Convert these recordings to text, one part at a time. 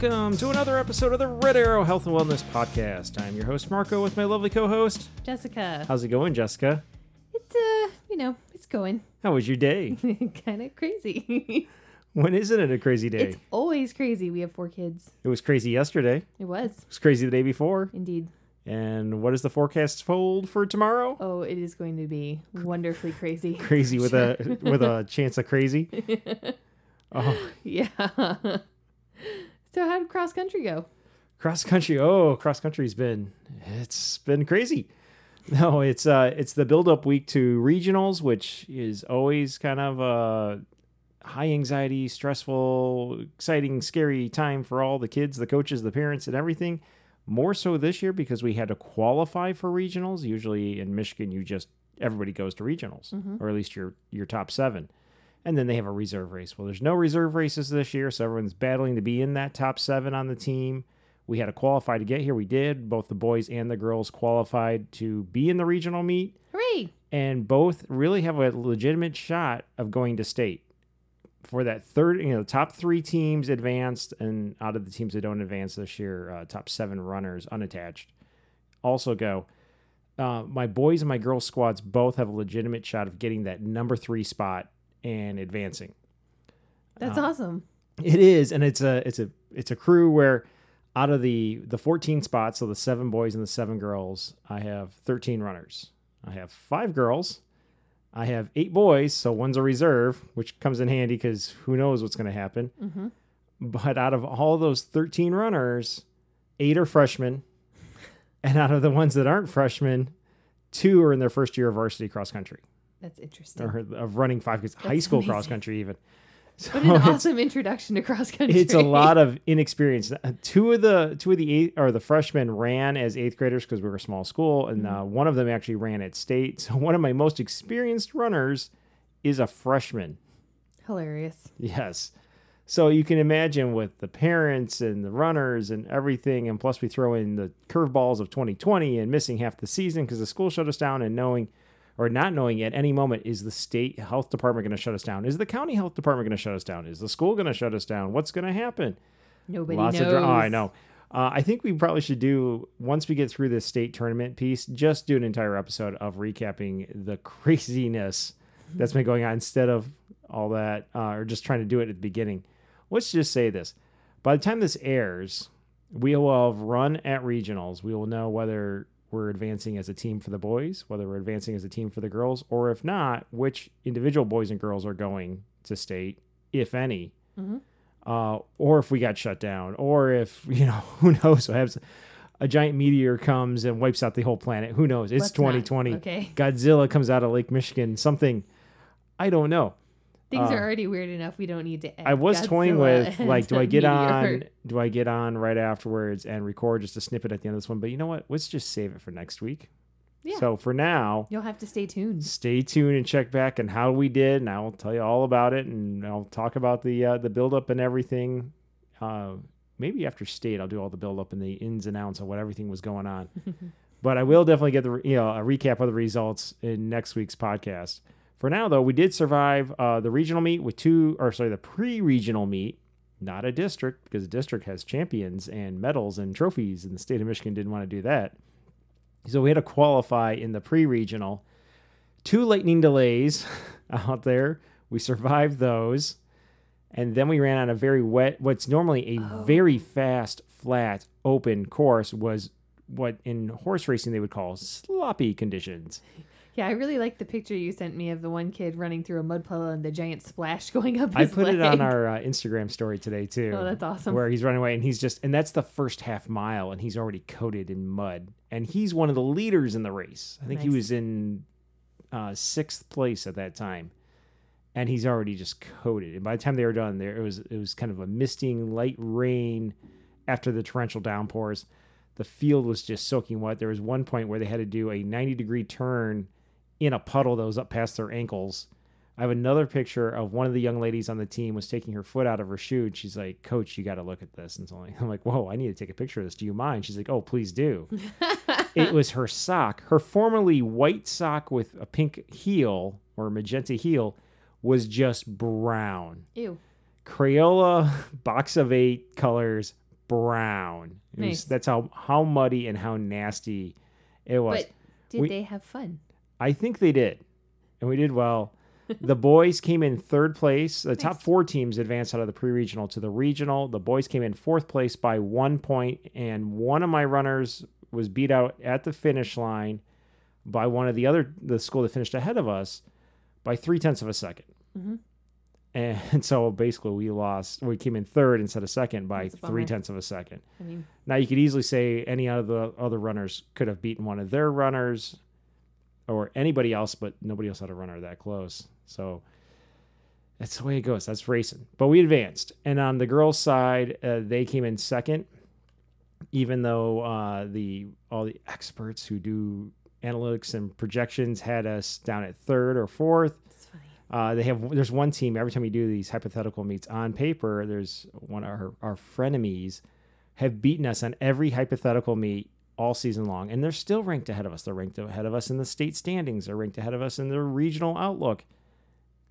Welcome to another episode of the Red Arrow Health and Wellness Podcast. I'm your host, Marco, with my lovely co host. Jessica. How's it going, Jessica? It's uh, you know, it's going How was your day? kind of crazy. when isn't it a crazy day? it's always crazy. We have four kids. It was crazy yesterday. It was It was crazy the day before. indeed. And what is the forecast hold for tomorrow? Oh, it is going to be wonderfully crazy. Crazy with a with a chance of crazy. Oh, yeah. So how did cross country go? cross country. Oh, cross country's been it's been crazy. No, it's uh it's the build up week to regionals, which is always kind of a high anxiety, stressful, exciting, scary time for all the kids, the coaches, the parents, and everything. More so this year because we had to qualify for regionals. Usually in Michigan, you just everybody goes to regionals, or at least your your top seven, and then they have a reserve race. Well, there's no reserve races this year, so everyone's battling to be in that top seven on the team. We had to qualify to get here. We did. Both the boys and the girls qualified to be in the regional meet, Hooray! and both really have a legitimate shot of going to state. For that third, you know, top three teams advanced, and out of the teams that don't advance this year, uh, top seven runners unattached also go. Uh, my boys and my girls squads both have a legitimate shot of getting that number three spot and advancing. That's awesome. It is, and it's a it's a it's a crew where out of the the 14 spots, so the seven boys and the seven girls, I have 13 runners. I have five girls. I have eight boys, so one's a reserve, which comes in handy because who knows what's going to happen. Mm-hmm. But out of all those 13 runners, eight are freshmen, and out of the ones that aren't freshmen, two are in their first year of varsity cross country That's interesting. or of running five kids, high school amazing. cross country even. So What an awesome introduction to cross country. it's a lot of inexperience. Uh, Two of the two of the eight or the freshmen ran as eighth graders because we were a small school, and uh, one of them actually ran at state. So one of my most experienced runners is a freshman. hilarious. Yes. So you can imagine with the parents and the runners and everything, and plus we throw in the curveballs of 2020 and missing half the season because the school shut us down, and knowing or not knowing at any moment is the state health department going to shut us down? Is the county health department going to shut us down? Is the school going to shut us down? What's going to happen? Nobody Lots knows. of dra- oh, I know. Uh, I think we probably should do once we get through this state tournament piece, just do an entire episode of recapping the craziness that's been going on instead of all that, uh, or just trying to do it at the beginning. Let's just say this: by the time this airs, we will have run at regionals. We will know whether we're advancing as a team for the boys, whether we're advancing as a team for the girls, or if not, which individual boys and girls are going to state, if any uh, or if we got shut down, or if you know who knows what happens. A giant meteor comes and wipes out the whole planet. Who knows? It's Let's not. 2020. Okay. Godzilla comes out of Lake Michigan. Something. I don't know. Things Uh, are already weird enough. We don't need to. I was toying with like, do I get on? Do I get on right afterwards and record just a snippet at the end of this one? But you know what? Let's just save it for next week. Yeah. So for now, You'll have to stay tuned. stay tuned and check back and how we did, and I'll tell you all about it, and I'll talk about the uh, the buildup and everything. Uh, maybe after state, I'll do all the buildup and the ins and outs of what everything was going on. but I will definitely get the you know a recap of the results in next week's podcast. For now, though, we did survive uh, the regional meet with two, or sorry, the pre-regional meet. Not a district because the district has champions and medals and trophies, and the state of Michigan didn't want to do that. So we had to qualify in the pre-regional. Two lightning delays out there. We survived those. And then we ran on a very wet, what's normally a very fast, flat, open course was what in horse racing they would call sloppy conditions. Yeah, I really like the picture you sent me of the one kid running through a mud puddle and the giant splash going up I put it on our uh, Instagram story today too. Oh, that's awesome. Where he's running away and he's just, and that's the first half mile, and he's already coated in mud, and he's one of the leaders in the race. I think he was in uh, sixth place at that time, and he's already just coated. And by the time they were done, there it was it was kind of a misting light rain after the torrential downpours. The field was just soaking wet. There was one point where they had to do a 90 degree turn in a puddle that was up past their ankles. I have another picture of one of the young ladies on the team was taking her foot out of her shoe. And she's like, "Coach, you got to look at this." And so I'm like, "Whoa, I need to take a picture of this. Do you mind?" She's like, "Oh, please do." it was her sock, her formerly white sock with a pink heel or magenta heel, was just brown. Ew. Crayola box of eight colors, brown. It was- Nice. that's how how muddy and how nasty it was. But did We- they have fun? I think they did, and we did well. the boys came in third place. The top four teams advanced out of the pre-regional to the regional. The boys came in fourth place by one point, and one of my runners was beat out at the finish line by one of the other the school that finished ahead of us by three tenths of a 2nd Mhm. And so basically, we lost. We came in third instead of second by three tenths of a second. I mean, Now you could easily say any of the other runners could have beaten one of their runners or anybody else, but nobody else had a runner that close. So that's the way it goes. That's racing. But we advanced. And on the girls' side, uh, they came in second, even though uh, the all the experts who do analytics and projections had us down at third or fourth. funny. Uh, they have there's one team every time we do these hypothetical meets on paper. There's one of our our frenemies have beaten us on every hypothetical meet all season long, and they're still ranked ahead of us. They're ranked ahead of us in the state standings. They're ranked ahead of us in the regional outlook.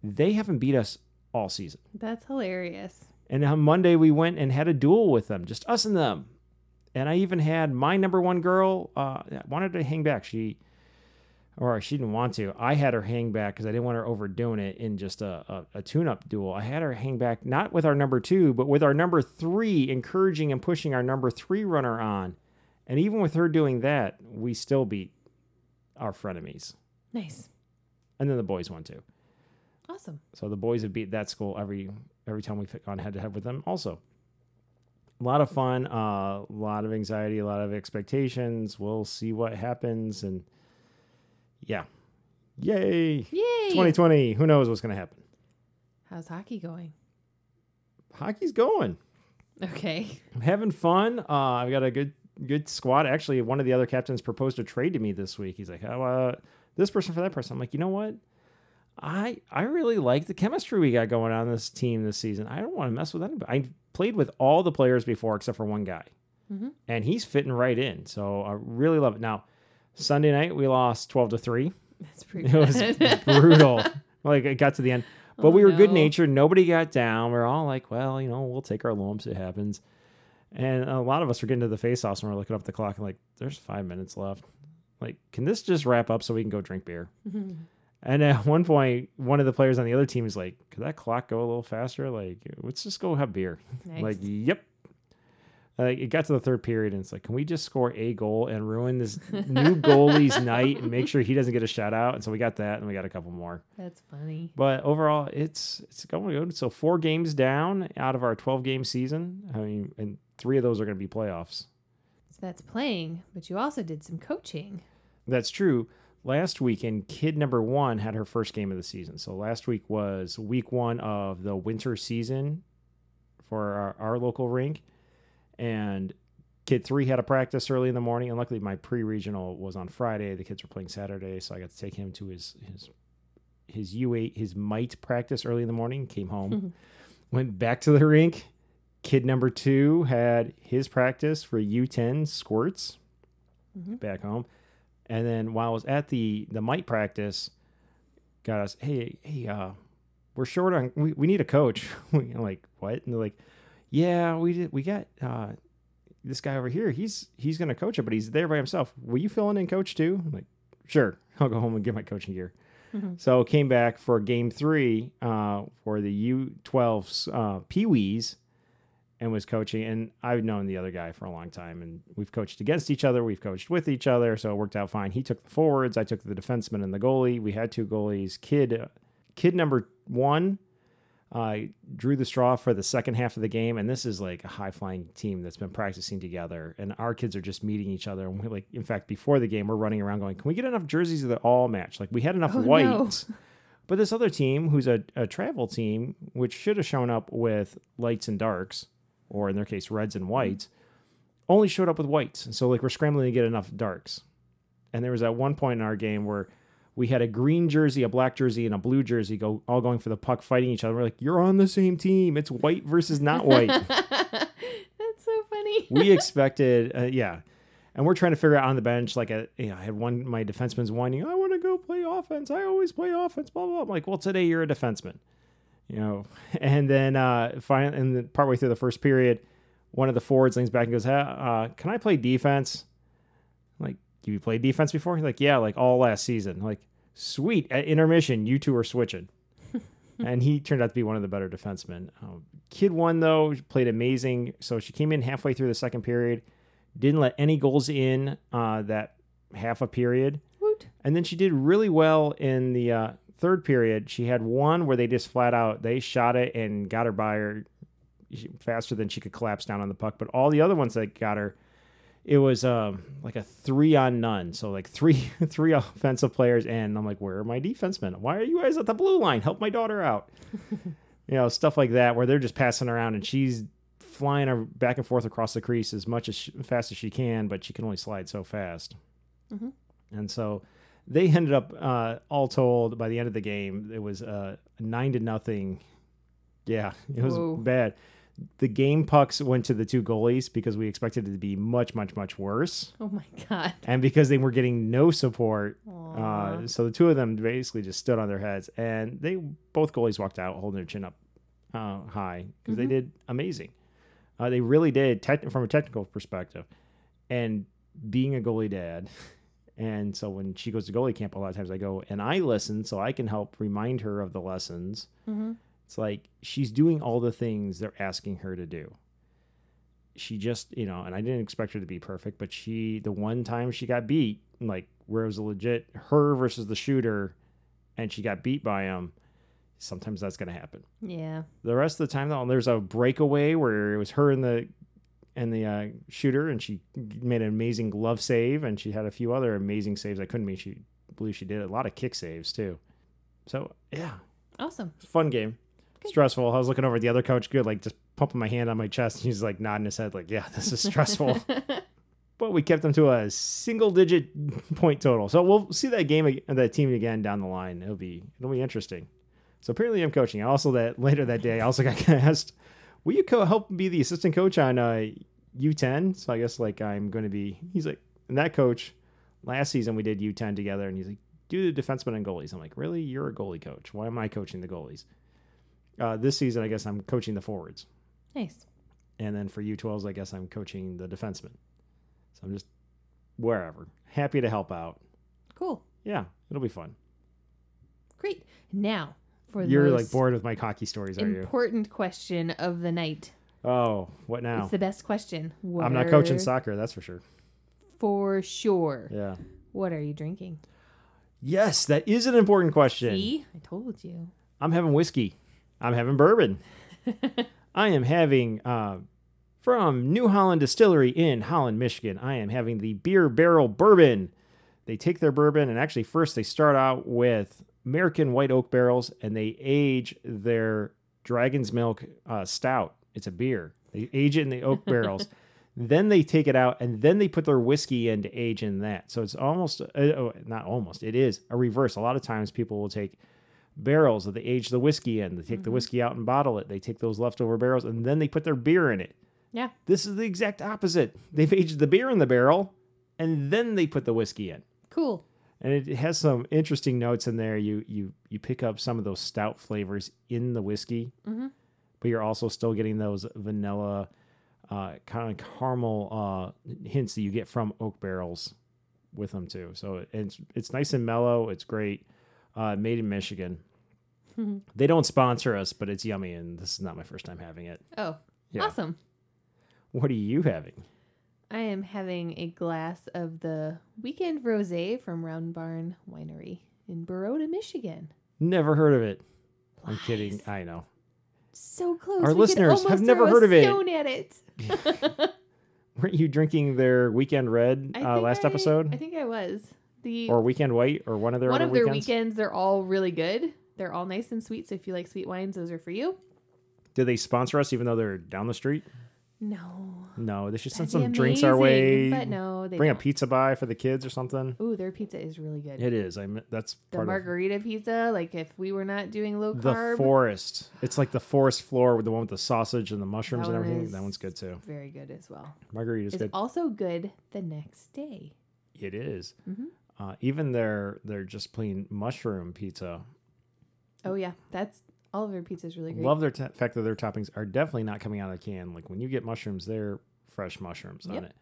They haven't beat us all season. That's hilarious. And on Monday we went and had a duel with them, just us and them. And I even had my number one girl uh, wanted to hang back. She, or she didn't want to. I had her hang back because I didn't want her overdoing it in just a, a, a tune-up duel. I had her hang back not with our number two, but with our number three, encouraging and pushing our number three runner on. And even with her doing that, we still beat our frenemies. Nice. And then the boys won too. Awesome. So the boys have beat that school every every time we've gone head to head with them. Also, a lot of fun, uh, a lot of anxiety, a lot of expectations. We'll see what happens, and yeah, yay, Yay. 2020. Who knows what's gonna happen? How's hockey going? Hockey's going. Okay. I'm having fun. Uh, I've got a good good squad. Actually, one of the other captains proposed a trade to me this week. He's like, "Oh, uh, this person for that person." I'm like, you know what? I I really like the chemistry we got going on this team this season. I don't want to mess with anybody. I played with all the players before except for one guy, Mhm. and he's fitting right in. So I really love it. Now, Sunday night we lost twelve to three. That's pretty Good. It was brutal. like it got to the end, but Oh, we were good natured. Nobody got down. We are all like, well, you know, we'll take our lumps. It happens. And a lot of us were getting to the face-offs and we're looking up at the clock and like, there's five minutes left. Like, can this just wrap up so we can go drink beer? And at one point, one of the players on the other team is like, could that clock go a little faster? Like, let's just go have beer. nice. Like, yep. Like it got to the third period, and it's like, can we just score a goal and ruin this new goalie's night and make sure he doesn't get a shutout? And so we got that, and we got a couple more. That's funny. But overall, it's it's going good. So four games down out of our twelve game season. I mean, and three of those are going to be playoffs. So that's playing, but you also did some coaching. That's true. Last weekend, kid number one had her first game of the season. So last week was week one of the winter season for our, our local rink. And kid three had a practice early in the morning. And luckily, my pre regional was on Friday. The kids were playing Saturday. So I got to take him to his, his, his U8, his mite practice early in the morning, came home, went back to the rink. Kid number two had his practice for U10 squirts Mhm. back home. And then while I was at the the mite practice, got us, hey, hey, uh, we're short on we, we need a coach. I'm like, what? And they're like, Yeah, we did we got uh this guy over here, he's he's gonna coach it, but he's there by himself. Will you fill in and coach too? I'm like, sure. I'll go home and get my coaching gear. Mhm. So came back for game three uh, for the U12 uh, Pee Wees and was coaching. And I've known the other guy for a long time, and we've coached against each other. We've coached with each other, so it worked out fine. He took the forwards, I took the defenseman and the goalie. We had two goalies. Kid, kid number one, uh, drew the straw for the second half of the game, and this is like a high flying team that's been practicing together, and our kids are just meeting each other. And we like, in fact, before the game, we're running around going, "Can we get enough jerseys that all match? Like we had enough Oh, no. whites." But this other team, who's a, a travel team, which should have shown up with lights and darks, or in their case, reds and whites, only showed up with whites. And so, like, we're scrambling to get enough darks. And there was at one point in our game where we had a green jersey, a black jersey, and a blue jersey go all going for the puck, fighting each other. We're like, "You're on the same team. It's white versus not white." That's so funny. we expected, uh, yeah. And we're trying to figure out on the bench, like, a, you know, I had one, my defenseman's whining, I want to go play offense. I always play offense, blah, blah, blah. I'm like, well, today you're a defenseman, you know? And then, uh, finally, and then partway through the first period, one of the forwards leans back and goes, "Hey, uh, "Can I play defense?" I'm like, you played defense before? He's like, "Yeah, like all last season." I'm like, sweet. At intermission, you two are switching. and he turned out to be one of the better defensemen. Um, kid one though played amazing. So she came in halfway through the second period, didn't let any goals in uh, that half a period, Woot. and then she did really well in the uh, third period. She had one where they just flat out they shot it and got her by her faster than she could collapse down on the puck. But all the other ones that got her, it was um, like a three on none. So like three three offensive players, and I'm like, where are my defensemen? Why are you guys at the blue line? Help my daughter out. you know, stuff like that where they're just passing around and she's flying her back and forth across the crease as much as she, fast as she can, but she can only slide so fast. Mhm. And so they ended up uh, all told by the end of the game it was uh, nine to nothing. Yeah, it was Whoa. bad. The game pucks went to the two goalies because we expected it to be much, much, much worse, Oh my god. and because they were getting no support. Uh, so the two of them basically just stood on their heads, and they both goalies walked out holding their chin up uh, high because they Mhm. did amazing. Uh, they really did tech from a technical perspective, and being a goalie dad. And so when she goes to goalie camp, a lot of times I go and I listen so I can help remind her of the lessons. Mhm. It's like she's doing all the things they're asking her to do. She just, you know, and I didn't expect her to be perfect, but she, the one time she got beat, like where it was a legit her versus the shooter, and she got beat by him, sometimes that's going to happen. Yeah. The rest of the time, though, there's a breakaway where it was her and the and the uh, shooter, and she made an amazing glove save, and she had a few other amazing saves. I couldn't believe she believe she did a lot of kick saves too. So yeah, Awesome. fun game. Stressful. I was looking over at the other coach, good, like just pumping my hand on my chest. And he's like nodding his head, like, yeah, this is stressful. but we kept them to a single digit point total. So we'll see that game, that team again down the line. It'll be it'll be interesting. So apparently I'm coaching. Also that later that day, I also got asked, will you co- help be the assistant coach on uh, U10? So I guess like I'm going to be. He's like, and that coach last season we did U10 together, and he's like, do the defensemen and goalies. I'm like, really? You're a goalie coach. Why am I coaching the goalies? Uh, this season, I guess I'm coaching the forwards. nice. And then for U12s, I guess I'm coaching the defensemen. So I'm just wherever. Happy to help out. Cool. Yeah, it'll be fun. Great. Now for You're like bored with my hockey stories, are you? important question of the night. Oh, what now? It's the best question. What I'm not coaching soccer, that's for sure. for sure. Yeah. What are you drinking? Yes, that is an important question. See, I told you. I'm having whiskey. I'm having bourbon. I am having uh, from New Holland Distillery in Holland, Michigan. I am having the beer barrel bourbon. They take their bourbon and actually first they start out with American white oak barrels and they age their Dragon's Milk uh, Stout. It's a beer. They age it in the oak barrels. Then they take it out and then they put their whiskey in to age in that. So it's almost, uh, oh, not almost, it is a reverse. A lot of times people will take barrels that they age the whiskey in. They take the whiskey out and bottle it. They take those leftover barrels and then they put their beer in it. Yeah. This is the exact opposite. They've aged the beer in the barrel and then they put the whiskey in. Cool. And it has some interesting notes in there. You you you pick up some of those stout flavors in the whiskey, Mhm. but you're also still getting those vanilla, uh, kind of caramel uh, hints that you get from oak barrels with them too. So it's it's nice and mellow. It's great. Uh, made in Michigan. They don't sponsor us, but it's yummy, and this is not my first time having it. Oh, Yeah. awesome. What are you having? I am having a glass of the Weekend Rosé from Round Barn Winery in Baroda, Michigan. Never heard of it. I'm kidding. I know. So close. Our we listeners have never heard of it. Stone at it. Weren't you drinking their Weekend Red uh, last I- episode? I think I was the or Weekend White or one of their one other of their weekends? weekends. They're all really good. They're all nice and sweet. So if you like sweet wines, those are for you. Do they sponsor us even though they're down the street? No, No, they should send some be drinks our way. But no, they Bring a don't. pizza by for the kids or something. Ooh, their pizza is really good. It is. I mean, that's the margarita pizza, like if we were not doing low of the forest. It's like the forest floor with the one with the sausage and the mushrooms and everything. That one's good too. very good as well. Margarita is good. also good the next day. It is. Mhm. Uh, even their their just plain mushroom pizza. Oh yeah, that's All of their pizza's really great. Love their t- fact that their toppings are definitely not coming out of the can. Like when you get mushrooms, they're fresh mushrooms on it.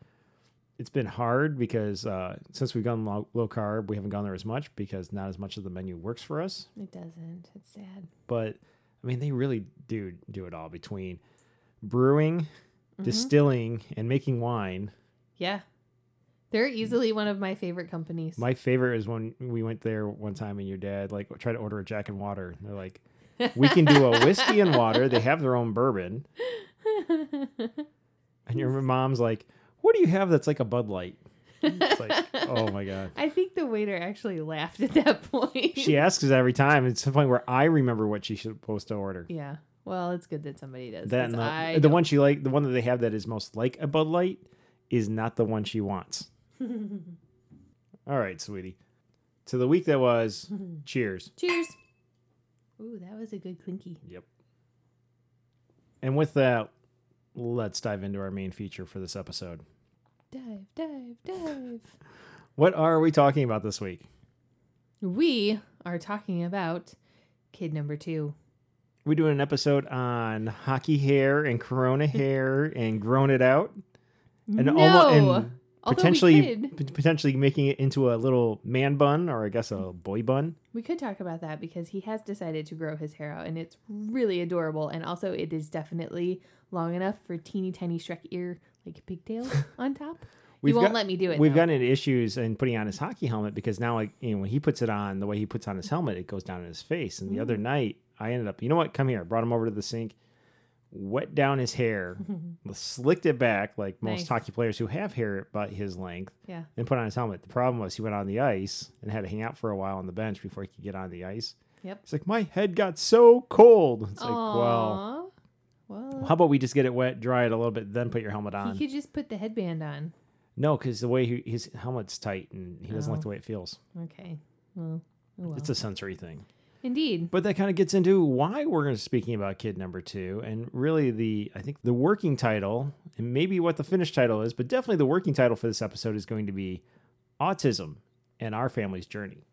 It's been hard because uh, since we've gone low, low carb, we haven't gone there as much because not as much of the menu works for us. It doesn't. It's sad. But I mean, they really do do it all between brewing, Mhm. distilling, and making wine. Yeah. They're mm. easily one of my favorite companies. My favorite is when we went there one time and your dad like tried to order a Jack and Water. They're like, we can do a whiskey and water. They have their own bourbon. And your mom's like, what do you have that's like a Bud Light? It's like, oh my God. I think the waiter actually laughed at that point. She asks us every time. It's the point where I remember what she's supposed to order. yeah. Well, it's good that somebody does. That the, the one she like, the one that they have that is most like a Bud Light is not the one she wants. All right, sweetie. To the week that was, cheers. Cheers. Ooh, that was a good clinky. Yep. And with that, let's dive into our main feature for this episode. Dive, dive, dive. What are we talking about this week? We are talking about kid number two. We doing an episode on hockey hair and corona hair and grown it out and no. almo- and Although we potentially could. potentially making it into a little man bun or I guess a boy bun. We could talk about that because he has decided to grow his hair out and it's really adorable. And also, it is definitely long enough for teeny tiny Shrek ear, like pigtails on top. We've you won't got- let me do it. We've though. gotten into issues in putting on his hockey helmet because now, like, you know, when he puts it on, the way he puts on his helmet, it goes down in his face. And the Mm. other night, I ended up, you know what? Come here. Brought him over to the sink, wet down his hair, slicked it back like most Nice. hockey players who have hair about his length, Yeah. and put on his helmet. The problem was he went on the ice and had to hang out for a while on the bench before he could get on the ice. Yep. It's like, my head got so cold. It's like, well, well, how about we just get it wet, dry it a little bit, then put your helmet on? he could just put the headband on. No, because the way he, his helmet's tight and he doesn't like Oh. the way it feels. Okay. Well, oh well. It's a sensory thing. Indeed. But that kind of gets into why we're going to speaking about kid number two, and really the I think the working title, and maybe what the finished title is, but definitely the working title for this episode is going to be autism and our family's journey.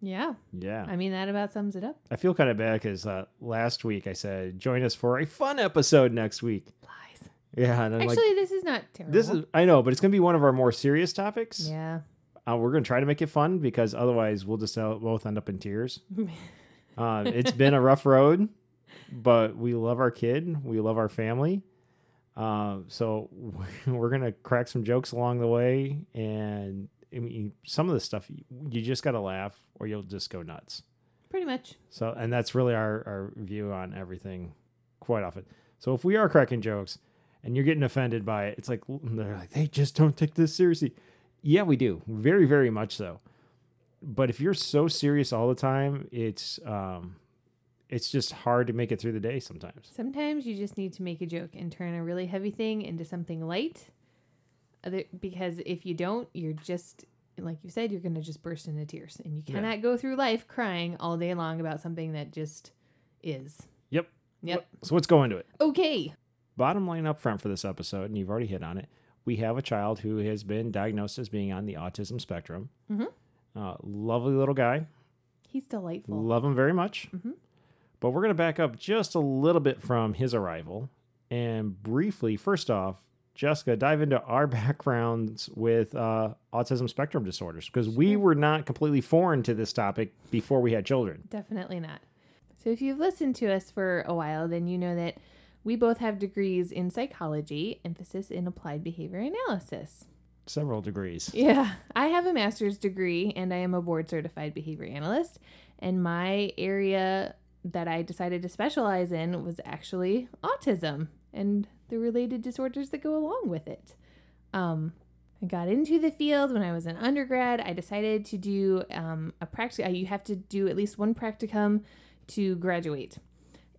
Yeah. Yeah, I mean, that about sums it up. I feel kind of bad because uh, last week I said join us for a fun episode next week. Lies. Yeah, and Actually, like, this is not terrible. this is I know, but it's going to be one of our more serious topics. Yeah. Uh, we're going to try to make it fun because otherwise we'll just uh, both end up in tears. Uh, it's been a rough road, but we love our kid. We love our family. Uh, so we're gonna crack some jokes along the way, and I mean, some of the stuff you just gotta laugh, or you'll just go nuts. Pretty much. So, and that's really our our view on everything, quite often. So, if we are cracking jokes, and you're getting offended by it, it's like they're like they just don't take this seriously. Yeah, we do, very very much so. But if you're so serious all the time, it's um, it's just hard to make it through the day sometimes. Sometimes you just need to make a joke and turn a really heavy thing into something light. Other, because if you don't, you're just like you said, you're gonna just burst into tears, and you Yeah. cannot go through life crying all day long about something that just is. Yep. Yep. So let's go into it. Okay. Bottom line up front for this episode, and you've already hit on it. We have a child who has been diagnosed as being on the autism spectrum. Mhm. Uh, lovely little guy. He's delightful. Love him very much. Mhm. But we're going to back up just a little bit from his arrival and briefly, first off, Jessica, dive into our backgrounds with uh, autism spectrum disorders because we were not completely foreign to this topic before we had children. Definitely not. So, if you've listened to us for a while, then you know that we both have degrees in psychology, emphasis in applied behavior analysis. Several degrees. Yeah, I have a master's degree and I am a board certified behavior analyst. And my area that I decided to specialize in was actually autism and the related disorders that go along with it. Um, I got into the field when I was an undergrad. I decided to do um, a practice. You have to do at least one practicum to graduate.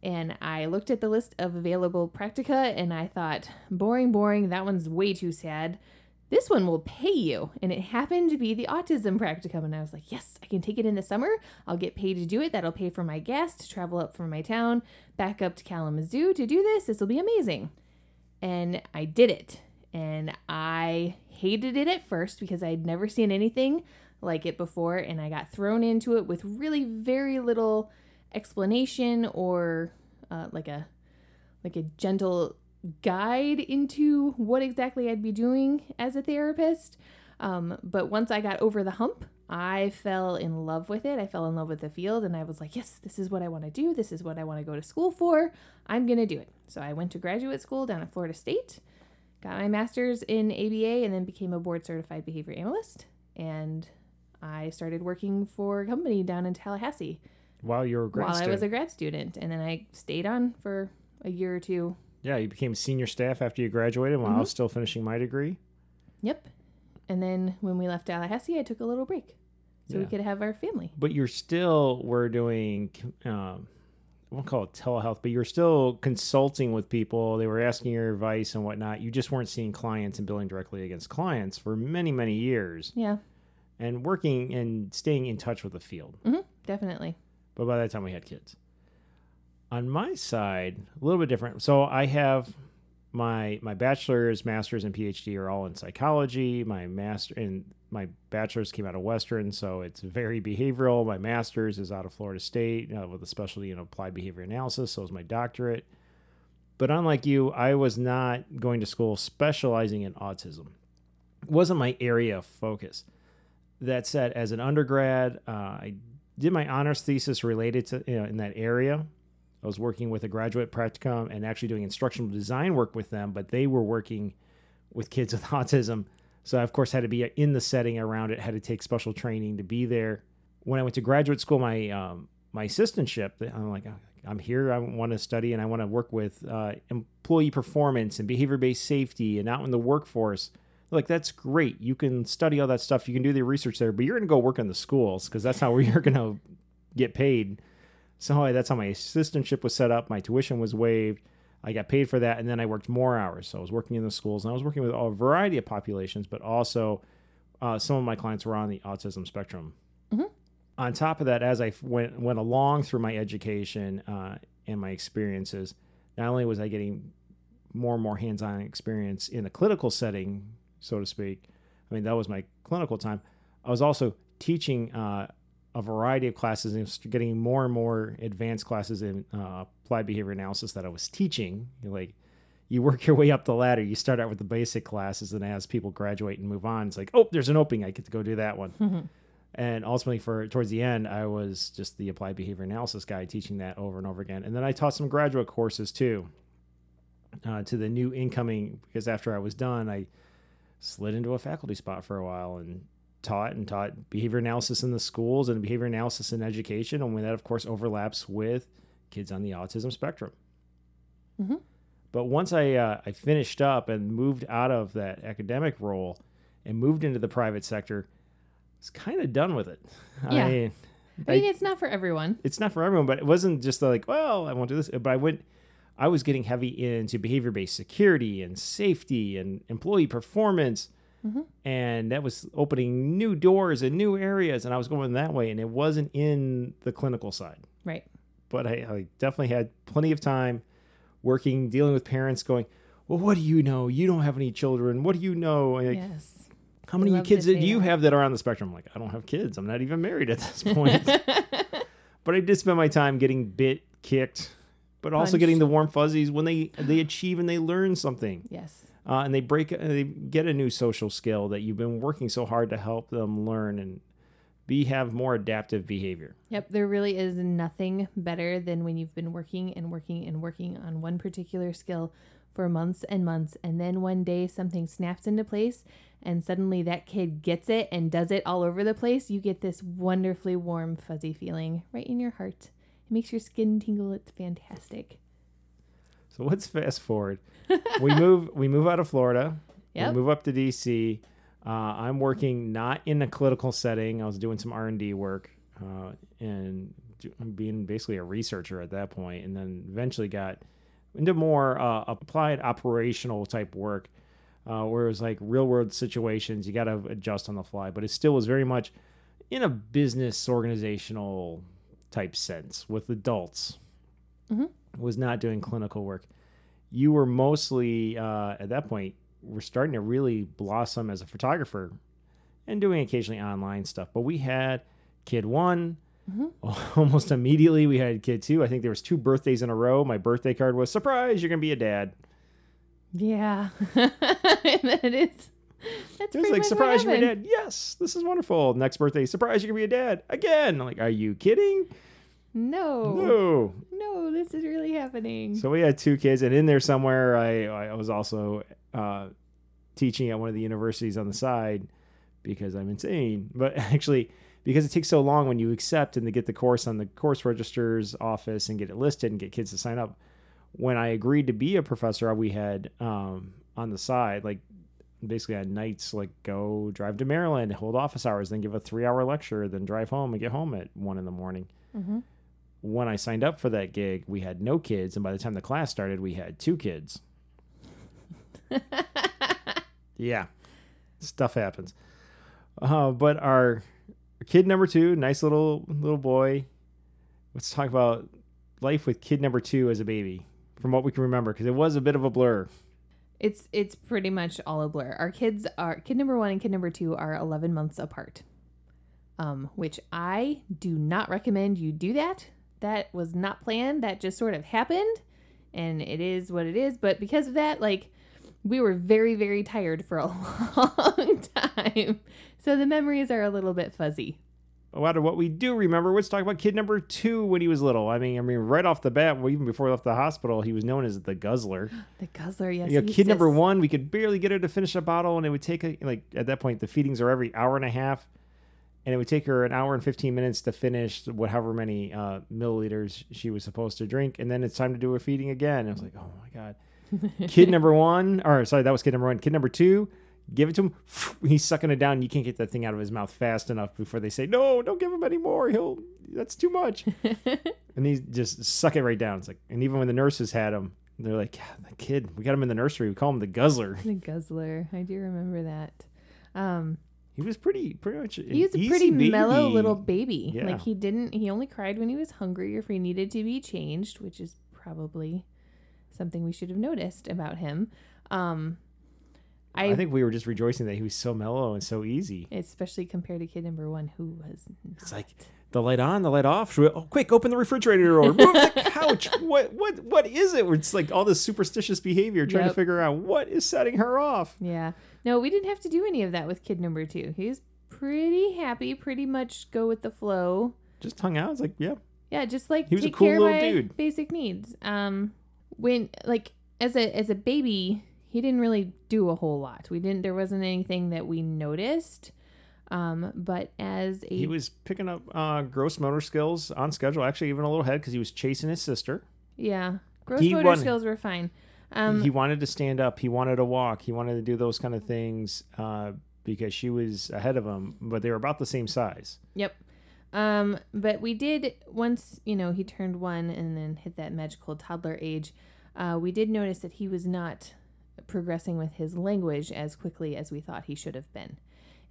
And I looked at the list of available practica and I thought, boring, boring. That one's way too sad this one will pay you. And it happened to be the autism practicum. And I was like, yes, I can take it in the summer. I'll get paid to do it. That'll pay for my gas to travel up from my town back up to Kalamazoo to do this. This will be amazing. And I did it. And I hated it at first because I'd never seen anything like it before. And I got thrown into it with really very little explanation or uh, like a like a gentle guide into what exactly I'd be doing as a therapist. Um, but once I got over the hump, I fell in love with it. I fell in love with the field and I was like, yes, this is what I want to do. This is what I want to go to school for. I'm going to do it. So I went to graduate school down at Florida State, got my master's in ABA, and then became a board certified behavior analyst. And I started working for a company down in Tallahassee While you were a grad while I was a grad student. And then I stayed on for a year or two. yeah, you became senior staff after you graduated while I Mm-hmm. was still finishing my degree. Yep. And then when we left Tallahassee, I took a little break so we could have our family. But you're still were doing um, I won't call it telehealth, but you're still consulting with people. They were asking your advice and whatnot. You just weren't seeing clients and billing directly against clients for many, many years Yeah, and working and staying in touch with the field. hmm definitely. But by that time we had kids. On my side, a little bit different. So I have my my bachelor's, master's, and PhD are all in psychology. My master and my bachelor's came out of Western, so it's very behavioral. My master's is out of Florida State uh, with a specialty in applied behavior analysis. So is my doctorate. But unlike you, I was not going to school specializing in autism. It wasn't my area of focus. That said, as an undergrad, uh, I did my honors thesis related to you know, in that area. I was working with a graduate practicum and actually doing instructional design work with them, but they were working with kids with autism. So I, of course, had to be in the setting around it, had to take special training to be there. When I went to graduate school, my um, my assistantship, I'm like, I'm here. I want to study and I want to work with uh, employee performance and behavior based safety and out in the workforce. Like that's great. You can study all that stuff. You can do the research there, but you're going to go work in the schools because that's how you're going to get paid. So that's how my assistantship was set up. My tuition was waived. I got paid for that, and then I worked more hours. So I was working in the schools, and I was working with a variety of populations, but also uh, some of my clients were on the autism spectrum. Mhm. On top of that, as I went went along through my education uh, and my experiences, not only was I getting more and more hands-on experience in a clinical setting, so to speak. I mean, that was my clinical time. I was also teaching uh, a variety of classes and getting more and more advanced classes in uh, applied behavior analysis that I was teaching. You're like, you work your way up the ladder. You start out with the basic classes, and as people graduate and move on, it's like, oh, there's an opening. I get to go do that one. and ultimately, for towards the end, I was just the applied behavior analysis guy, teaching that over and over again. And then I taught some graduate courses too uh, to the new incoming because after I was done, I slid into a faculty spot for a while and taught and taught behavior analysis in the schools and behavior analysis in education. And when that, of course, overlaps with kids on the autism spectrum. Mhm. But once I uh, I finished up and moved out of that academic role and moved into the private sector, I was kind of done with it. Yeah. I, I mean, it's not for everyone. it's not for everyone, but it wasn't just like, well, I won't do this. But I went, I was getting heavy into behavior based security and safety and employee performance. Mhm. And that was opening new doors and new areas. And I was going that way. And it wasn't in the clinical side. Right. But I, I definitely had plenty of time working, dealing with parents going, well, what do you know? You don't have any children. What do you know? And like, yes. How many kids do you have that are on the spectrum? I'm like, I don't have kids. I'm not even married at this point. but I did spend my time getting bit, kicked, but also getting the warm fuzzies when they they achieve and they learn something, yes. uh, and they break, uh, they get a new social skill that you've been working so hard to help them learn and be have more adaptive behavior. Yep, there really is nothing better than when you've been working and working and working on one particular skill for months and months, and then one day something snaps into place, and suddenly that kid gets it and does it all over the place. You get this wonderfully warm, fuzzy feeling right in your heart. It makes your skin tingle. It's fantastic. So let's fast forward. we move we move out of Florida. Yep. We move up to DC. Uh, I'm working not in a clinical setting. I was doing some R and D work uh, and do, being basically a researcher at that point, and then eventually got into more uh, applied operational type work, uh, where it was like real world situations. You got to adjust on the fly, but it still was very much in a business organizational type sense with adults. Mhm. Was not doing clinical work. You were mostly uh, at that point were starting to really blossom as a photographer and doing occasionally online stuff. But we had Kid One, Almost immediately, we had kid two. I think there was two birthdays in a row. My birthday card was surprise. You're gonna be a dad. Yeah. that is. That's It was like surprise, you're gonna be a dad. Yes, this is wonderful. Next birthday, surprise, you're gonna be a dad again. I'm like, are you kidding? No. No. No, this is really happening. So we had two kids, and in there somewhere, I I was also uh, teaching at one of the universities on the side because I'm insane. But actually, because it takes so long when you accept and to get the course on the course register's office and get it listed and get kids to sign up. When I agreed to be a professor, we had um, on the side like basically on nights like go drive to Maryland, hold office hours, then give a three hour lecture, then drive home and get home at one in the morning hmm when I signed up for that gig, we had no kids, and by the time the class started, we had two kids. yeah, stuff happens. Uh, but our kid number two, nice little little boy. Let's talk about life with kid number two as a baby, from what we can remember, because it was a bit of a blur. It's it's pretty much all a blur. Our kids are kid number one and kid number two are eleven months apart. Um, which I do not recommend you do that. That was not planned. That just sort of happened, and it is what it is. But because of that, like we were very very tired for a long time, so the memories are a little bit fuzzy. Out of what we do remember, let's talk about kid number two when he was little. I mean, I mean, right off the bat, well, even before he left the hospital, he was known as the guzzler. The guzzler, yes. you know, kid number one, we could barely get her to finish a bottle, and it would take a, like at that point the feedings are every hour and a half, and it would take her an hour and fifteen minutes to finish whatever many uh, milliliters she was supposed to drink, and then it's time to do her feeding again. And I was like, oh my god, kid number one, or sorry, that was kid number one. Kid number two, give it to him. He's sucking it down. and You can't get that thing out of his mouth fast enough before they say, no, don't give him any more. He'll that's too much. and he just suck it right down. It's like, and even when the nurses had him, they're like, yeah, the kid, we got him in the nursery. We call him the guzzler. The guzzler. I do remember that. Um, He was pretty, pretty much. he was a pretty mellow little baby. Yeah. Like he didn't. He only cried when he was hungry or if he needed to be changed, which is probably something we should have noticed about him. Um, I, I think we were just rejoicing that he was so mellow and so easy. especially compared to kid number one, who was. It's like the light on, the light off. Should we, oh, quick, open the refrigerator or move the couch. What, what, what is it? It's like all this superstitious behavior, trying to figure out what is setting her off. Yeah. No, we didn't have to do any of that with kid number two. He's pretty happy, pretty much go with the flow. Just hung out. It's like, yeah, Yeah, just like He was a cool care of little dude. basic needs. Um, when like as a as a baby, he didn't really do a whole lot. We didn't. There wasn't anything that we noticed. Um, but as a he was picking up uh, gross motor skills on schedule. Actually, even a little ahead because he was chasing his sister. yeah, gross he motor skills were fine. Um, he wanted to stand up. He wanted to walk. He wanted to do those kind of things uh, because she was ahead of him, but they were about the same size. Yep. Um, but we did once, you know, he turned one and then hit that magical toddler age. Uh, we did notice that he was not progressing with his language as quickly as we thought he should have been.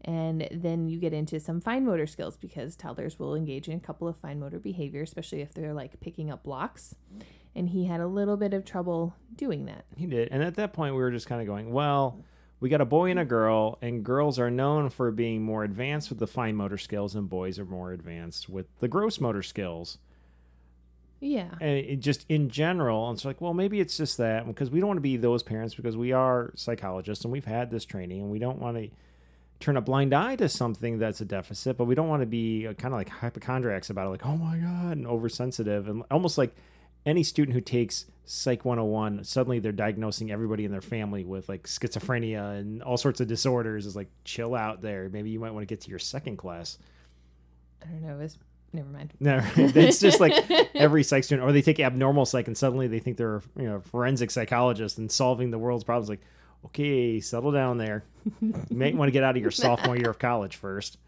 And then you get into some fine motor skills because toddlers will engage in a couple of fine motor behavior, especially if they're like picking up blocks. And he had a little bit of trouble doing that. He did. And at that point, we were just kind of going, well, we got a boy and a girl, and girls are known for being more advanced with the fine motor skills, and boys are more advanced with the gross motor skills. Yeah. And it just in general, and it's like, well, maybe it's just that because we don't want to be those parents because we are psychologists and we've had this training, and we don't want to turn a blind eye to something that's a deficit, but we don't want to be uh, kind of like hypochondriacs about it, like, oh my God, and oversensitive, and almost like any student who takes Psych 101, suddenly they're diagnosing everybody in their family with like schizophrenia and all sorts of disorders. Is like, chill out there. Maybe you might want to get to your second class. I don't know. It was, never mind. No, it's just like every psych student, or they take abnormal psych and suddenly they think they're you know forensic psychologist and solving the world's problems. Like, okay, settle down there. You may want to get out of your sophomore year of college first.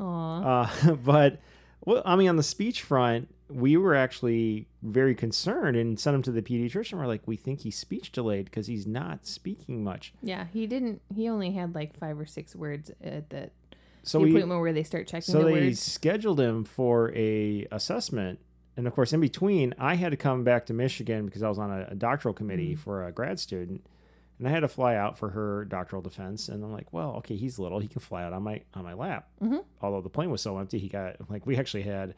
Aw. Uh, but well, I mean, on the speech front, we were actually very concerned and sent him to the pediatrician. We're like, we think he's speech delayed because he's not speaking much. Yeah, he didn't. He only had like five or six words at the, So the we appointment where they start checking so the they words. scheduled him for a assessment and of course in between i had to come back to michigan because i was on a, a doctoral committee for a grad student and i had to fly out for her doctoral defense and i'm like well okay he's little he can fly out on my on my lap Mhm. although the plane was so empty he got like we actually had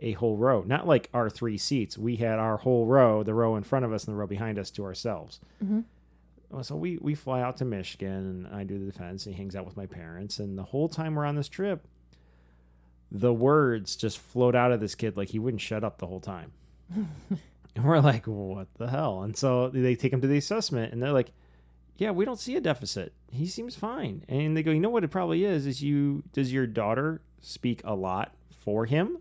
a whole row, not like our three seats. We had our whole row, the row in front of us and the row behind us to ourselves. Mhm. So we we fly out to Michigan, and I do the defense. And he hangs out with my parents, and the whole time we're on this trip, the words just float out of this kid like he wouldn't shut up the whole time. and we're like, what the hell? And so they take him to the assessment, and they're like, yeah, we don't see a deficit. He seems fine. And they go, you know what it probably is? Is you does your daughter speak a lot for him?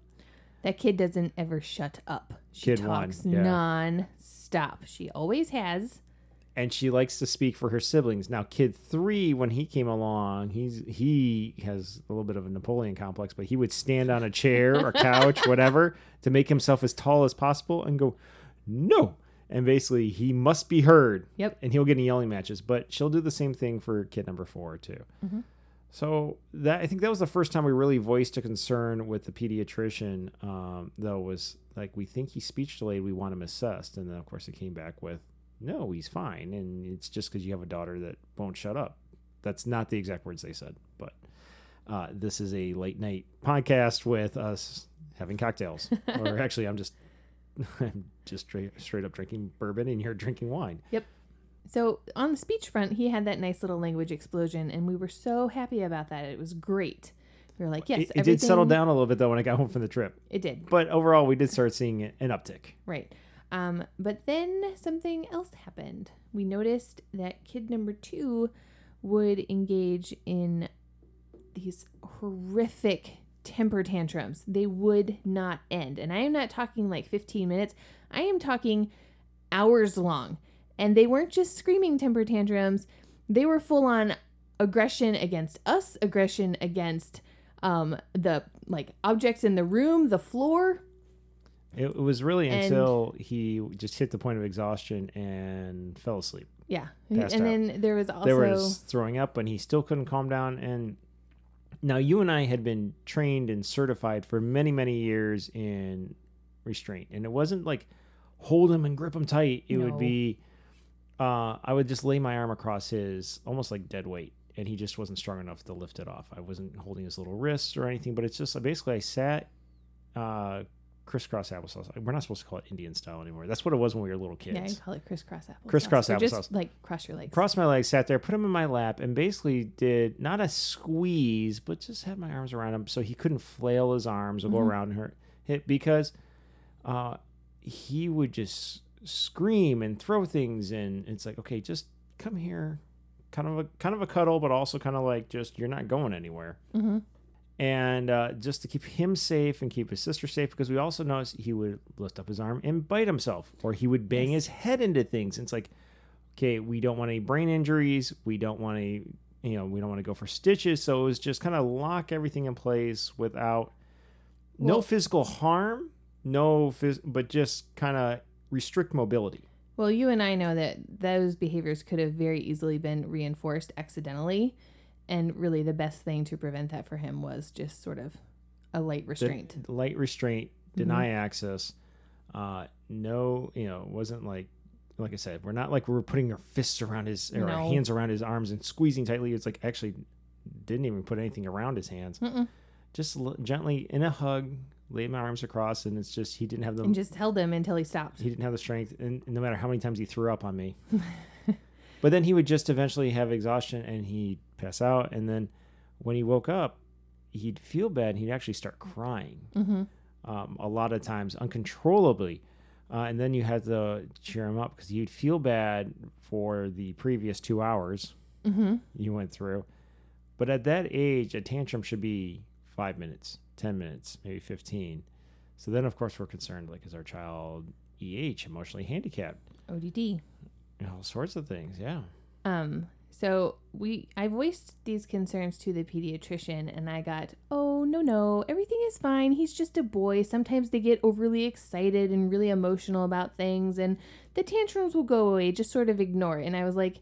That kid doesn't ever shut up. She Kid one, talks yeah. non-stop. She always has. And she likes to speak for her siblings. Now, kid three, when he came along, he's he has a little bit of a Napoleon complex, but he would stand on a chair or couch, whatever, to make himself as tall as possible and go, no. And basically, he must be heard. Yep. And he'll get in yelling matches. But she'll do the same thing for kid number four too. Mhm. So that I think that was the first time we really voiced a concern with the pediatrician. Um, though was like we think he's speech delayed. We want him assessed, and then of course it came back with no, he's fine, and it's just because you have a daughter that won't shut up. That's not the exact words they said, but uh, this is a late night podcast with us having cocktails, or actually, I'm just I'm just straight, straight up drinking bourbon, and you're drinking wine. Yep. So on the speech front, he had that nice little language explosion, and we were so happy about that. It was great. We were like, yes, it, it did settle down a little bit though when I got home from the trip, It did, but overall, we did start seeing an uptick. right. Um, but then something else happened. We noticed that kid number two would engage in these horrific temper tantrums. They would not end. And I am not talking like 15 minutes, I am talking hours long. And they weren't just screaming temper tantrums, they were full on aggression against us, aggression against um, the like objects in the room, the floor. It, it was really And- until he just hit the point of exhaustion and fell asleep. Yeah. And out. then there was also there was throwing up and he still couldn't calm down and now you and i had been trained and certified for many many years in restraint and it wasn't like hold him and grip him tight it would be uh, i would just lay my arm across his almost like dead weight and he just wasn't strong enough to lift it off i wasn't holding his little wrists or anything but it's just basically i sat uh, crisscross applesauce we're not supposed to call it indian style anymore that's what it was when we were little kids yeah, you call it crisscross applesauce. Crisscross applesauce. Just like cross your legs. crossed my legs, sat there, put him in my lap, and basically did not a squeeze, but just had my arms around him so he couldn't flail his arms or go Mhm. around her hit because uh, he would just scream and throw things, and it's like, okay, just come here, kind of a kind of a cuddle, but also kind of like just you're not going anywhere hmm and uh, just to keep him safe and keep his sister safe because we also noticed he would lift up his arm and bite himself or he would bang Yes. his head into things and it's like okay we don't want any brain injuries we don't want any you know we don't want to go for stitches so it was just kind of lock everything in place without no physical harm no phys- but just kind of restrict mobility Well, you and I know that those behaviors could have very easily been reinforced accidentally. And really, the best thing to prevent that for him was just sort of a light The- restraint. light restraint, Mm-hmm. deny access. Uh, no, you know, it wasn't like, like I said, we're not like we were putting our fists around his or our hands around his arms and squeezing tightly. It's like actually didn't even put anything around his hands. Mm-mm. Just l- gently in a hug, laid my arms across, and it's just he didn't have the And just held him until he stopped. he didn't have the strength, and no matter how many times he threw up on me. but then he would just eventually have exhaustion and he'd pass out, and then when he woke up, he'd feel bad and he'd actually start crying hmm um, a lot of times uncontrollably. Uh, and then you had to cheer him up because he'd feel bad for the previous two hours hmm you went through. But at that age, a tantrum should be five minutes, 10 minutes, maybe 15. So then, of course, we're concerned like, is our child EH, emotionally handicapped? ODD. All sorts of things. Yeah. Um, so we I voiced these concerns to the pediatrician and I got, "Oh, no, no. Everything is fine. He's just a boy. Sometimes they get overly excited and really emotional about things and the tantrums will go away. Just sort of ignore it." And I was like,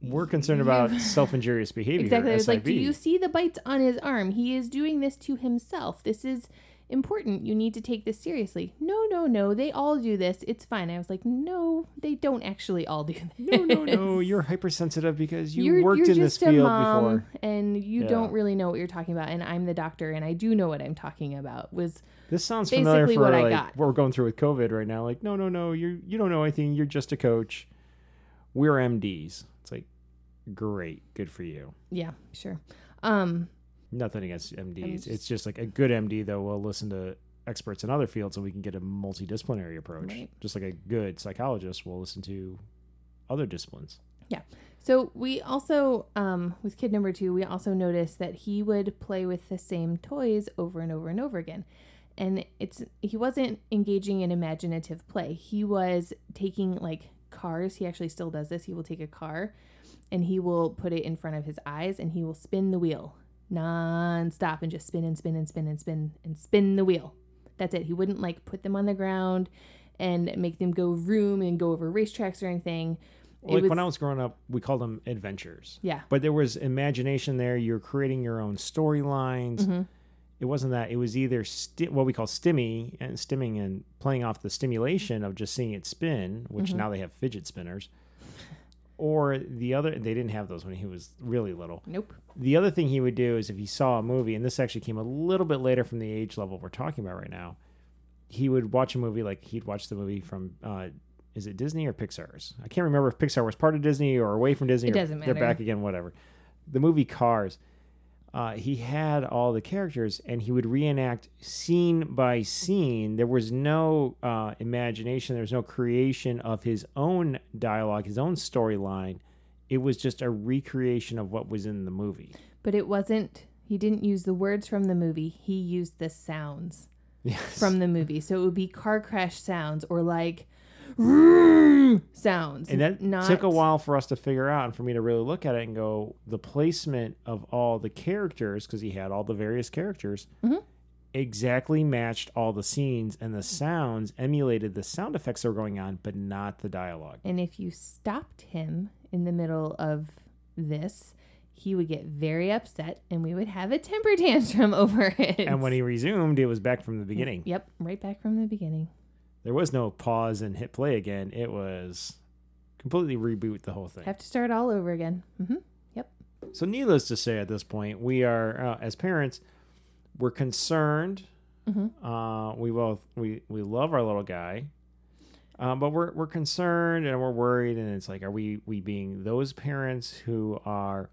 We're concerned about self injurious behavior. Exactly. I was like, do you see the bites on his arm? He is doing this to himself. This is important. You need to take this seriously. No, no, no. They all do this. It's fine. I was like, no, they don't actually all do this. No, no, no. You're hypersensitive because you You're- worked you're in this just a field mom, before. and you Yeah. don't really know what you're talking about. And I'm the doctor, and I do know what I'm talking about. Was This sounds familiar for what I like got. what we're going through with COVID right now. Like, no, no, no. You you don't know anything. You're just a coach. We're MDs. It's like, great, good for you. yeah, sure. Um, Nothing against MDs. just- it's just like a good MD though will listen to experts in other fields so we can get a multidisciplinary approach. Right. Just like a good psychologist will listen to other disciplines. Yeah. So we also, um, with kid number two, we also noticed that he would play with the same toys over and over and over again. And it's he wasn't engaging in imaginative play. He was taking like cars. He actually still does this. He will take a car and he will put it in front of his eyes and he will spin the wheel non-stop and just spin and spin and spin and spin and spin the wheel. That's it. He wouldn't like put them on the ground and make them go room and go over racetracks or anything. It like was- when I was growing up, we called them adventures. yeah. But there was imagination there. You're creating your own storylines. Mhm. It wasn't that. It was either sti- what we call stimmy and stimming and playing off the stimulation of just seeing it spin, which Mm-hmm. now they have fidget spinners. Or the other, they didn't have those when he was really little. Nope. The other thing he would do is if he saw a movie, and this actually came a little bit later from the age level we're talking about right now, he would watch a movie like he'd watch the movie from, uh, is it Disney or Pixar's? I can't remember if Pixar was part of Disney or away from Disney. It or doesn't matter. They're back again, whatever. The movie Cars. Uh, he had all the characters and he would reenact scene by scene. There was no uh, imagination, there was no creation of his own dialogue, his own storyline. It was just a recreation of what was in the movie. But it wasn't, he didn't use the words from the movie. He used the sounds Yes. from the movie. So it would be car crash sounds or like sounds. and that not, took a while for us to figure out and for me to really look at it and go the placement of all the characters because he had all the various characters Mhm. exactly matched all the scenes and the sounds emulated the sound effects that were going on but not the dialogue And if you stopped him in the middle of this, he would get very upset and we would have a temper tantrum over it. and when he resumed it was back from the beginning Yep, right back from the beginning. There was no pause and hit play again it was completely reboot the whole thing Have to start all over again. hmm Yep. So, needless to say, at this point, we are uh, as parents, we're concerned. Mhm. Uh, we both we we love our little guy, um, but we're we're concerned and we're worried, and it's like, are we we being those parents who are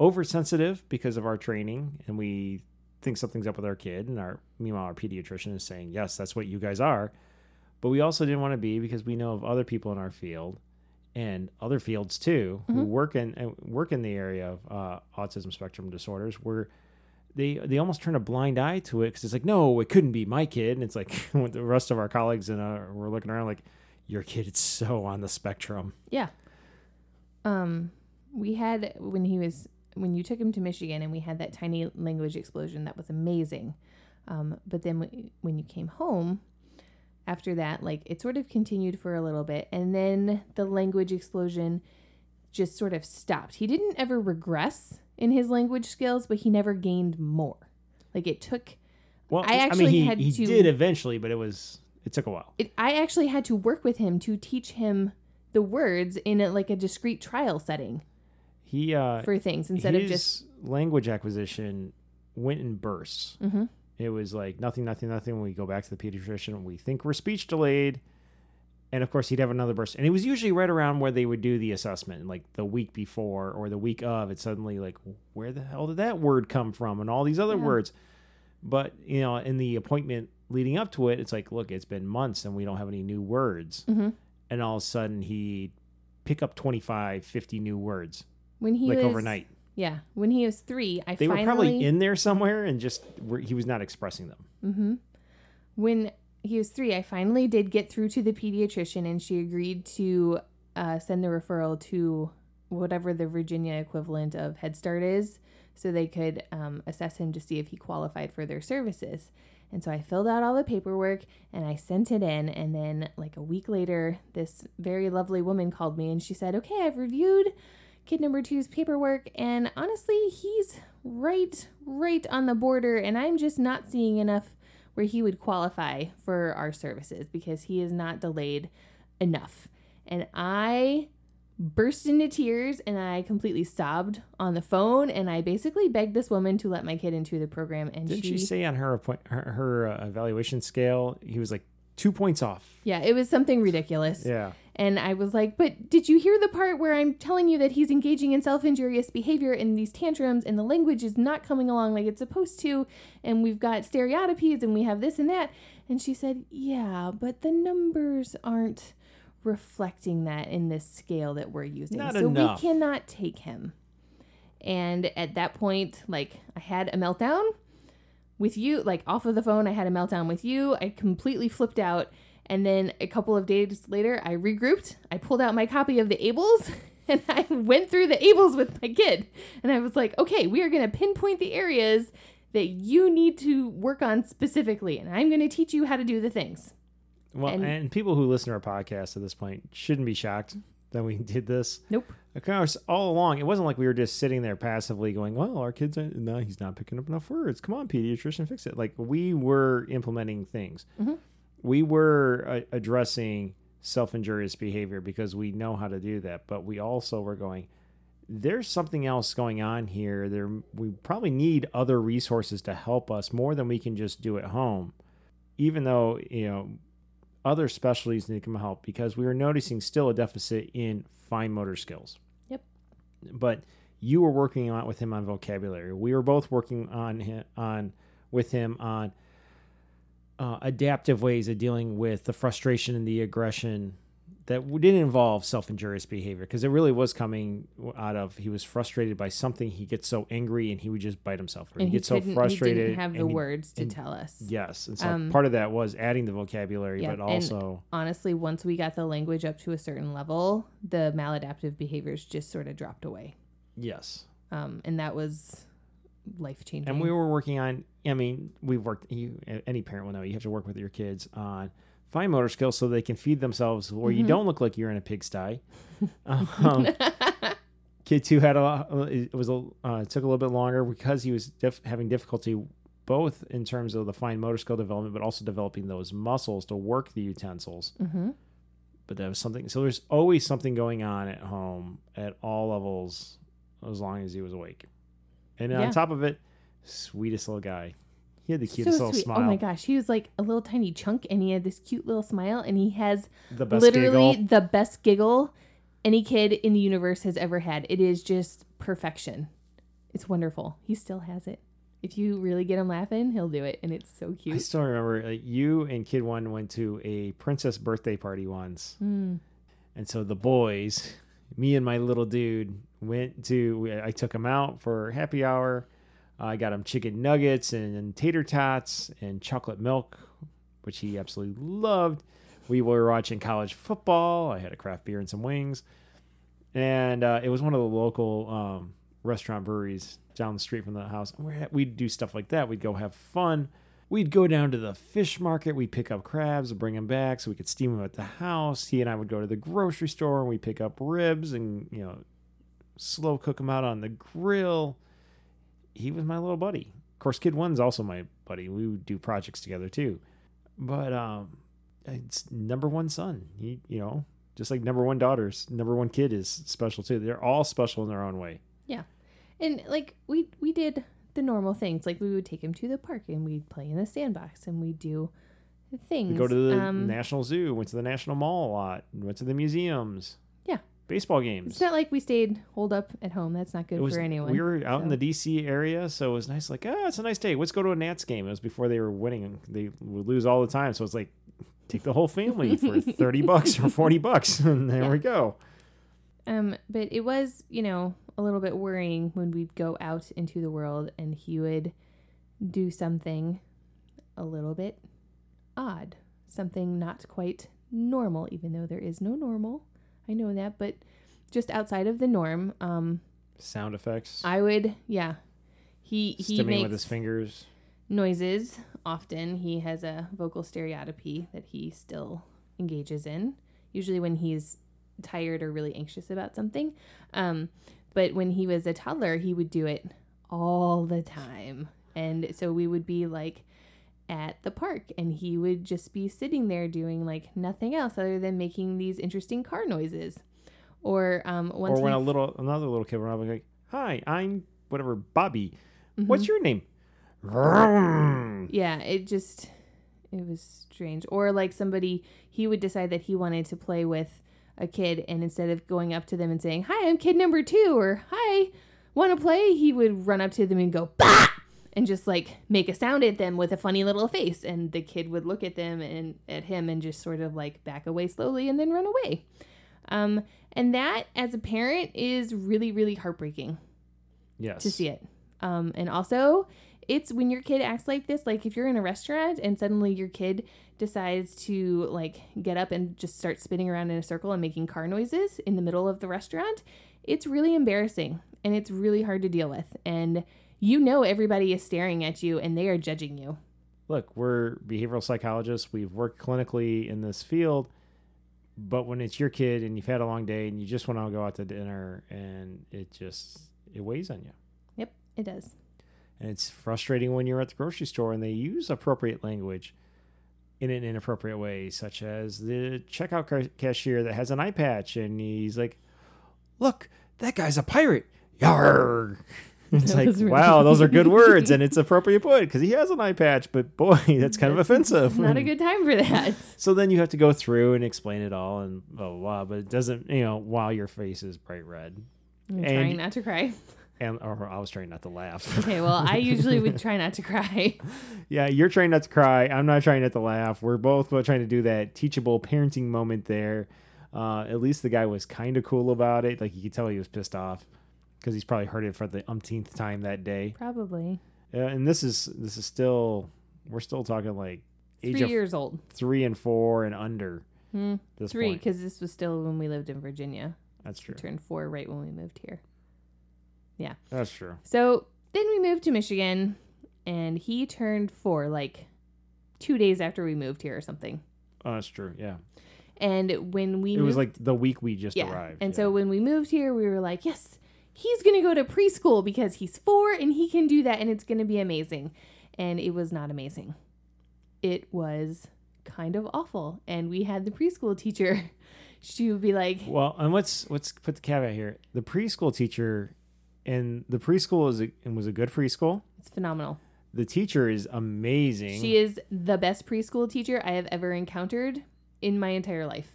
oversensitive because of our training, and we think something's up with our kid, and our meanwhile our pediatrician is saying, yes, that's what you guys are, but we also didn't want to be because we know of other people in our field and other fields too who Mhm. work in work in the area of uh, autism spectrum disorders where they they almost turn a blind eye to it because it's like no it couldn't be my kid and it's like with the rest of our colleagues and uh, we're looking around like your kid is so on the spectrum Yeah. Um, we had when he was when you took him to Michigan, and we had that tiny language explosion. That was amazing. Um, but then when you came home, after that, like it sort of continued for a little bit, and then the language explosion just sort of stopped. He didn't ever regress in his language skills, but he never gained more. Like it took well I i, actually mean he, had he to- did eventually but it was it took a while it, I actually had to work with him to teach him the words in a, like a discrete trial setting he uh for things instead of just language acquisition went in bursts Mhm. It was like nothing nothing nothing. When we go back to the pediatrician. We think we're speech delayed. And of course he'd have another burst. And it was usually right around where they would do the assessment like the week before or the week of. It's suddenly like where the hell did that word come from? And all these other Yeah. words. But you know in the appointment leading up to it it's like look it's been months and we don't have any new words. Mhm. and all of a sudden he pick up 25 50 new words when he like was overnight Yeah, when he was three, I finally they finally were probably in there somewhere and just were, he was not expressing them Mm-hmm. When he was three, I finally did get through to the pediatrician, and she agreed to uh, send the referral to whatever the Virginia equivalent of Head Start is, so they could um, assess him to see if he qualified for their services. And so I filled out all the paperwork and I sent it in. And then, like a week later, this very lovely woman called me and she said, Okay, I've reviewed kid number two's paperwork. And honestly, he's right, right on the border. And I'm just not seeing enough where he would qualify for our services because he is not delayed enough. And I burst into tears and I completely sobbed on the phone and I basically begged this woman to let my kid into the program and Didn't she she say on her appoint, her, her uh, evaluation scale he was like two points off? Yeah, it was something ridiculous. Yeah. And I was like, but did you hear the part where I'm telling you that he's engaging in self injurious behavior in these tantrums and the language is not coming along like it's supposed to? And we've got stereotypies and we have this and that. And she said, yeah, but the numbers aren't reflecting that in this scale that we're using. Not so enough. we cannot take him. And at that point, like, I had a meltdown with you, like, off of the phone. I had a meltdown with you. I completely flipped out. And then a couple of days later, I regrouped. I pulled out my copy of the ABLLS and I went through the ABLLS with my kid. And I was like, okay, we are going to pinpoint the areas that you need to work on specifically. And I'm going to teach you how to do the things. Well, and, And- people who listen to our podcast at this point shouldn't be shocked that we did this. Nope. Of course, all along, it wasn't like we were just sitting there passively going, "Well, our kids, are, no, he's not picking up enough words. Come on, pediatrician, fix it." Like we were implementing things. Mhm. We were uh, addressing self-injurious behavior because we know how to do that. But we also were going, "There's something else going on here. There, we probably need other resources to help us more than we can just do at home." Even though you know other specialties need to come help because we were noticing still a deficit in fine motor skills. Yep. But you were working on with him on vocabulary. We were both working on him, on with him on uh, adaptive ways of dealing with the frustration and the aggression that didn't involve self-injurious behavior because it really was coming out of he was frustrated by something he gets so angry and he would just bite himself or And he he, gets so frustrated he didn't have the he- words to and- tell us. yes and so Um, part of that was adding the vocabulary yeah, but and- also Honestly, once we got the language up to a certain level, the maladaptive behaviors just sort of dropped away. yes Um, and that was life changing. and we were working on i mean we've worked you any parent will know you have to work with your kids on fine motor skills so they can feed themselves where you Mhm. don't look like you're in a pigsty um, kid two had a lot- it was a uh, it took a little bit longer because he was having difficulty both in terms of the fine motor skill development but also developing those muscles to work the utensils hmm but that was something so there's always something going on at home at all levels as long as he was awake and Yeah. on top of it sweetest little guy he had the cutest so little sweet. smile Oh my gosh, he was like a little tiny chunk, and he had this cute little smile, and he has the best literally giggle. the best giggle any kid in the universe has ever had. It is just perfection. It's wonderful. He still has it. If you really get him laughing, he'll do it, and it's so cute. I still remember like, you and kid one went to a princess birthday party once Mm. and so the boys me and my little dude went to i took him out for happy hour. I got him chicken nuggets and, tater tots and chocolate milk which he absolutely loved. We were watching college football. I had a craft beer and some wings. And uh, it was one of the local um, restaurant breweries down the street from the house. We'd do stuff like that. We'd go have fun. We'd go down to the fish market. We'd pick up crabs and bring them back so we could steam them at the house. He and i would go to the grocery store and we pick up ribs and you know slow cook them out on the grill. He was my little buddy. Of course kid one's also my buddy. We would do projects together too. But um it's number one son. He you know just like number one daughters number one kid is special too. They're all special in their own way. Yeah, And like we we did the normal things, like we would take him to the park and we'd play in the sandbox and we'd do things. we go to the um, national zoo went to the national mall a lot went to the museums. Yeah. Baseball games It's not like we stayed holed up at home. That's not good was for anyone. we were out in the DC area, so it was nice. Like, ah, it's a nice day. Let's go to a Nats game. It was before they were winning. They would lose all the time, so it's like take the whole family for thirty bucks or forty bucks, and there we go. Um, but it was, you know, a little bit worrying when we'd go out into the world and he would do something a little bit odd, something not quite normal, even though there is no normal. I know that, but just outside of the norm. Um, Sound effects, I would, yeah. He he stimming makes with his fingers. noises often. He has a vocal stereotypy that he still engages in, usually when he's tired or really anxious about something. Um, but when he was a toddler, he would do it all the time. And so we would be like at the park and he would just be sitting there doing like nothing else other than making these interesting car noises. Or um once or when a little another little kid up and like, "Hi, I'm whatever Bobby. Mm-hmm. What's your name?" Yeah, it just it was strange. Or like somebody he would decide that he wanted to play with a kid and instead of going up to them and saying, "Hi, I'm kid number 2" or "Hi, want to play?" he would run up to them and go, "Bah!" And just like make a sound at them with a funny little face and the kid would look at them and at him and just sort of like back away slowly and then run away. Um and that as a parent is really really heartbreaking Yes. to see it. Um, and also, it's when your kid acts like this, like if you're in a restaurant and suddenly your kid decides to like get up and just start spinning around in a circle and making car noises in the middle of the restaurant, it's really embarrassing and it's really hard to deal with. And you know everybody is staring at you and they are judging you. Look, we're behavioral psychologists. We've worked clinically in this field, but when it's your kid and you've had a long day and you just want to go out to dinner and it just it weighs on you. Yep, it does. And it's frustrating when you're at the grocery store and they use appropriate language in an inappropriate way, such as the checkout ca- cashier that has an eye patch and he's like, Look, that guy's a pirate. Yarr. It's That like, really- wow, those are good words and it's appropriate put because he has an eye patch, but boy, that's kind of offensive. Not a good time for that. So then you have to go through and explain it all and blah, blah, blah, but it doesn't, you know, while your face is bright red. I'm And- trying not to cry. And or I was trying not to laugh. Okay, well, I usually would try not to cry. Yeah, you're trying not to cry. I'm not trying not to laugh. We're both both trying to do that teachable parenting moment there. Uh, at least the guy was kind of cool about it. Like you could tell he was pissed off because he's probably heard it for the umpteenth time that day. Probably. Uh, and this is this is still we're still talking like age Three years old. three and four and under. Hmm. Three, because this was still when we lived in Virginia. That's true. We turned four right when we moved here. Yeah, that's true. So then we moved to Michigan, and he turned four like two days after we moved here or something. Oh, that's true. Yeah, And when we it moved, was like the week we just yeah, arrived. and yeah. so when we moved here, we were like, yes, he's gonna go to preschool because he's four and he can do that, and it's gonna be amazing. And it was not amazing. It was kind of awful, and we had the preschool teacher. She would be like, Well, and let's let's put the caveat here. The preschool teacher, and the preschool is a, and was a good preschool. it's phenomenal. The teacher is amazing. She is the best preschool teacher I have ever encountered in my entire life.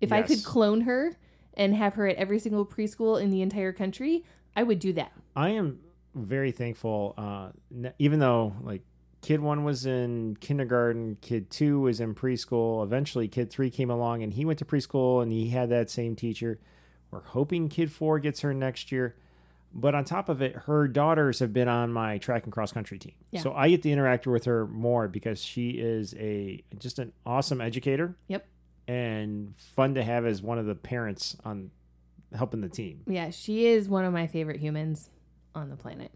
If I could clone her and have her at every single preschool in the entire country, I would do that. I am very thankful. Uh, n- even though like kid one was in kindergarten, kid two was in preschool. Eventually, kid three came along and he went to preschool and he had that same teacher. We're hoping kid four gets her next year. But on top of it, her daughters have been on my track and cross country team. Yeah. So I get to interact with her more because she is a just an awesome educator. Yep. And fun to have as one of the parents on helping the team. Yeah, she is one of my favorite humans on the planet,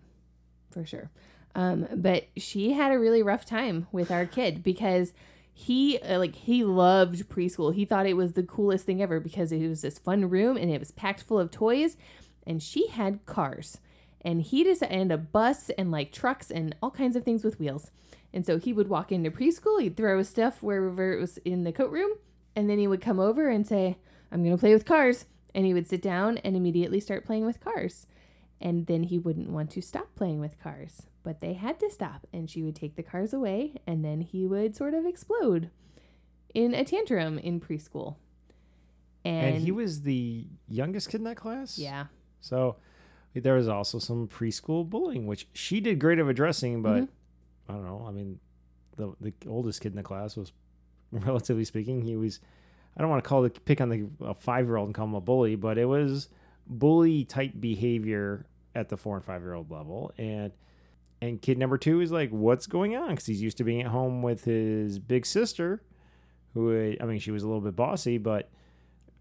for sure. Um, but she had a really rough time with our kid because he uh, like he loved preschool. He thought it was the coolest thing ever because it was this fun room and it was packed full of toys, and she had cars, and he just and a bus and like trucks and all kinds of things with wheels. And so he would walk into preschool, he'd throw his stuff wherever it was in the coat room, and then he would come over and say, I'm going to play with cars. And he would sit down and immediately start playing with cars. And then he wouldn't want to stop playing with cars, but they had to stop. And she would take the cars away, and then he would sort of explode in a tantrum in preschool. And, and he was the youngest kid in that class. yeah, So there was also some preschool bullying, which she did great of addressing, but Mhm. I don't know. I mean, the the oldest kid in the class was, relatively speaking, he was. I don't want to call the pick on the a five year old and call him a bully, but it was bully type behavior at the four and five year old level, and and kid number two is like, what's going on? Because he's used to being at home with his big sister, who I mean, she was a little bit bossy, but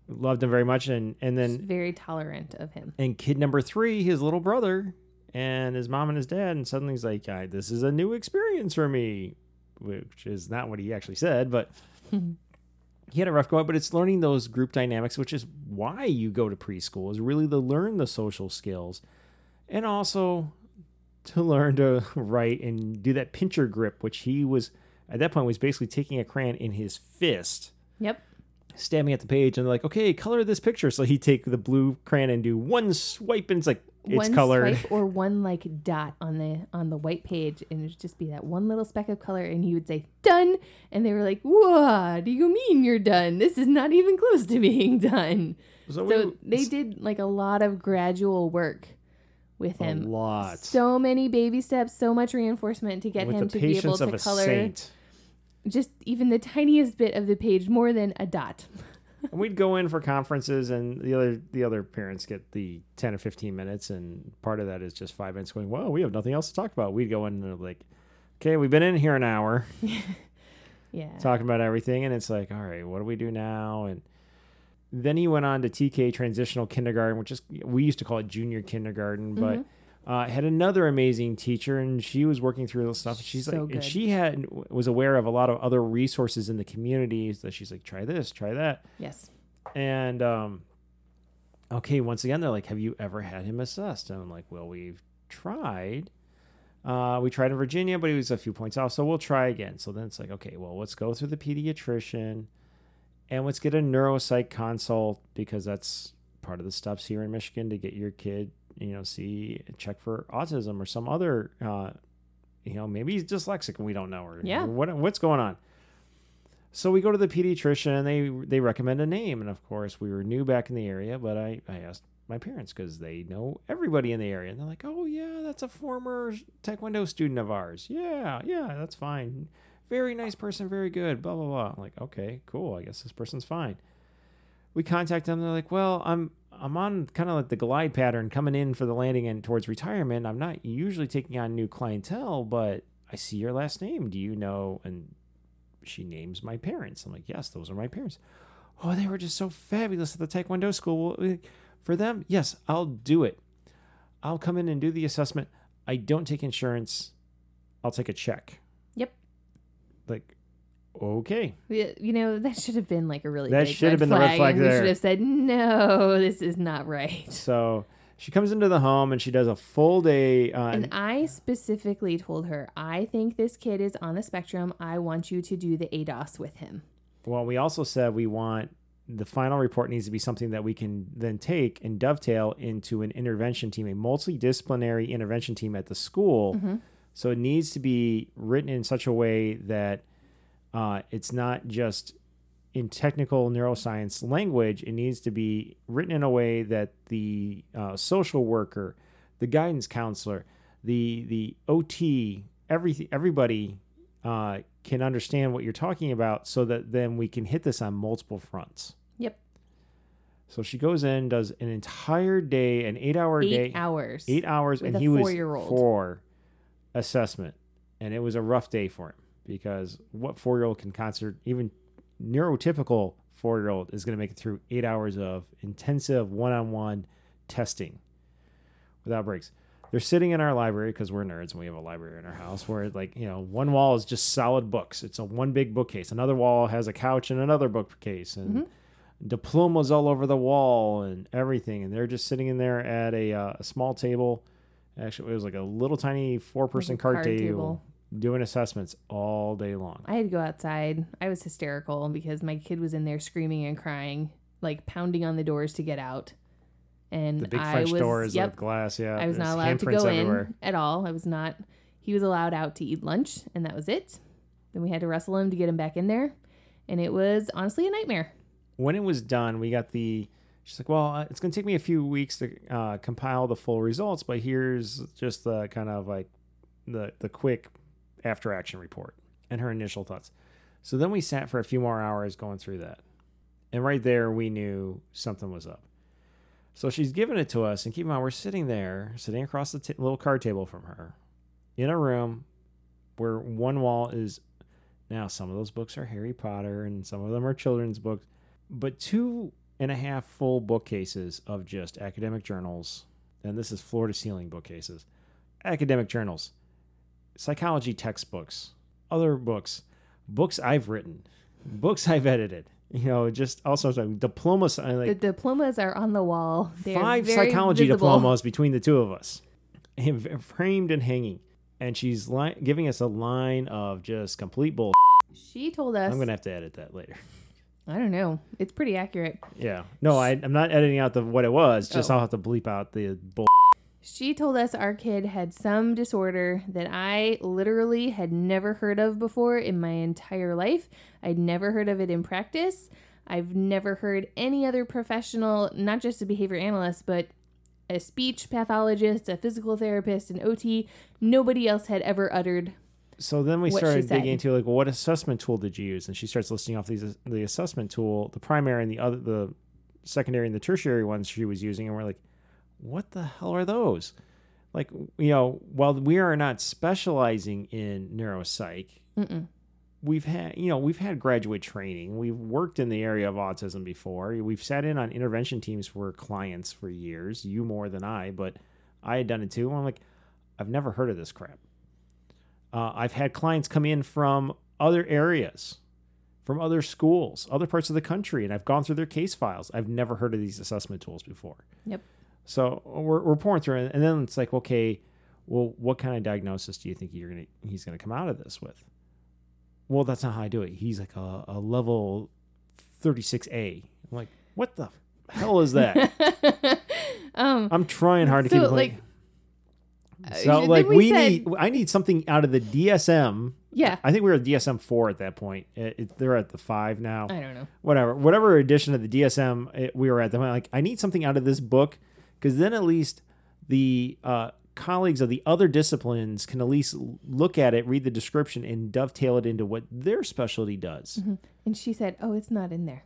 loved him very much, and and Just then very tolerant of him. and kid number three, his little brother, and his mom and his dad, and suddenly he's like, "I- "This is a new experience for me," which is not what he actually said, but he had a rough go. But it's learning those group dynamics, which is why you go to preschool, is really to learn the social skills, and also to learn to write and do that pincher grip, which he was at that point was basically taking a crayon in his fist, Yep. stabbing at the page, and they're like, okay, color this picture. So he'd take the blue crayon and do one swipe, and it's like it's one colored. swipe or one like dot on the on the white page, and it'd just be that one little speck of color, and he would say done, and they were like, "What do you mean you're done? This is not even close to being done." So, So we, they did like a lot of gradual work with a him. lot So many baby steps, so much reinforcement to get with him to be able patience to a color saint. just even the tiniest bit of the page more than a dot. And we'd go in for conferences, and the other the other parents get the ten or fifteen minutes, and part of that is just five minutes going. Well, we have nothing else to talk about. We'd go in and they're like, okay, we've been in here an hour Yeah. talking about everything, and it's like, all right, what do we do now? And then he went on to TK Transitional Kindergarten, which is we used to call it junior kindergarten, but. Mhm. Uh, had another amazing teacher, and she was working through the stuff. And she's So like, and she had was aware of a lot of other resources in the communities that she's like, try this, try that. yes. And um, okay, once again, they're like, "Have you ever had him assessed?" And I'm like, "Well, we've tried. Uh, we tried in Virginia, but he was a few points off, so we'll try again." So then it's like, okay, well, let's go through the pediatrician, and let's get a neuropsych consult because that's part of the steps here in Michigan to get your kid, you know, see check for autism or some other, uh, you know, maybe he's dyslexic and we don't know, or Yeah. or what what's going on. So we go to the pediatrician and they they recommend a name, and of course we were new back in the area, but I I asked my parents because they know everybody in the area, and they're like, oh yeah, that's a former taekwondo student of ours. Yeah, yeah, that's fine. Very nice person, very good. Blah blah blah. I'm like, okay, cool. I guess this person's fine. We contact them. They're like, well, I'm I'm on kind of like the glide pattern coming in for the landing and towards retirement. I'm not usually taking on new clientele, but I see your last name. Do you know? And she names my parents. I'm like, yes, those are my parents. Oh, they were just so fabulous at the Taekwondo school. Well, eh, For them, yes, I'll do it. I'll come in and do the assessment. I don't take insurance. I'll take a check. Yep. Like, okay. Yeah, You know, that should have been like a really That big should have red been the red flag and We there. should have said, no, this is not right. So she comes into the home and she does a full day. Uh, And I specifically told her, I think this kid is on the spectrum. I want you to do the ADOS with him. Well, we also said we want the final report needs to be something that we can then take and dovetail into an intervention team, a multidisciplinary intervention team at the school. Mm-hmm. So it needs to be written in such a way that uh, it's not just in technical neuroscience language. It needs to be written in a way that the uh, social worker, the guidance counselor, the the OT, every everybody uh, can understand what you're talking about, so that then we can hit this on multiple fronts. Yep. So she goes in, does an entire day, an eight-hour Eight day, hours. eight hours, and he was four assessment, and it was a rough day for him because what four-year-old can concert even neurotypical four-year-old is going to make it through eight hours of intensive one-on-one testing without breaks. They're sitting in our library because we're nerds and we have a library in our house where like you know one wall is just solid books. It's a one big bookcase. Another wall has a couch and another bookcase and Mm-hmm. diplomas all over the wall and everything. And they're just sitting in there at a, uh, a small table. Actually, it was like a little tiny four person card, card table, table. Doing assessments all day long. I had to go outside. I was hysterical because my kid was in there screaming and crying, like pounding on the doors to get out. And The big I French was, doors yep, with glass. Yeah, I was not allowed to go everywhere. in at all. I was not. He was allowed out to eat lunch, and that was it. Then we had to wrestle him to get him back in there, and it was honestly a nightmare. when it was done, we got the. She's like, well, uh, it's going to take me a few weeks to uh, compile the full results, but here's just the kind of like the the quick after action report and her initial thoughts. So then we sat for a few more hours going through that, and right there we knew something was up. So she's giving it to us, and keep in mind we're sitting there, sitting across the t- little card table from her, in a room where one wall is now some of those books are Harry Potter and some of them are children's books but two and a half full bookcases of just academic journals, and this is floor to ceiling bookcases, academic journals, psychology textbooks, other books, books I've written, books I've edited, you know, just all sorts of diplomas, uh, the diplomas are on the wall. They are five psychology visible. diplomas between the two of us. framed and hanging. And she's li- giving us a line of just complete bull. She told us. I'm going to have to edit that later. I don't know. It's pretty accurate. Yeah. No, I, I'm not editing out the what it was. Just Oh. I'll have to bleep out the bull. She told us our kid had some disorder that I literally had never heard of before in my entire life. I'd never heard of it in practice. I've never heard any other professional, not just a behavior analyst, but a speech pathologist, a physical therapist, an OT. Nobody else had ever uttered. So then we started digging into like, well, what assessment tool did you use? And she starts listing off these the assessment tool, the primary and the other, the secondary and the tertiary ones she was using, and we're like, what the hell are those? Like, you know, while we are not specializing in neuropsych, Mm-mm. we've had, you know, we've had graduate training. We've worked in the area of autism before. We've sat in on intervention teams for clients for years. You more than I, but I had done it too. I'm like, I've never heard of this crap. Uh, I've had clients come in from other areas, from other schools, other parts of the country, and I've gone through their case files. I've never heard of these assessment tools before. Yep. So we're, we're pouring through and then it's like, okay, well, what kind of diagnosis do you think you're gonna he's gonna come out of this with? Well, that's not how I do it. He's like a, a level 36A. I'm like, what the hell is that? um, I'm trying hard to So, keep it like, uh, so like we said- need I need something out of the DSM. yeah, I think we were at DSM four at that point. It, it- they're at the five now. I don't know. Whatever, whatever edition of the DSM it, we were at. I'm like, I need something out of this book because then at least the uh, colleagues of the other disciplines can at least look at it, read the description, and dovetail it into what their specialty does. Mm-hmm. And she said, "Oh, it's not in there."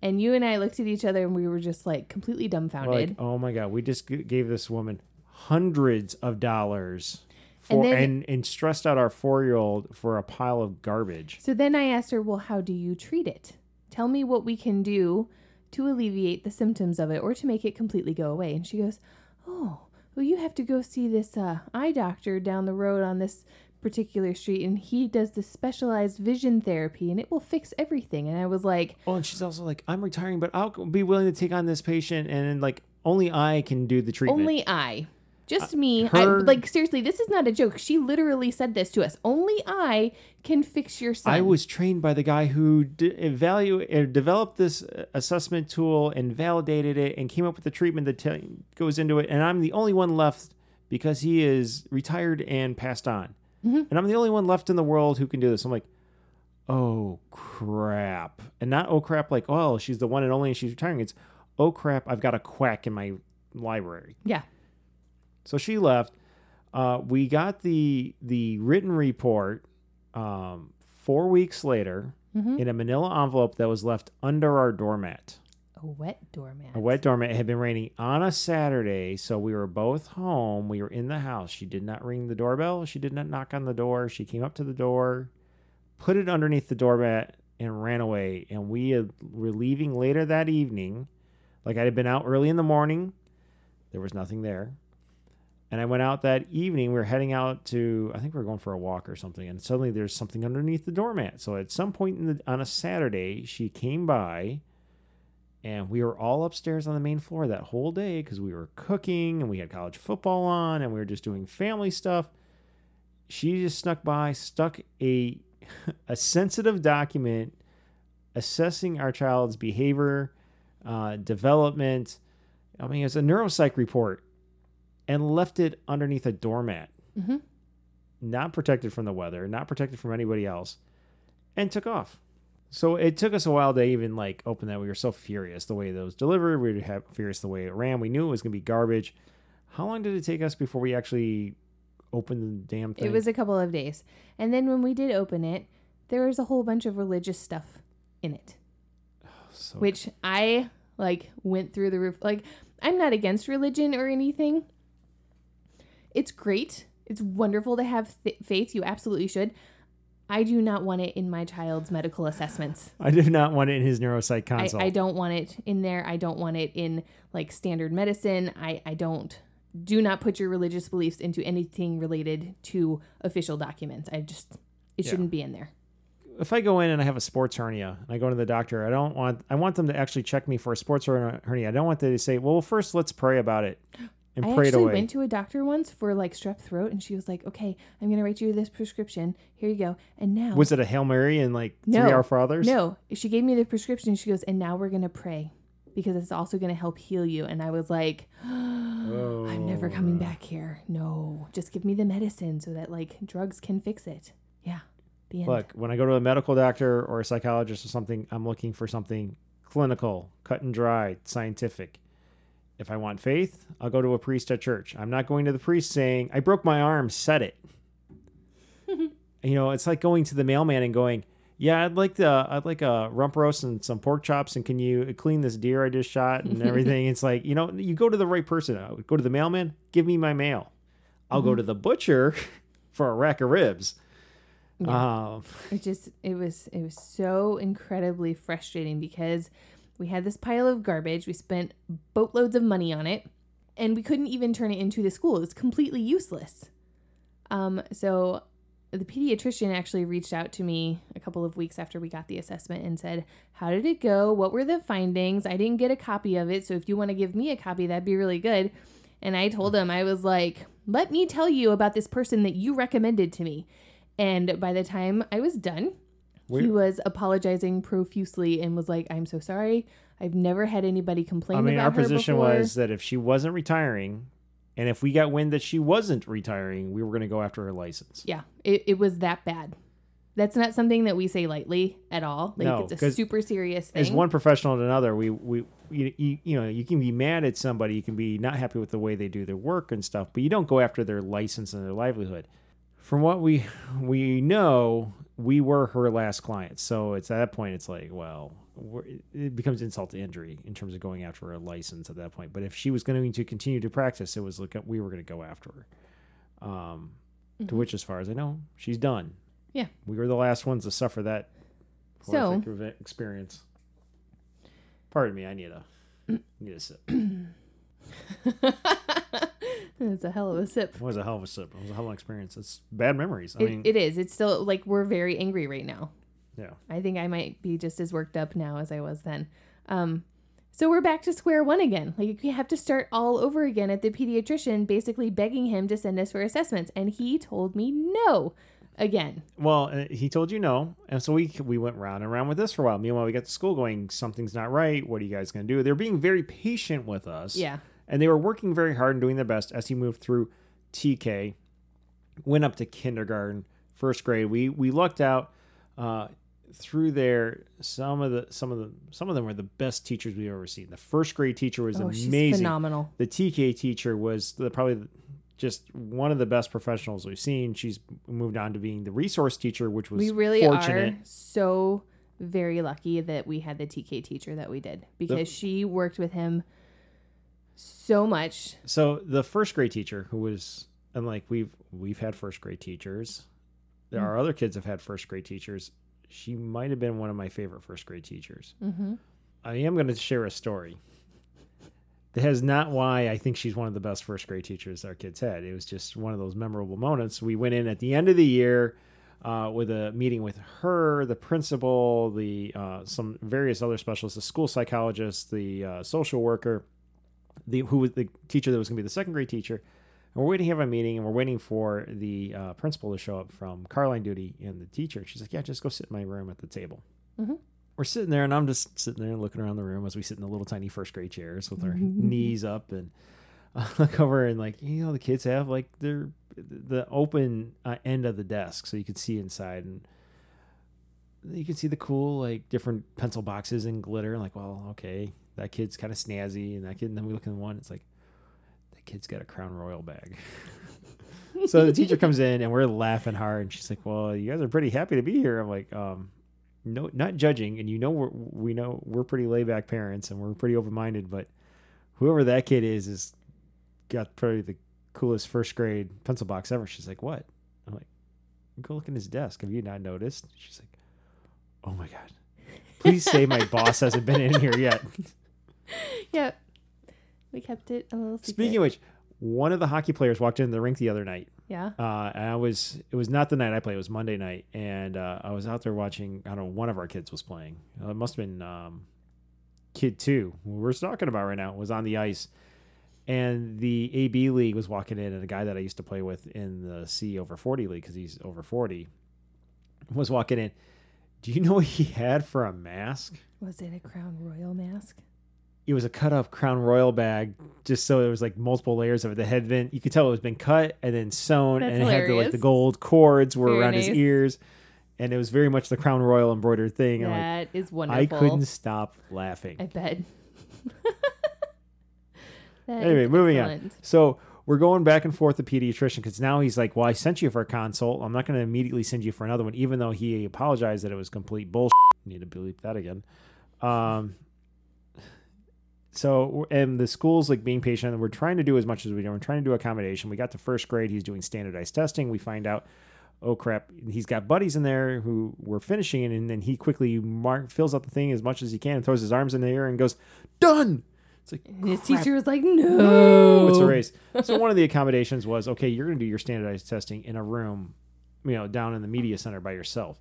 And you and I looked at each other and we were just like completely dumbfounded. Like, oh my god, we just g- gave this woman hundreds of dollars. For, And and, and stressed out our four year old for a pile of garbage. So then I asked her, Well, how do you treat it? Tell me what we can do to alleviate the symptoms of it or to make it completely go away. And she goes, Oh, well, you have to go see this uh, eye doctor down the road on this particular street, and he does this specialized vision therapy, and it will fix everything. And I was like, Oh, and she's also like, I'm retiring, but I'll be willing to take on this patient, and like only I can do the treatment. Only I. Just me. I, her- like, seriously, this is not a joke. She literally said this to us. Only I can fix your son. I was trained by the guy who d- evaluate uh, developed this uh, assessment tool and validated it and came up with the treatment that t- goes into it. And I'm the only one left because he is retired and passed on. And I'm the only one left in the world who can do this. I'm like, oh crap, and not oh crap like oh she's the one and only and she's retiring. It's oh crap, I've got a quack in my library. Yeah. So she left. Uh, we got the the written report um, four weeks later Mhm. in a Manila envelope that was left under our doormat. A wet doormat. A wet doormat. It had been raining on a Saturday, so we were both home. We were in the house. She did not ring the doorbell. She did not knock on the door. She came up to the door, put it underneath the doormat, and ran away. And we were leaving later that evening. Like I had been out early in the morning. There was nothing there. And I went out that evening. We were heading out to, I think we were going for a walk or something. And suddenly there's something underneath the doormat. So at some point in the, on a Saturday, she came by and we were all upstairs on the main floor that whole day because we were cooking and we had college football on and we were just doing family stuff. She just snuck by, stuck a a sensitive document assessing our child's behavior, uh, development. I mean, it's a neuropsych report, and left it underneath a doormat, Mhm. not protected from the weather, not protected from anybody else, and took off. So it took us a while to even like open that. We were so furious the way that was delivered. We were furious the way it ran. We knew it was gonna be garbage. How long did it take us before we actually opened the damn thing? It was a couple of days. And then when we did open it, there was a whole bunch of religious stuff in it, so which I like went through the roof. Like, I'm not against religion or anything. It's great. It's wonderful to have th- faith. You absolutely should. I do not want it in my child's medical assessments. I do not want it in his neuropsych I. I don't want it in there. I don't want it in like standard medicine. I, I don't do not put your religious beliefs into anything related to official documents. I just it Yeah. shouldn't be in there. if I go in and I have a sports hernia and I go to the doctor, I don't want I want them to actually check me for a sports hernia. I don't want them to say, "Well, first let's pray about it." And I prayed actually away. went to a doctor once for like strep throat, and she was like, "Okay, I'm gonna write you this prescription. Here you go." And now, Was it a Hail Mary and like No. three Our Fathers? no, she gave me the prescription. She goes, "And now we're gonna pray because it's also gonna help heal you." And I was like, "I'm never oh. coming Oh. back here. No, just give me the medicine so that like drugs can fix it." Yeah, the end. Look, when I go to a medical doctor or a psychologist or something, I'm looking for something clinical, cut and dry, scientific. If I want faith, I'll go to a priest at church. I'm not going to the priest saying, I broke my arm, set it. you know, it's like going to the mailman and going, Yeah, I'd like the I'd like a rump roast and some pork chops and can you clean this deer I just shot and everything? it's like, you know, you go to the right person. I would Go to the mailman, give me my mail. I'll go to the butcher for a rack of ribs. Um, it just it was it was so incredibly frustrating because we had this pile of garbage. We spent boatloads of money on it and we couldn't even turn it into the school. It was completely useless. Um so the pediatrician actually reached out to me a couple of weeks after we got the assessment and said how did it go? What were the findings? I didn't get a copy of it so if you want to give me a copy that'd be really good. And i told him i was like let me tell you about this person that you recommended to me. And by the time I was done, he was apologizing profusely and was like, "I'm so sorry. I've never had anybody complain I mean, our position before." was that if she wasn't retiring, and if we got wind that she wasn't retiring, we were going to go after her license. yeah, it, it was that bad. That's not something that we say lightly at all. Like No, it's a super serious thing. As one professional to another, we we you, you you know you can be mad at somebody, you can be not happy with the way they do their work and stuff, but you don't go after their license and their livelihood. From what we we know, we were her last client, so it's at that point it's like, well, it becomes insult to injury in terms of going after a license at that point. But if she was going to continue to practice, it was like we were going to go after her. Um, To which, as far as I know, she's done. Yeah. we were the last ones to suffer that So- horrific experience. Pardon me, I need a need a sip. It's a hell of a sip. It was a hell of a sip. It was a hell of an experience. It's bad memories. I It, mean, it is. It's still like we're very angry right now. yeah. I think I might be just as worked up now as I was then. Um, so we're back to square one again. Like we have to start all over again at the pediatrician, basically begging him to send us for assessments, and he told me no again. Well, uh, he told you no, and so we we went round and round with this for a while. Meanwhile, we got to school going. Something's not right. What are you guys going to do? They're being very patient with us. Yeah. And they were working very hard and doing their best as he moved through TK, went up to kindergarten, first grade. We we lucked out uh, through there. Some of the some of the some of them were the best teachers we've ever seen. The first grade teacher was Oh, amazing. phenomenal. The TK teacher was the, probably just one of the best professionals we've seen. She's moved on to being the resource teacher, which was We really fortunate. are so very lucky that we had the TK teacher that we did because she worked with him so much. So the first grade teacher who was and like we've we've had first grade teachers. There are other kids have had first grade teachers. She might have been one of my favorite first grade teachers. Mm-hmm. I am going to share a story. That has not why I think she's one of the best first grade teachers our kids had. It was just one of those memorable moments. We went in at the end of the year uh, with a meeting with her, the principal, the uh, some various other specialists, the school psychologist, the uh, social worker, the who was the teacher that was going to be the second grade teacher. And we're waiting to have a meeting, and we're waiting for the uh, principal to show up from Carline duty and the teacher. She's like, "Yeah, just go sit in my room at the table." Mhm. We're sitting there, and I'm just sitting there and looking around the room as we sit in the little tiny first grade chairs with our knees up, and I look over and like you know the kids have like their the open uh, end of the desk, so you can see inside, and you can see the cool like different pencil boxes and glitter. And like, well, okay, that kid's kind of snazzy, and that kid. And then we look at the one, it's like that kid's got a Crown Royal bag. so the teacher comes in, and we're laughing hard, and she's like, "Well, you guys are pretty happy to be here." I'm like, um. No, not judging, and you know we're we know we're pretty laid back parents, and we're pretty open minded. But whoever that kid is, is got probably the coolest first grade pencil box ever. She's like, "What?" I'm like, "Go look in his desk. Have you not noticed?" She's like, "Oh my god, please say my boss hasn't been in here yet." Yep. We kept it a little secret. Speaking of which, one of the hockey players walked in the rink the other night. yeah. Uh, and I was, it was not the night I played, it was Monday night. And uh, I was out there watching, I don't know, one of our kids was playing. Uh, it must have been um, kid two, who we're talking about right now, was on the ice. and the AB league was walking in, and a guy that I used to play with in the C over 40 league, because he's over 40, was walking in. Do you know what he had for a mask? Was it a Crown Royal mask? It was a cut up Crown Royal bag, just so it was like multiple layers of it. The had been, you could tell it was been cut and then sewn, That's and it had the, like the gold cords were Very around his ears, and it was very much the Crown Royal embroidered thing. I'm like, That is wonderful. I couldn't stop laughing. I bet. Anyway, moving on. So we're going back and forth to pediatrician because now he's like, "Well, I sent you for a consult. I'm not going to immediately send you for another one, even though he apologized that it was complete bullshit." Need to bleep that again. Um. So and the school's like being patient, and we're trying to do as much as we can. We're trying to do accommodation. We got to first grade. He's doing standardized testing. We find out, oh crap, he's got buddies in there who were finishing it, and then he quickly mark, fills out the thing as much as he can, and throws his arms in the air and goes, "Done." It's like And his crap. teacher was like, "No, It's a race. So one of the accommodations was okay. You're going to do your standardized testing in a room, you know, down in the media center by yourself.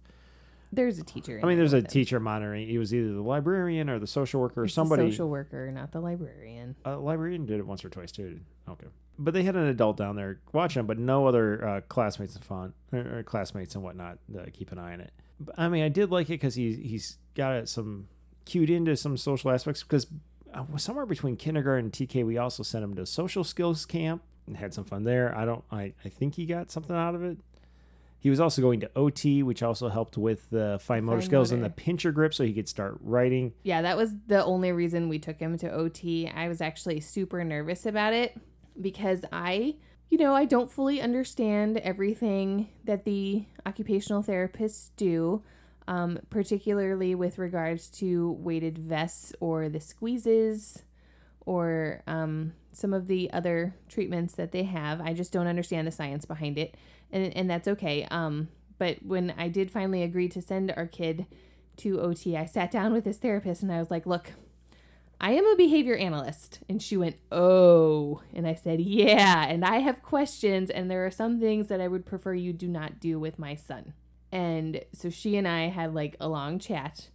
There's a teacher. I mean, there's a him. teacher monitoring. He was either the librarian or the social worker or somebody. social worker, not the librarian. A librarian did it once or twice too. Okay, but they had an adult down there watching, but no other uh, classmates and fun or, or classmates and whatnot to keep an eye on it. But, I mean, I did like it because he he's got some cued into some social aspects because uh, somewhere between kindergarten and TK, we also sent him to social skills camp and had some fun there. I don't, I, I think he got something out of it. He was also going to OT, which also helped with the fine motor Fine skills and the pincher grip, so he could start writing. Yeah, that was the only reason we took him to OT. I was actually super nervous about it because I, you know, I don't fully understand everything that the occupational therapists do, um, particularly with regards to weighted vests or the squeezes or um, some of the other treatments that they have. I just don't understand the science behind it, and and that's okay. Um, but when I did finally agree to send our kid to OT, I sat down with his therapist and I was like, "Look, I am a behavior analyst." And she went, "Oh." And I said, "Yeah, and I have questions and there are some things that I would prefer you do not do with my son." And so she and I had like a long chat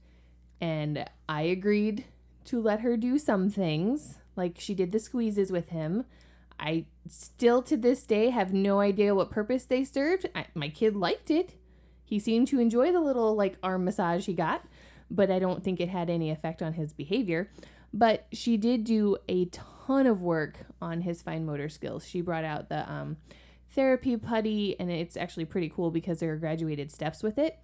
and I agreed to let her do some things. Like she did the squeezes with him. I still to this day have no idea what purpose they served. I, my kid liked it. He seemed to enjoy the little like arm massage he got, but I don't think it had any effect on his behavior. But she did do a ton of work on his fine motor skills. She brought out the um, therapy putty, and it's actually pretty cool because there are graduated steps with it.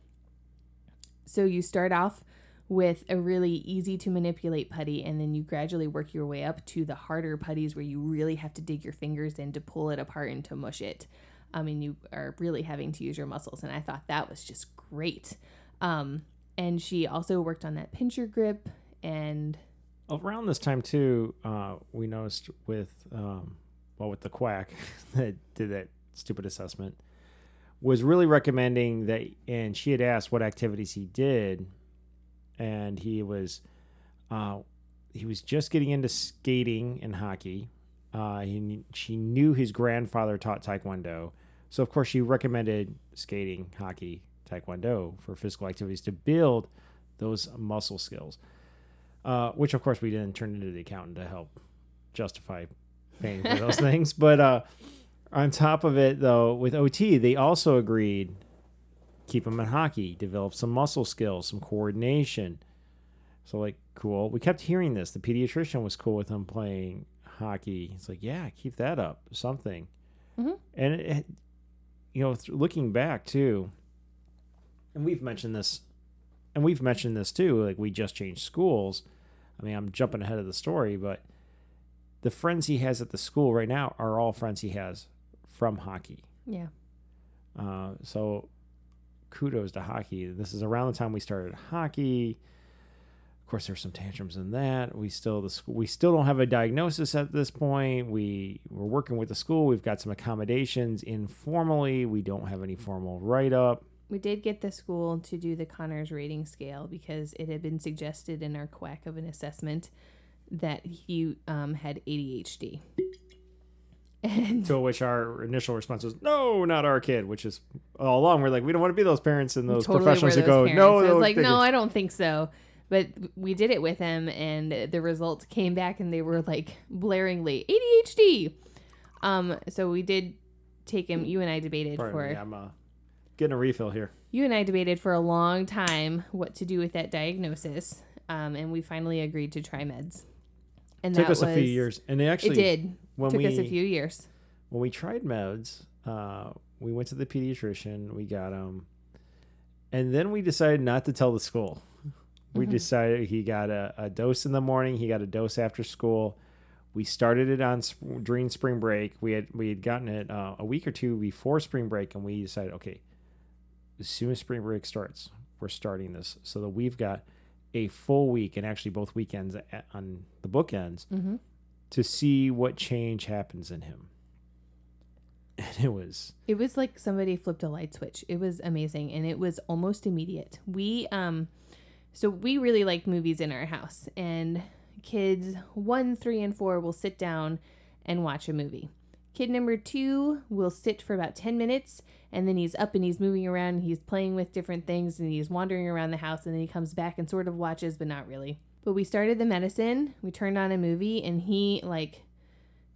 So you start off with a really easy to manipulate putty, and then you gradually work your way up to the harder putties where you really have to dig your fingers in to pull it apart and to mush it. I mean, you are really having to use your muscles, and I thought that was just great. Um, and she also worked on that pincher grip, and Around this time too, uh, we noticed with um, well with the quack that did that stupid assessment was really recommending that, and she had asked what activities he did, and he was uh, he was just getting into skating and hockey. Uh, he, she knew his grandfather taught taekwondo, so of course she recommended skating, hockey, taekwondo for physical activities to build those muscle skills. Uh, which of course we didn't turn into the accountant to help justify paying for those things. But uh, on top of it, though, with OT, they also agreed keep him in hockey, develop some muscle skills, some coordination. So like, cool. We kept hearing this. The pediatrician was cool with him playing hockey. It's like, yeah, keep that up, something. Mhm. And it, it- you know, th- looking back too, and we've mentioned this, and we've mentioned this too. Like we just changed schools. I mean, I'm jumping ahead of the story, but the friends he has at the school right now are all friends he has from hockey. yeah, Uh, so kudos to hockey. This is around the time we started hockey. Of course, there's some tantrums in that. We still the school. We still don't have a diagnosis at this point. We we're working with the school. We've got some accommodations informally. We don't have any formal write up. we did get the school to do the Conners rating scale because it had been suggested in our quack of an assessment that he um, had ADHD. And To which our initial response was, "No, not our kid." Which is all along we're like, we don't want to be those parents and those totally professionals were who go, those "No." parents. I was like, no, I don't think so. But we did it with him, and the results came back, and they were like blaringly ADHD. Um, so we did take him. You and I debated Pardon for me, I'm uh, getting a refill here. you and I debated for a long time what to do with that diagnosis, um, and we finally agreed to try meds. And took us a few years, and they actually it did. When Took we us a few years. when we tried meds, uh, we went to the pediatrician, we got them, and then we decided not to tell the school. We Mhm. decided he got a, a dose in the morning, he got a dose after school. We started it on sp- during spring break. We had we had gotten it uh, a week or two before spring break, and we decided, okay, as soon as spring break starts, we're starting this, so that we've got a full week and actually both weekends on the bookends Mm-hmm. To see what change happens in him. And it was It was like somebody flipped a light switch. It was amazing and it was almost immediate. We um so we really like movies in our house and kids 1, 3 and 4 will sit down and watch a movie. Kid number 2 will sit for about 10 minutes and then he's up and he's moving around he's playing with different things and he's wandering around the house and then he comes back and sort of watches but not really. But we started the medicine, we turned on a movie and he like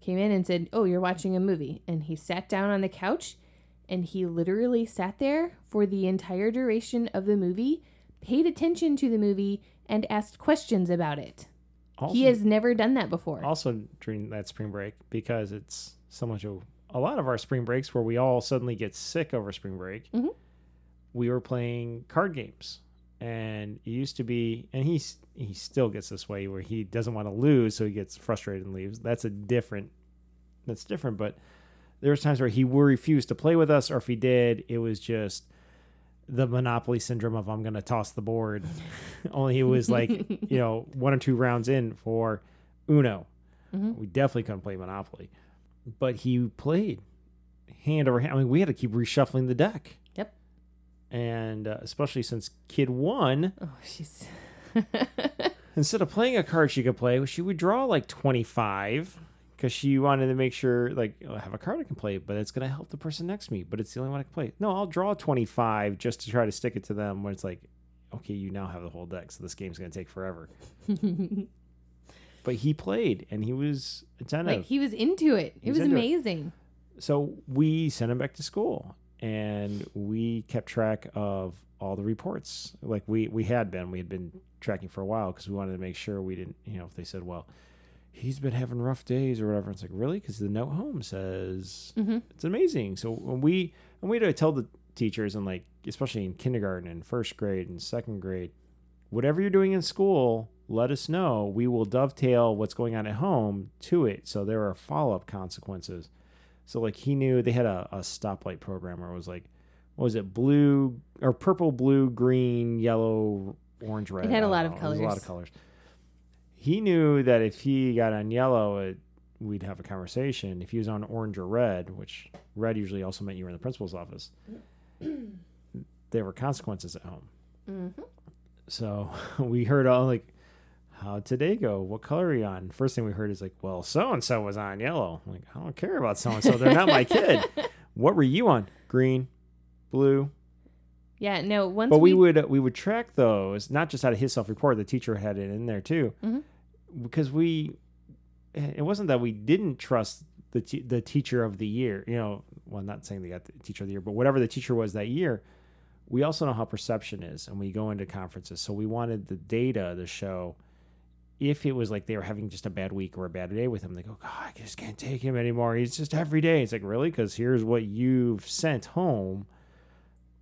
came in and said, "Oh, you're watching a movie." And he sat down on the couch and he literally sat there for the entire duration of the movie, paid attention to the movie and asked questions about it. also, he has never done that before. also during that spring break because it's so much of a lot of our spring breaks where we all suddenly get sick over spring break. Mhm. We were playing card games, and it used to be, and he's he still gets this way where he doesn't want to lose, so he gets frustrated and leaves. That's a different. That's different, but there was times where he would refuse to play with us, or if he did, it was just the monopoly syndrome of I'm going to toss the board. Only it was like you know one or two rounds in for Uno. Mhm. We definitely couldn't play Monopoly, but he played hand over hand. I mean, we had to keep reshuffling the deck. And uh, especially since Kid One, oh, she's instead of playing a card she could play, she would draw like twenty five because she wanted to make sure like oh, I have a card I can play, but it's gonna help the person next to me. But it's the only one I can play. No, I'll draw twenty five just to try to stick it to them. When it's like, okay, you now have the whole deck, so this game's gonna take forever. But he played and he was attentive. like he was into it. It He's was into it. amazing. so we sent him back to school and we kept track of all the reports. Like we we had been we had been tracking for a while because we wanted to make sure we didn't you know if they said well he's been having rough days or whatever it's like really? Because the note home says hmm it's amazing. So when we and we had to tell the teachers and like especially in kindergarten and first grade and second grade whatever you're doing in school let us know. We will dovetail what's going on at home to it. So there are follow-up consequences so like he knew they had a, a stoplight program where it was like what was it blue or purple blue green yellow orange red It had a lot of know. It was a lot of colors. he knew that if he got on yellow it we'd have a conversation. If he was on orange or red which red usually also meant you were in the principal's office there were consequences at home. Hmm so we heard all like how'd today go? What color are you on? First thing we heard is like well so and so was on yellow. I'm like i don't care about so and so they're not my kid. What were you on? Green blue? Yeah, no. Once but we, would we would track those not just out of his self-report the teacher had it in there too. Mhm. because we it wasn't that we didn't trust the te- the teacher of the year you know well not saying they got the teacher of the year but whatever the teacher was that year we also know how perception is and we go into conferences. So we wanted the data to show if it was like they were having just a bad week or a bad day with him they oh, go god i just can't take him anymore. He's just every day. It's like really? Because here's what you've sent home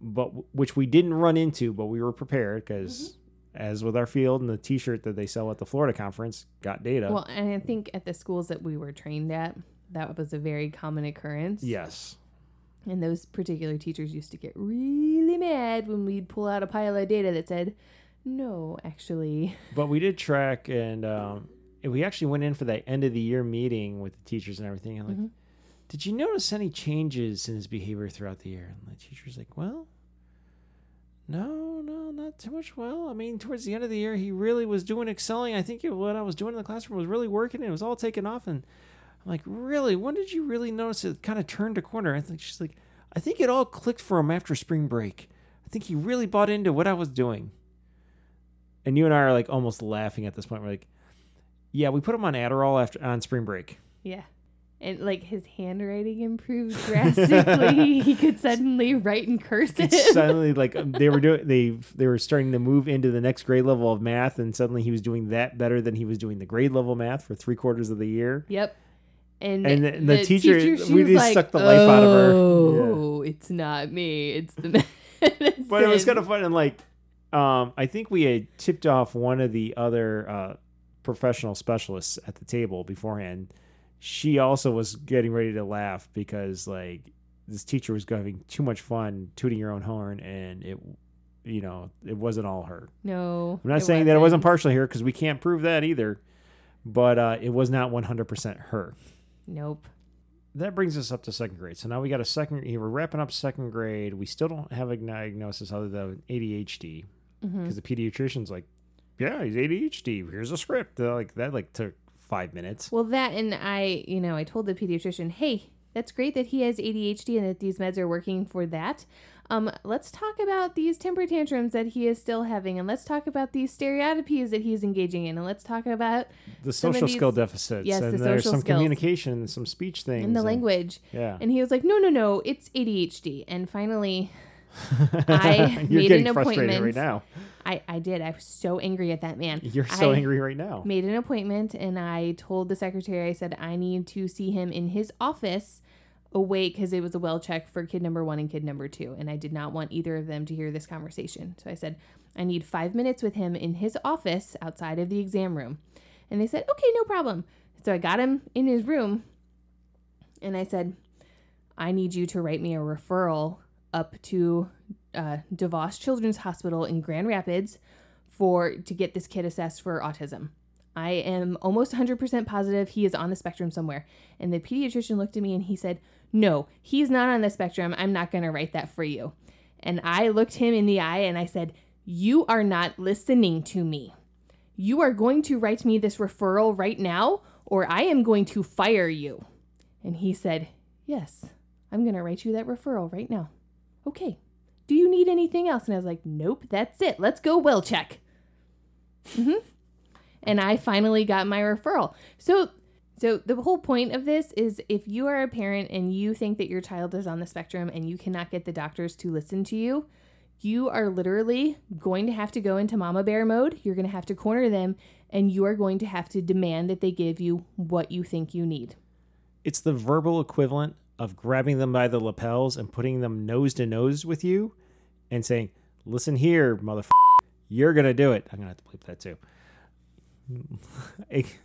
but which we didn't run into but we were prepared because mm-hmm. as with our field and the t-shirt that they sell at the florida conference got data. Well, and I think at the schools that we were trained at, that was a very common occurrence. yes. And those particular teachers used to get really mad when we'd pull out a pile of data that said, no, actually. but we did track and um, we actually went in for that end of the year meeting with the teachers and everything. And like Mhm. did you notice any changes in his behavior throughout the year? And the teacher's like well no no not too much. Well i mean towards the end of the year he really was doing excelling. I think it, what i was doing in the classroom was really working and it was all taken off. And i'm like really? When did you really notice it kind of turned a corner? I think she's like i think it all clicked for him after spring break. I think he really bought into what i was doing and you and I are like almost laughing at this point. We're like, yeah, we put him on Adderall after on spring break. Yeah. And like his handwriting improved drastically. he could suddenly write in cursive. Suddenly like um, they were doing they they were starting to move into the next grade level of math, and suddenly he was doing that better than he was doing the grade level math for three quarters of the year. Yep. And, And the- the teacher- she we just like, sucked the life out of her. Oh, it's not me. It's the medicine. But it was kind of fun, and like, um, I think we had tipped off one of the other uh, professional specialists at the table beforehand. She also was getting ready to laugh because like this teacher was having too much fun tooting your own horn, and it, you know, it wasn't all her. No. I'm not saying that it wasn't partial here because we can't prove that either, but uh, it was not 100% her. Nope. That brings us up to second grade. So now we got a second. We're wrapping up second grade. We still don't have a diagnosis other than ADHD hmm because the pediatrician's like, "Yeah, he's ADHD. Here's a script." They're like that like took five minutes. Well, that and I, you know, I told the pediatrician, hey, that's great that he has ADHD and that these meds are working for that. Um, let's talk about these temper tantrums that he is still having, and let's talk about these stereotypies that he's engaging in, and let's talk about The social skill deficits. yes, and the there's some skills. communication and some speech things. in the and- language. Yeah. And he was like, no, no, no, it's ADHD. And finally, I You're made an appointment. right now. I, I did. I was so angry at that man. You're so I angry right now. Made an appointment, and I told the secretary, I said, I need to see him in his office awake because it was a well check for kid number one and kid number two. And I did not want either of them to hear this conversation. So I said, I need five minutes with him in his office outside of the exam room. And they said, okay, no problem. So I got him in his room and I said, I need you to write me a referral up to uh, DeVos Children's Hospital in Grand Rapids for to get this kid assessed for autism. I am almost 100% positive he is on the spectrum somewhere. And the pediatrician looked at me and he said, No, he's not on the spectrum. I'm not going to write that for you. And I looked him in the eye and I said, You are not listening to me. You are going to write me this referral right now, or I am going to fire you. And he said, Yes, I'm going to write you that referral right now. Okay. Do you need anything else? And I was like, Nope, that's it. Let's go well check. hmm And I finally got my referral. So, so the whole point of this is if you are a parent and you think that your child is on the spectrum and you cannot get the doctors to listen to you, you are literally going to have to go into mama bear mode. You're going to have to corner them and you are going to have to demand that they give you what you think you need. It's the verbal equivalent of grabbing them by the lapels and putting them nose to nose with you and saying, Listen here, motherfucker, you're going to do it. I'm going to have to bleep that too.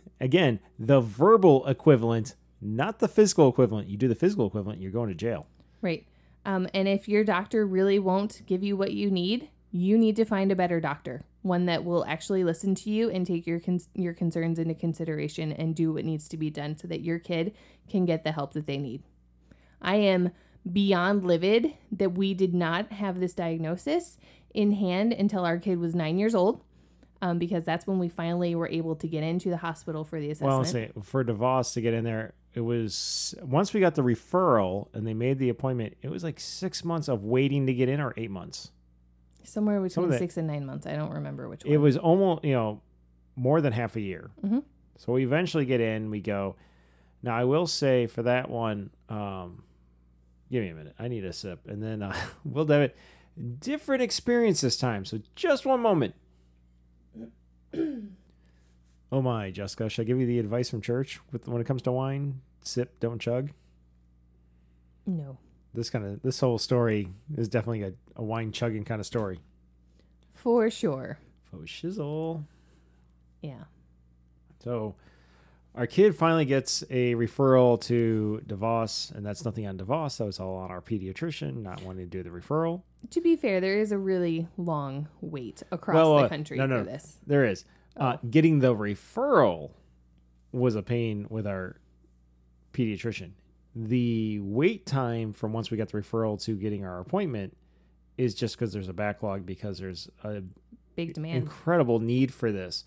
Again, the verbal equivalent, not the physical equivalent. You do the physical equivalent, you're going to jail. Right. Um, and if your doctor really won't give you what you need, you need to find a better doctor, one that will actually listen to you and take your con- your concerns into consideration and do what needs to be done so that your kid can get the help that they need. I am beyond livid that we did not have this diagnosis in hand until our kid was nine years old, um, because that's when we finally were able to get into the hospital for the assessment. Well, say for DeVos to get in there, it was once we got the referral and they made the appointment, it was like six months of waiting to get in or eight months. Somewhere between that- six and nine months. I don't remember which one. It was almost, you know, more than half a year. Mhm. So we eventually get in, we go. Now, I will say for that one, um, give me a minute. I need a sip. And then uh, we'll dive it. Different experience this time. So just one moment. oh my, Jessica, should I give you the advice from church with when it comes to wine? Sip, don't chug. no. This kind of this whole story is definitely a, a wine chugging kind of story. For sure. Faux shizzle. Yeah. So our kid finally gets a referral to DeVos, and that's nothing on DeVos. That was all on our pediatrician not wanting to do the referral. To be fair, there is a really long wait across Well, the uh, country no, no, for this. There is. Uh, getting the referral was a pain with our pediatrician. The wait time from once we got the referral to getting our appointment is just because there's a backlog because there's a Big demand. incredible need for this.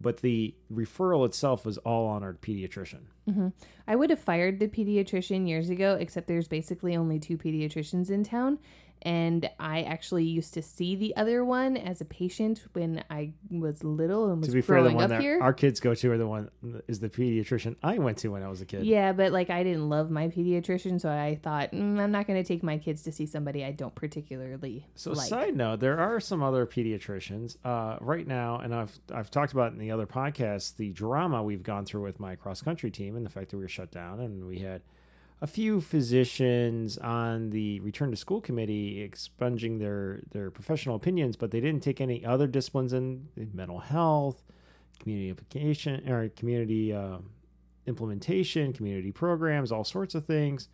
But the referral itself was all on our pediatrician. Mm-hmm. I would have fired the pediatrician years ago, except there's basically only two pediatricians in town. And I actually used to see the other one as a patient when I was little and was To be fair, the growing one up that here. our kids go to are the one is the pediatrician I went to when I was a kid. Yeah, but like I didn't love my pediatrician, so I thought mm, I'm not going to take my kids to see somebody I don't particularly So like. side note, there are some other pediatricians uh, right now, and I've I've talked about in the other podcast the drama we've gone through with my cross country team and the fact that we were shut down and we had a few physicians on the return to school committee expunging their their professional opinions, but they didn't take any other disciplines in, mental health, community application or community uh, implementation, community programs, all sorts of things,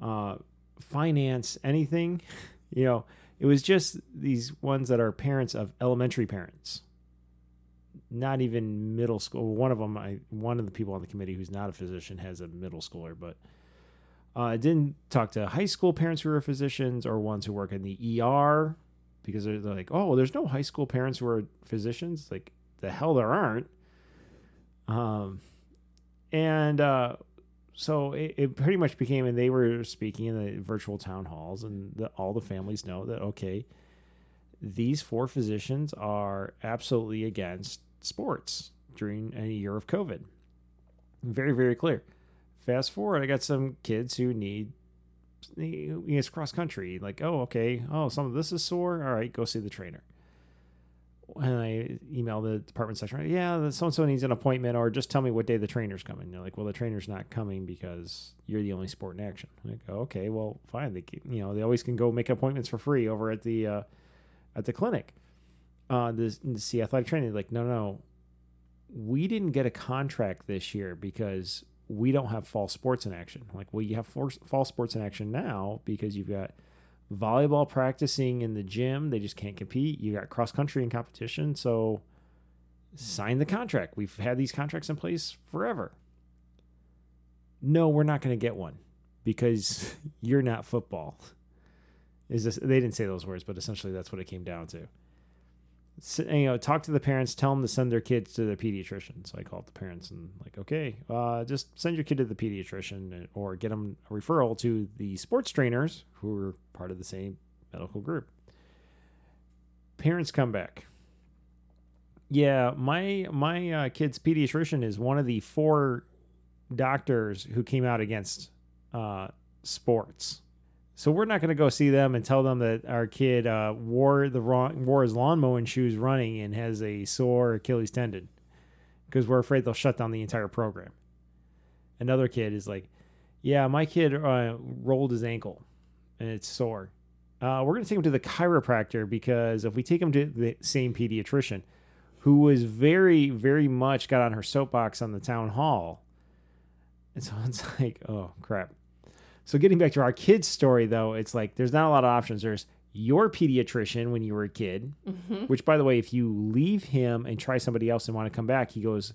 uh, finance, anything, you know. It was just these ones that are parents of elementary parents, not even middle school. One of them, I one of the people on the committee who's not a physician has a middle schooler, but I didn't talk to high school parents who are physicians or ones who work in the ER because they're, they're like, oh, there's no high school parents who are physicians. Like the hell there aren't. Um, and uh, so it, it pretty much became, and they were speaking in the virtual town halls, and the, all the families know that okay, these four physicians are absolutely against sports during a year of COVID. Very, very clear. Fast forward, I got some kids who need it's cross country. Like, oh, okay, oh, some of this is sore. All right, go see the trainer. And I email the department secretary, yeah, so and so needs an appointment, or just tell me what day the trainer's coming. They're like, well, the trainer's not coming because you're the only sport in action. I'm like, okay, well, fine. They, can- you know, they always can go make appointments for free over at the uh, at the clinic. Uh, this to see athletic training. Like, no, no, we didn't get a contract this year because we don't have fall sports in action. Like, well, you have fall sports in action now because you've got volleyball practicing in the gym. They just can't compete. You got cross country in competition. So sign the contract. We've had these contracts in place forever. No, we're not going to get one because you're not football. Is this? They didn't say those words, but essentially that's what it came down to. You know, talk to the parents. Tell them to send their kids to their pediatrician. So I called the parents and like, okay, uh, just send your kid to the pediatrician or get them a referral to the sports trainers who are part of the same medical group. Parents come back. Yeah, my my uh, kid's pediatrician is one of the four doctors who came out against uh, sports. So we're not going to go see them and tell them that our kid uh, wore the wrong wore his lawn mowing shoes running and has a sore Achilles tendon because we're afraid they'll shut down the entire program. Another kid is like, "Yeah, my kid uh, rolled his ankle and it's sore. Uh, we're going to take him to the chiropractor because if we take him to the same pediatrician, who was very, very much got on her soapbox on the town hall, and so it's like, oh crap." So getting back to our kid's story though, it's like there's not a lot of options. There's your pediatrician when you were a kid, Mm-hmm. which by the way, if you leave him and try somebody else and want to come back, he goes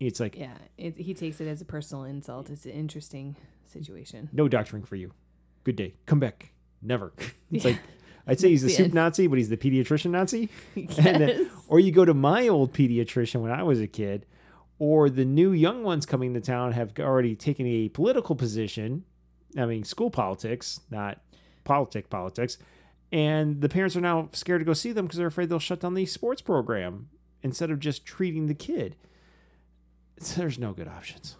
it's like Yeah, it, he takes it as a personal insult. It's an interesting situation. no doctoring for you. Good day. Come back. Never. It's Yeah. like I'd say he's the The soup. Nazi, but he's the pediatrician Nazi. yes. Then- Or you go to my old pediatrician when I was a kid, or the new young ones coming to town have already taken a political position. I mean, school politics, not politic politics. And the parents are now scared to go see them because they're afraid they'll shut down the sports program instead of just treating the kid. So there's no good options.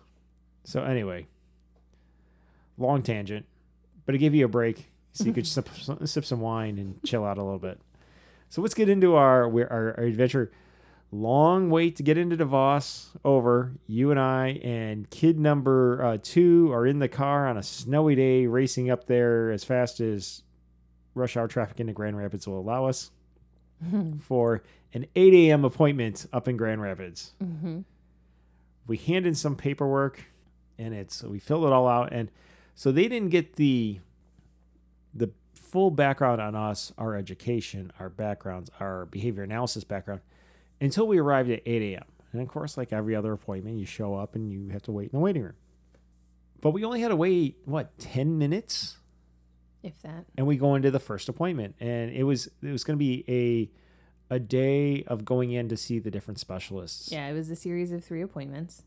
So, anyway, long tangent, but it gave you a break so you could sip, sip some wine and chill out a little bit. So let's get into our our, our adventure. Long wait to get into DeVos. Over. You and I and kid number uh, two are in the car on a snowy day, racing up there as fast as rush hour traffic into Grand Rapids will allow us for an 8 a.m. appointment up in Grand Rapids. hmm We hand in some paperwork, and it's we filled it all out, and so they didn't get the the full background on us, our education, our backgrounds, our behavior analysis background, until we arrived at 8 a.m. And of course, like every other appointment, you show up and you have to wait in the waiting room. But we only had to wait what 10 minutes, If that. and we go into the first appointment, and it was it was going to be a a day of going in to see the different specialists. Yeah, it was a series of three appointments.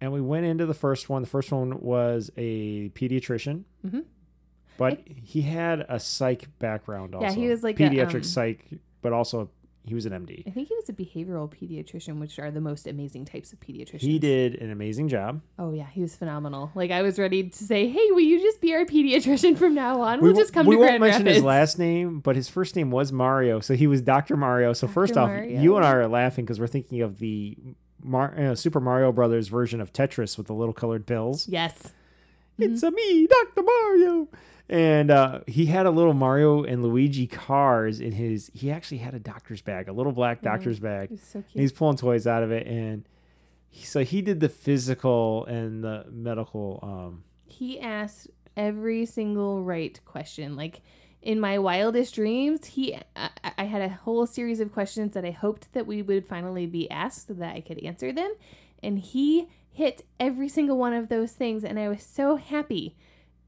And we went into the first one. The first one was a pediatrician. hmm But he had a psych background also. Yeah, he was like a, pediatric um, psych, but also he was an MD. I think he was a behavioral pediatrician, which are the most amazing types of pediatricians. He did an amazing job. Oh yeah, he was phenomenal. Like I was ready to say, "Hey, will you just be our pediatrician from now on? We'll w- just come we to won't Grand mention Rapids." his last name, but his first name was Mario, so he was Dr. Mario. So Dr. first off, Mario. you and I are laughing because we're thinking of the Mar- uh, Super Mario Brothers version of Tetris with the little colored pills. Yes. It's a me, Dr. Mario. And uh, he had a little Mario and Luigi cars in his. He actually had a doctor's bag, a little black doctor's bag. He was so he's pulling toys out of it, and he, so he did the physical and the medical. Um, he asked every single right question. Like in my wildest dreams, he I, I had a whole series of questions that I hoped that we would finally be asked so that I could answer them, and he hit every single one of those things, and I was so happy.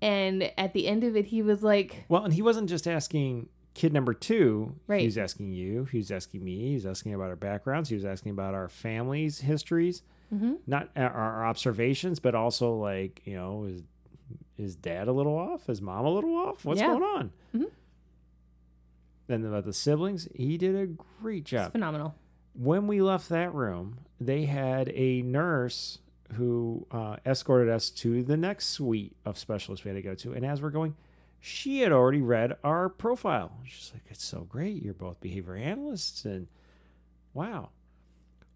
And at the end of it, he was like, well, and he wasn't just asking kid number two. Right. He was asking you. He was asking me. He was asking about our backgrounds. He was asking about our families' histories, Mhm. not our, our observations, but also like you know, is is dad a little off? Is mom a little off? What's Yeah. going on? Mhm. And about the siblings, he did a great "It's job. phenomenal." when we left that room, they had a nurse who uh, escorted us to the next suite of specialists we had to go to. And as we're going, she had already read our profile. She's like, "It's so great. You're both behavior analysts, and wow."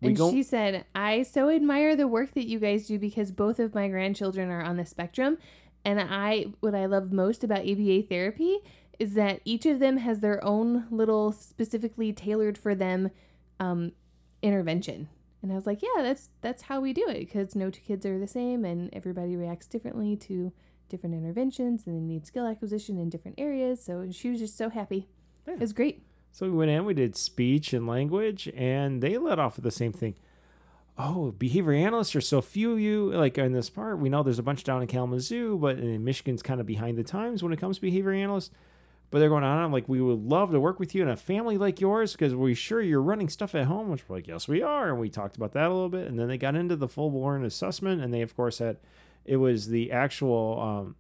We And go. she said, I so admire the work that you guys do because both of my grandchildren are on the spectrum. And I, what I love most about ABA therapy is that each of them has their own little specifically tailored for them um, intervention. And I was like, yeah, that's that's how we do it because no two kids are the same and everybody reacts differently to different interventions and they need skill acquisition in different areas. So she was just so happy. Yeah. It was great. So we went in, we did speech and language, and they let off with the same thing. Oh, behavior analysts are so few of you. Like in this part, we know there's a bunch down in Kalamazoo, but in Michigan's kind of behind the times when it comes to behavior analysts. But they're going on, I'm like, we would love to work with you in a family like yours because we're sure you're running stuff at home, which we're like, yes, we are. And we talked about that a little bit. And then they got into the full blown assessment, and they, of course, had it was the actual um,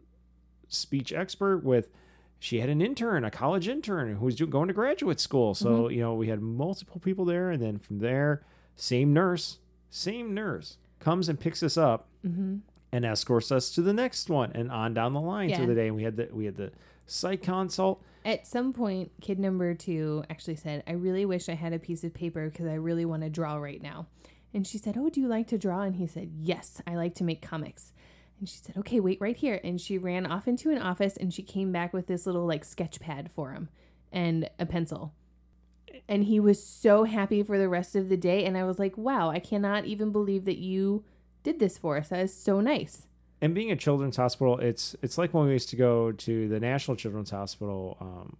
speech expert with she had an intern, a college intern who was do- going to graduate school. So, you know, we had multiple people there. And then from there, same nurse, same nurse comes and picks us up Mm-hmm. and escorts us to the next one and on down the line Yeah. to the day. And we had the, we had the psych consult. At some point, kid number two actually said, I really wish I had a piece of paper because I really want to draw right now. And she said, Oh, do you like to draw? And he said, Yes, I like to make comics. And she said, Okay, wait right here. And she ran off into an office and she came back with this little like sketch pad for him and a pencil. And he was so happy for the rest of the day. And I was like, Wow, I cannot even believe that you did this for us. That is so nice. And being a children's hospital, it's it's like when we used to go to the National Children's Hospital um,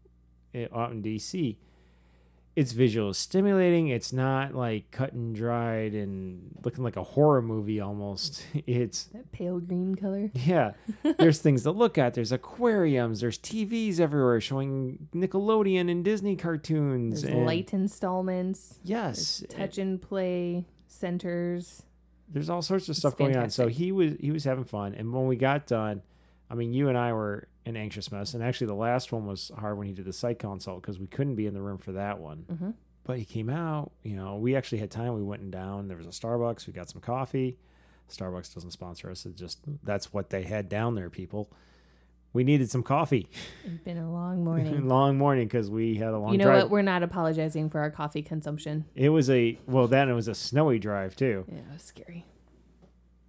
out in DC. It's visual stimulating. It's not like cut and dried and looking like a horror movie almost. It's That pale green color. yeah. There's things to look at. There's aquariums. There's TVs everywhere showing Nickelodeon and Disney cartoons. There's and light installments. Yes, touch and play centers. There's all sorts of stuff going on. So he was he was having fun, and when we got done, I mean, you and I were an anxious mess, and actually the last one was hard when he did the psych consult because we couldn't be in the room for that one. Mhm. But he came out. You know, we actually had time. We went and down. There was a Starbucks. We got some coffee. Starbucks doesn't sponsor us. It just that's what they had down there, people. We needed some coffee. It's been a long morning. long morning because we had a long drive. you know drive. what? We're not apologizing for our coffee consumption. It was a well, then it was a snowy drive too. Yeah, it was scary.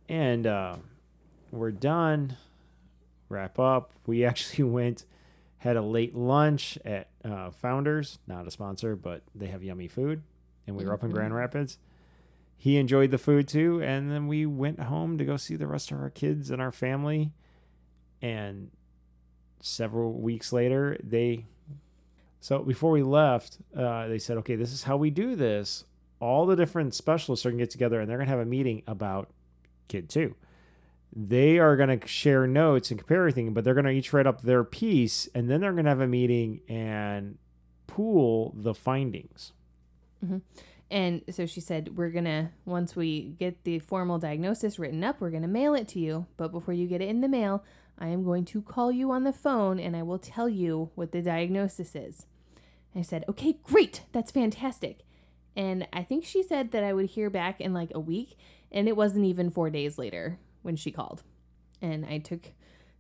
and uh, we're done. Wrap up. We actually went, had a late lunch at uh, Founders, not a sponsor, but they have yummy food, and we were up in Grand Mhm. Rapids. He enjoyed the food too, and then we went home to go see the rest of our kids and our family. And several weeks later, they so before we left, uh, they said, "Okay, this is how we do this. All the different specialists are gonna get together, and they're gonna have a meeting about kid two. They are to share notes and compare everything, but they're to each write up their piece, and then they're to have a meeting and pool the findings. And so she said, We're going to, once we get the formal diagnosis written up, we're going to mail it to you. But before you get it in the mail, I am going to call you on the phone and I will tell you what the diagnosis is. I said, Okay, great. That's fantastic. And I think she said that I would hear back in like a week. And it wasn't even four days later when she called. And I took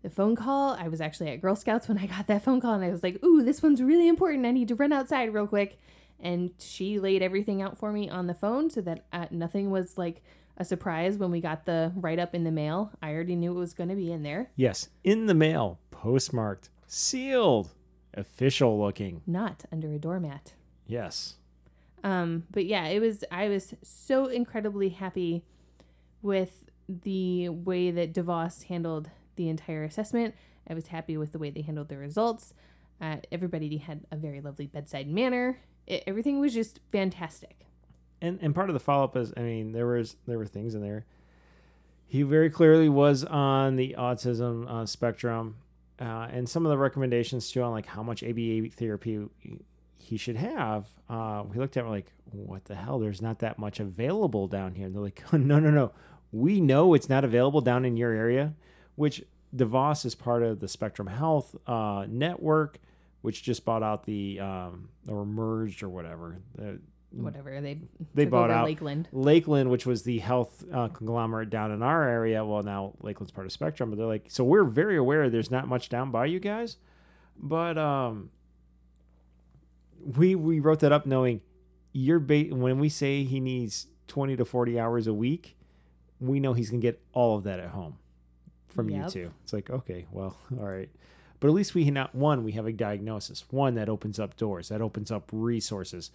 the phone call. I was actually at Girl Scouts when I got that phone call. And I was like, Ooh, this one's really important. I need to run outside real quick. And she laid everything out for me on the phone so that uh, nothing was like a surprise when we got the write up in the mail. I already knew it was going to be in there. Yes, in the mail, postmarked, sealed, official looking. Not under a doormat. Yes. Um, but yeah, it was. I was so incredibly happy with the way that DeVos handled the entire assessment. I was happy with the way they handled the results. Uh, everybody had a very lovely bedside manner. It, everything was just fantastic. And and part of the follow up is, I mean, there was there were things in there. He very clearly was on the autism uh, spectrum, uh, and some of the recommendations too on like how much ABA therapy he should have. Uh, we looked at like, what the hell? There's not that much available down here. And they're like, no, no, no. We know it's not available down in your area, which DeVos is part of the Spectrum Health uh, network, which just bought out the um, or merged or whatever. The, Whatever they they bought out Lakeland. Lakeland, which was the health uh, conglomerate down in our area. Well, now Lakeland's part of Spectrum, but they're like, so we're very aware there's not much down by you guys, but um, we we wrote that up knowing you're ba- when we say he needs 20 to 40 hours a week, we know he's gonna get all of that at home from you Yep. two. It's like okay, well, all right. But at least we not one, we have a diagnosis. One that opens up doors, that opens up resources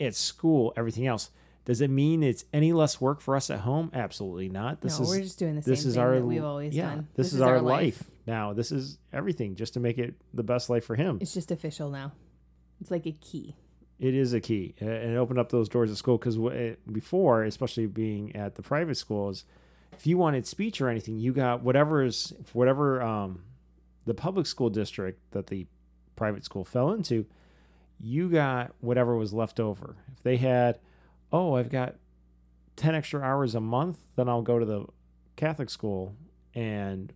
at school, everything else. Does it mean it's any less work for us at home? Absolutely not. This no, is we're just doing the same is thing our that we've always yeah, done. This, is, our, life. now. This is everything just to make it the best life for him. It's just official now. It's like a key. It is a key, and it opened up those doors at school because before, especially being at the private schools, if you wanted speech or anything, you got whatever is whatever um, the public school district that the private school fell into, you got whatever was left over. If they had, oh, I've got ten extra hours a month, then I'll go to the Catholic school, and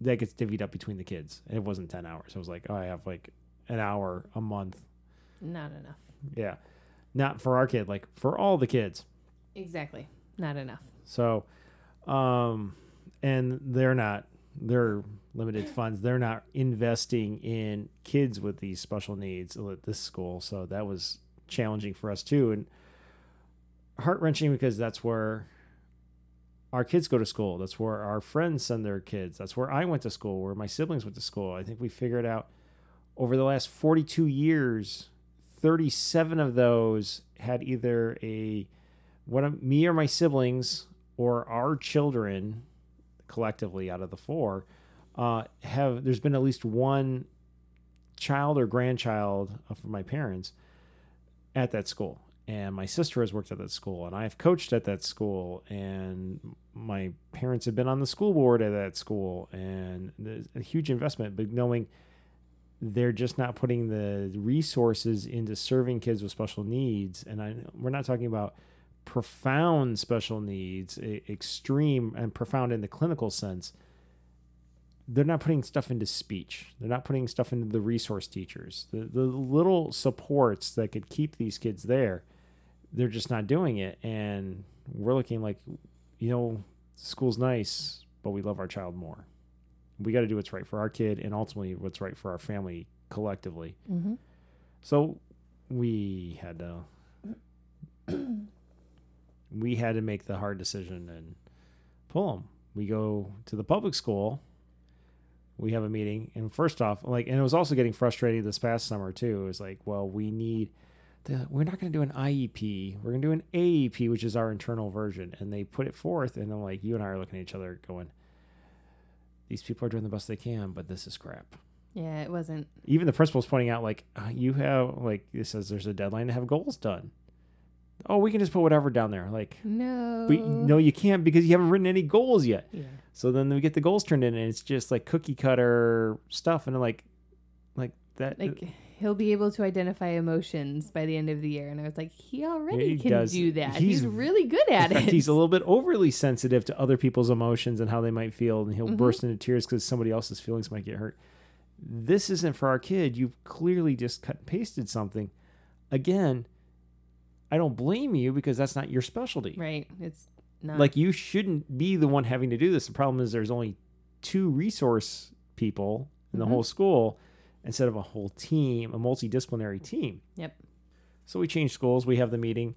that gets divvied up between the kids. And it wasn't ten hours. I was like, oh, I have like an hour a month Not enough. yeah. Not for our kid, like for all the kids. Exactly. Not enough. So, um, and they're not, they're limited funds. They're not investing in kids with these special needs at this school. So that was challenging for us too. And heart wrenching because that's where our kids go to school. That's where our friends send their kids. That's where I went to school, where my siblings went to school. I think we figured out over the last 42 years, 37 of those had either a one of me or my siblings or our children collectively out of the four uh, have there's been at least one child or grandchild of my parents at that school. And my sister has worked at that school and i've coached at that school and my parents have been on the school board at that school and there's a huge investment but knowing they're just not putting the resources into serving kids with special needs and I, we're not talking about profound special needs extreme and profound in the clinical sense they're not putting stuff into speech they're not putting stuff into the resource teachers the, the little supports that could keep these kids there they're just not doing it and we're looking like you know school's nice but we love our child more we got to do what's right for our kid and ultimately what's right for our family collectively. Mm-hmm. So we had to we had to make the hard decision and pull them. We go to the public school. We have a meeting, and first off, like, and it was also getting frustrating this past summer too. It was like, well, we need the we're not going to do an IEP. We're going to do an AEP, which is our internal version, and they put it forth, and I'm like, you and I are looking at each other, going, these people are doing the best they can, but this is crap Yeah, it wasn't. even the principal's pointing out like uh, you have like it says there's a deadline to have goals done oh we can just put whatever down there like No. but no you can't because you haven't written any goals yet Yeah. so then we get the goals turned in and it's just like cookie cutter stuff and like like that Like he'll be able to identify emotions by the end of the year. And I was like, he already He can does. do that. He's- He's, really good at fact, it. he's a little bit overly sensitive to other people's emotions and how they might feel, and he'll Mhm. burst into tears because somebody else's feelings might get hurt. This isn't for our kid. You've clearly just cut and pasted something. Again, I don't blame you because that's not your specialty. right. It's not Like you shouldn't be the one having to do this. The problem is there's only two resource people in the Mhm. whole school instead of a whole team, a multidisciplinary team. Yep. So we changed schools. We have the meeting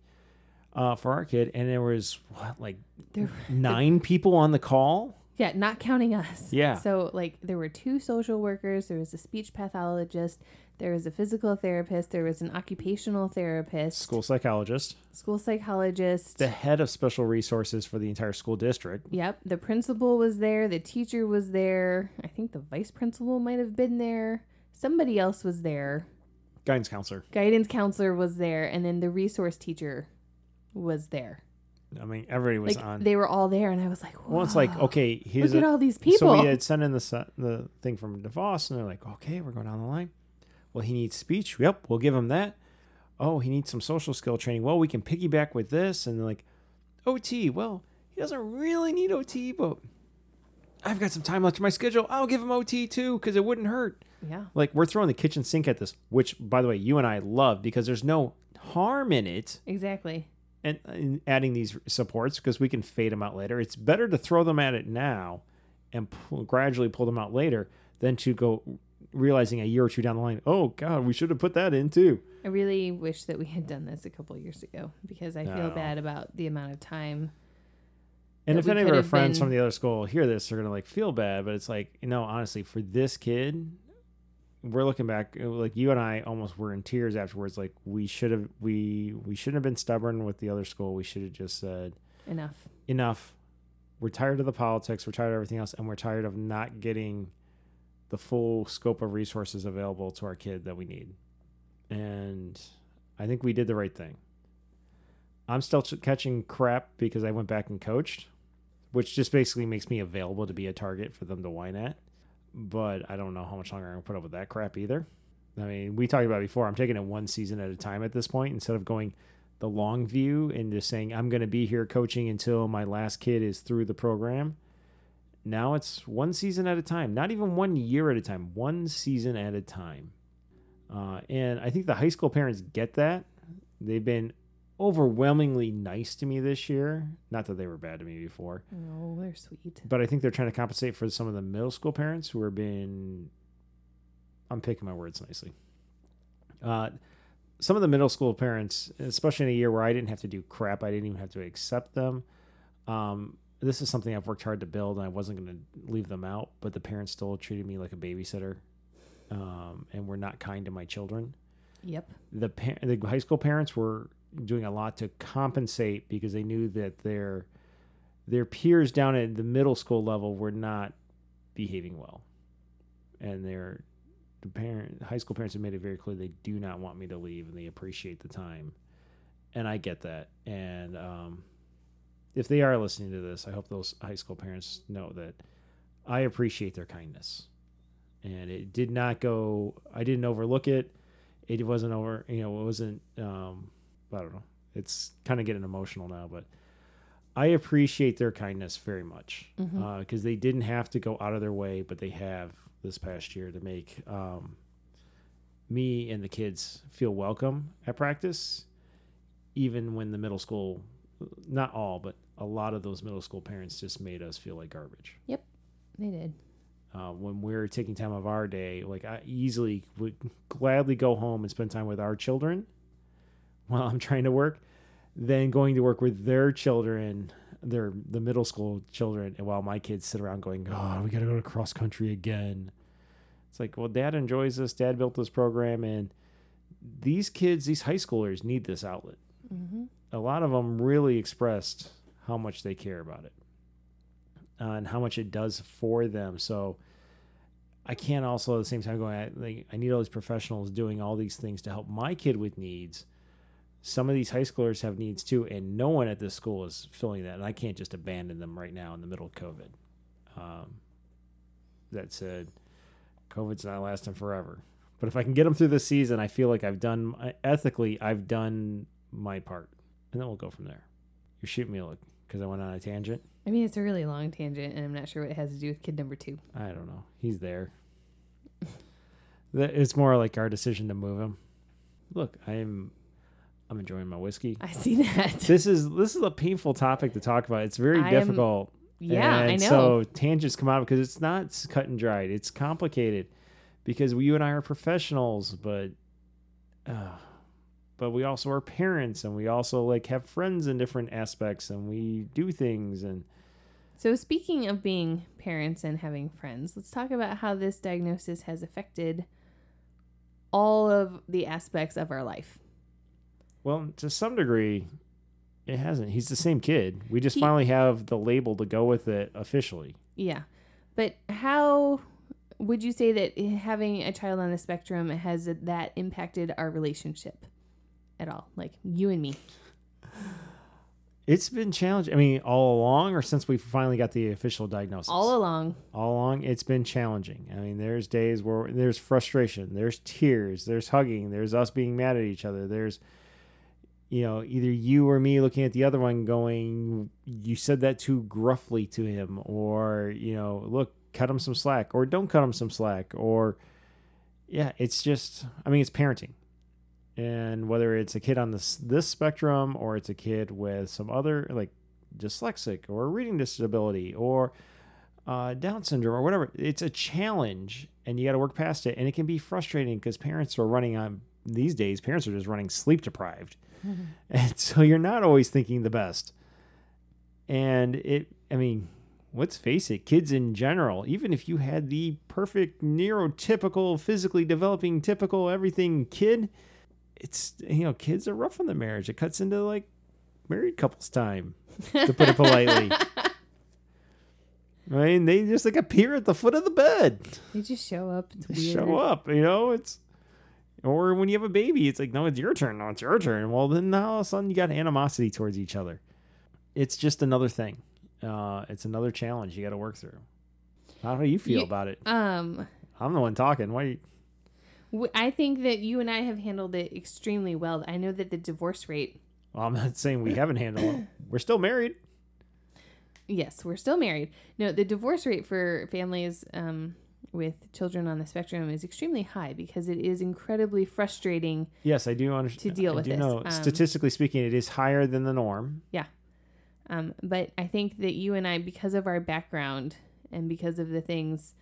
uh, for our kid, and there was what like There- nine people on the call. Yeah, not counting us. Yeah. So like there were two social workers, there was a speech pathologist, there was a physical therapist, there was an occupational therapist, School psychologist, school psychologist. the head of special resources for the entire school district. Yep, the principal was there, the teacher was there. I think the vice principal might have been there. Somebody else was there. Guidance counselor. Guidance counselor was there and then the resource teacher was there. I mean, everybody was Like on. they were all there and I was like, well, it's like okay, here's Look a, at all these people. So we had sent in the the thing from DeVos, and they're like, okay, we're going down the line. Well, he needs speech. Yep, we'll give him that. Oh, he needs some social skill training. Well, we can piggyback with this, and like, OT. Well, he doesn't really need OT, but I've got some time left in my schedule. I'll give him OT too because it wouldn't hurt. yeah. Like we're throwing the kitchen sink at this, which, by the way, you and I love because there's no harm in it Exactly. and, and adding these supports because we can fade them out later. It's better to throw them at it now and pull, gradually pull them out later than to go realizing a year or two down the line, oh God, we should have put that in too. I really wish that we had done this a couple years ago because I feel No. bad about the amount of time. And if any of our friends been- from the other school hear this, they're gonna like feel bad. But it's like, you know, honestly, for this kid, we're looking back like you and I almost were in tears afterwards. Like we should have we we shouldn't have been stubborn with the other school. We should have just said, Enough. enough. We're tired of the politics. We're tired of everything else, and we're tired of not getting the full scope of resources available to our kid that we need. And I think we did the right thing. I'm still ch- catching crap because I went back and coached, which just basically makes me available to be a target for them to whine at. But I don't know how much longer I'm going to put up with that crap either. I mean, we talked about before. I'm taking it one season at a time at this point instead of going the long view and just saying I'm going to be here coaching until my last kid is through the program. Now it's one season at a time, not even one year at a time, one season at a time. Uh, and I think the high school parents get that. They've been overwhelmingly nice to me this year. Not that they were bad to me before, Oh, they're sweet. but I think they're trying to compensate for some of the middle school parents who are being. I'm picking my words nicely. Uh, some of the middle school parents, especially in a year where I didn't have to do crap, I didn't even have to accept them. Um, this is something I've worked hard to build, and I wasn't going to leave them out. But the parents still treated me like a babysitter, um, and were not kind to my children Yep. the par- the high school parents were doing a lot to compensate because they knew that their their peers down at the middle school level were not behaving well, and their the parent high school parents have made it very clear they do not want me to leave and they appreciate the time, and I get that. And um, if they are listening to this, I hope those high school parents know that I appreciate their kindness, and it did not go. I didn't overlook it. It wasn't over you know it wasn't um i don't know. It's kind of getting emotional now but i appreciate their kindness very much because they didn't have to go out of their way but they have this past year to make um me and the kids feel welcome at practice even when the middle school not all but a lot of those middle school parents just made us feel like garbage Yep, They did. uh, when we're taking time of our day, like I easily would gladly go home and spend time with our children while I'm trying to work, than going to work with their children, their the middle school children, and while my kids sit around going, "God, we got to go to cross country again." It's like, well, Dad enjoys this. Dad built this program, and these kids, these high schoolers, need this outlet Mm-hmm. a lot of them really expressed how much they care about it uh, and how much it does for them. So I can't also at the same time going, I, like, I need all these professionals doing all these things to help my kid with needs. Some of these high schoolers have needs too, and no one at this school is filling that. And I can't just abandon them right now in the middle of COVID. Um, that said, COVID's not lasting forever. But if I can get them through this season, I feel like I've done ethically. I've done my part, and then we'll go from there. You're shooting me a look because I went on a tangent. I mean, it's a really long tangent, and I'm not sure what it has to do with kid number two. I don't know. He's there. It's more like our decision to move him. Look, I'm I'm enjoying my whiskey. I see that. This is this is a painful topic to talk about. It's very I am- difficult. yeah, I know. So tangents come out because it's not cut and dried. It's complicated because we, you and I are professionals, but uh, but we also are parents, and we also like have friends in different aspects, and we do things, and So, speaking of being parents and having friends, let's talk about how this diagnosis has affected all of the aspects of our life. well, to some degree, it hasn't. He's the same kid. We just He- finally have the label to go with it officially. Yeah. But how would you say that having a child on the spectrum has that impacted our relationship at all? Like you and me? It's been challenging. I mean, all along, or since we finally got the official diagnosis. All along. all along it's been challenging i mean there's days where there's frustration there's tears there's hugging there's us being mad at each other there's you know either you or me looking at the other one going you said that too gruffly to him or you know look cut him some slack or don't cut him some slack or yeah it's just i mean it's parenting and whether it's a kid on this this spectrum or it's a kid with some other like dyslexic or reading disability or uh, Down syndrome or whatever. It's a challenge, and you got to work past it. And it can be frustrating because parents are running on these days. Parents are just running sleep deprived, and so you're not always thinking the best. And it, I mean, let's face it, kids in general, even if you had the perfect neurotypical, physically developing, typical everything kid, it's you know, kids are rough on the marriage. It cuts into like married couples time, to put it politely. I mean, they just like appear at the foot of the bed. They just show up. It's They weird. show up, you know. It's or when you have a baby, it's like, no, it's your turn. No, it's your turn. Well, then now all of a sudden you got animosity towards each other. It's just another thing. Uh, it's another challenge you got to work through. How do you feel Ye- about it? Um, I'm the one talking. Why? You, I think that you and I have handled it extremely well. I know that the divorce rate. well, I'm not saying we haven't handled it. We're still married. Yes, we're still married. No, the divorce rate for families um, with children on the spectrum is extremely high because it is incredibly frustrating. Yes, I do understand. To deal I with do this, know, um, statistically speaking, it is higher than the norm. Yeah, um, but I think that you and I, because of our background and because of the things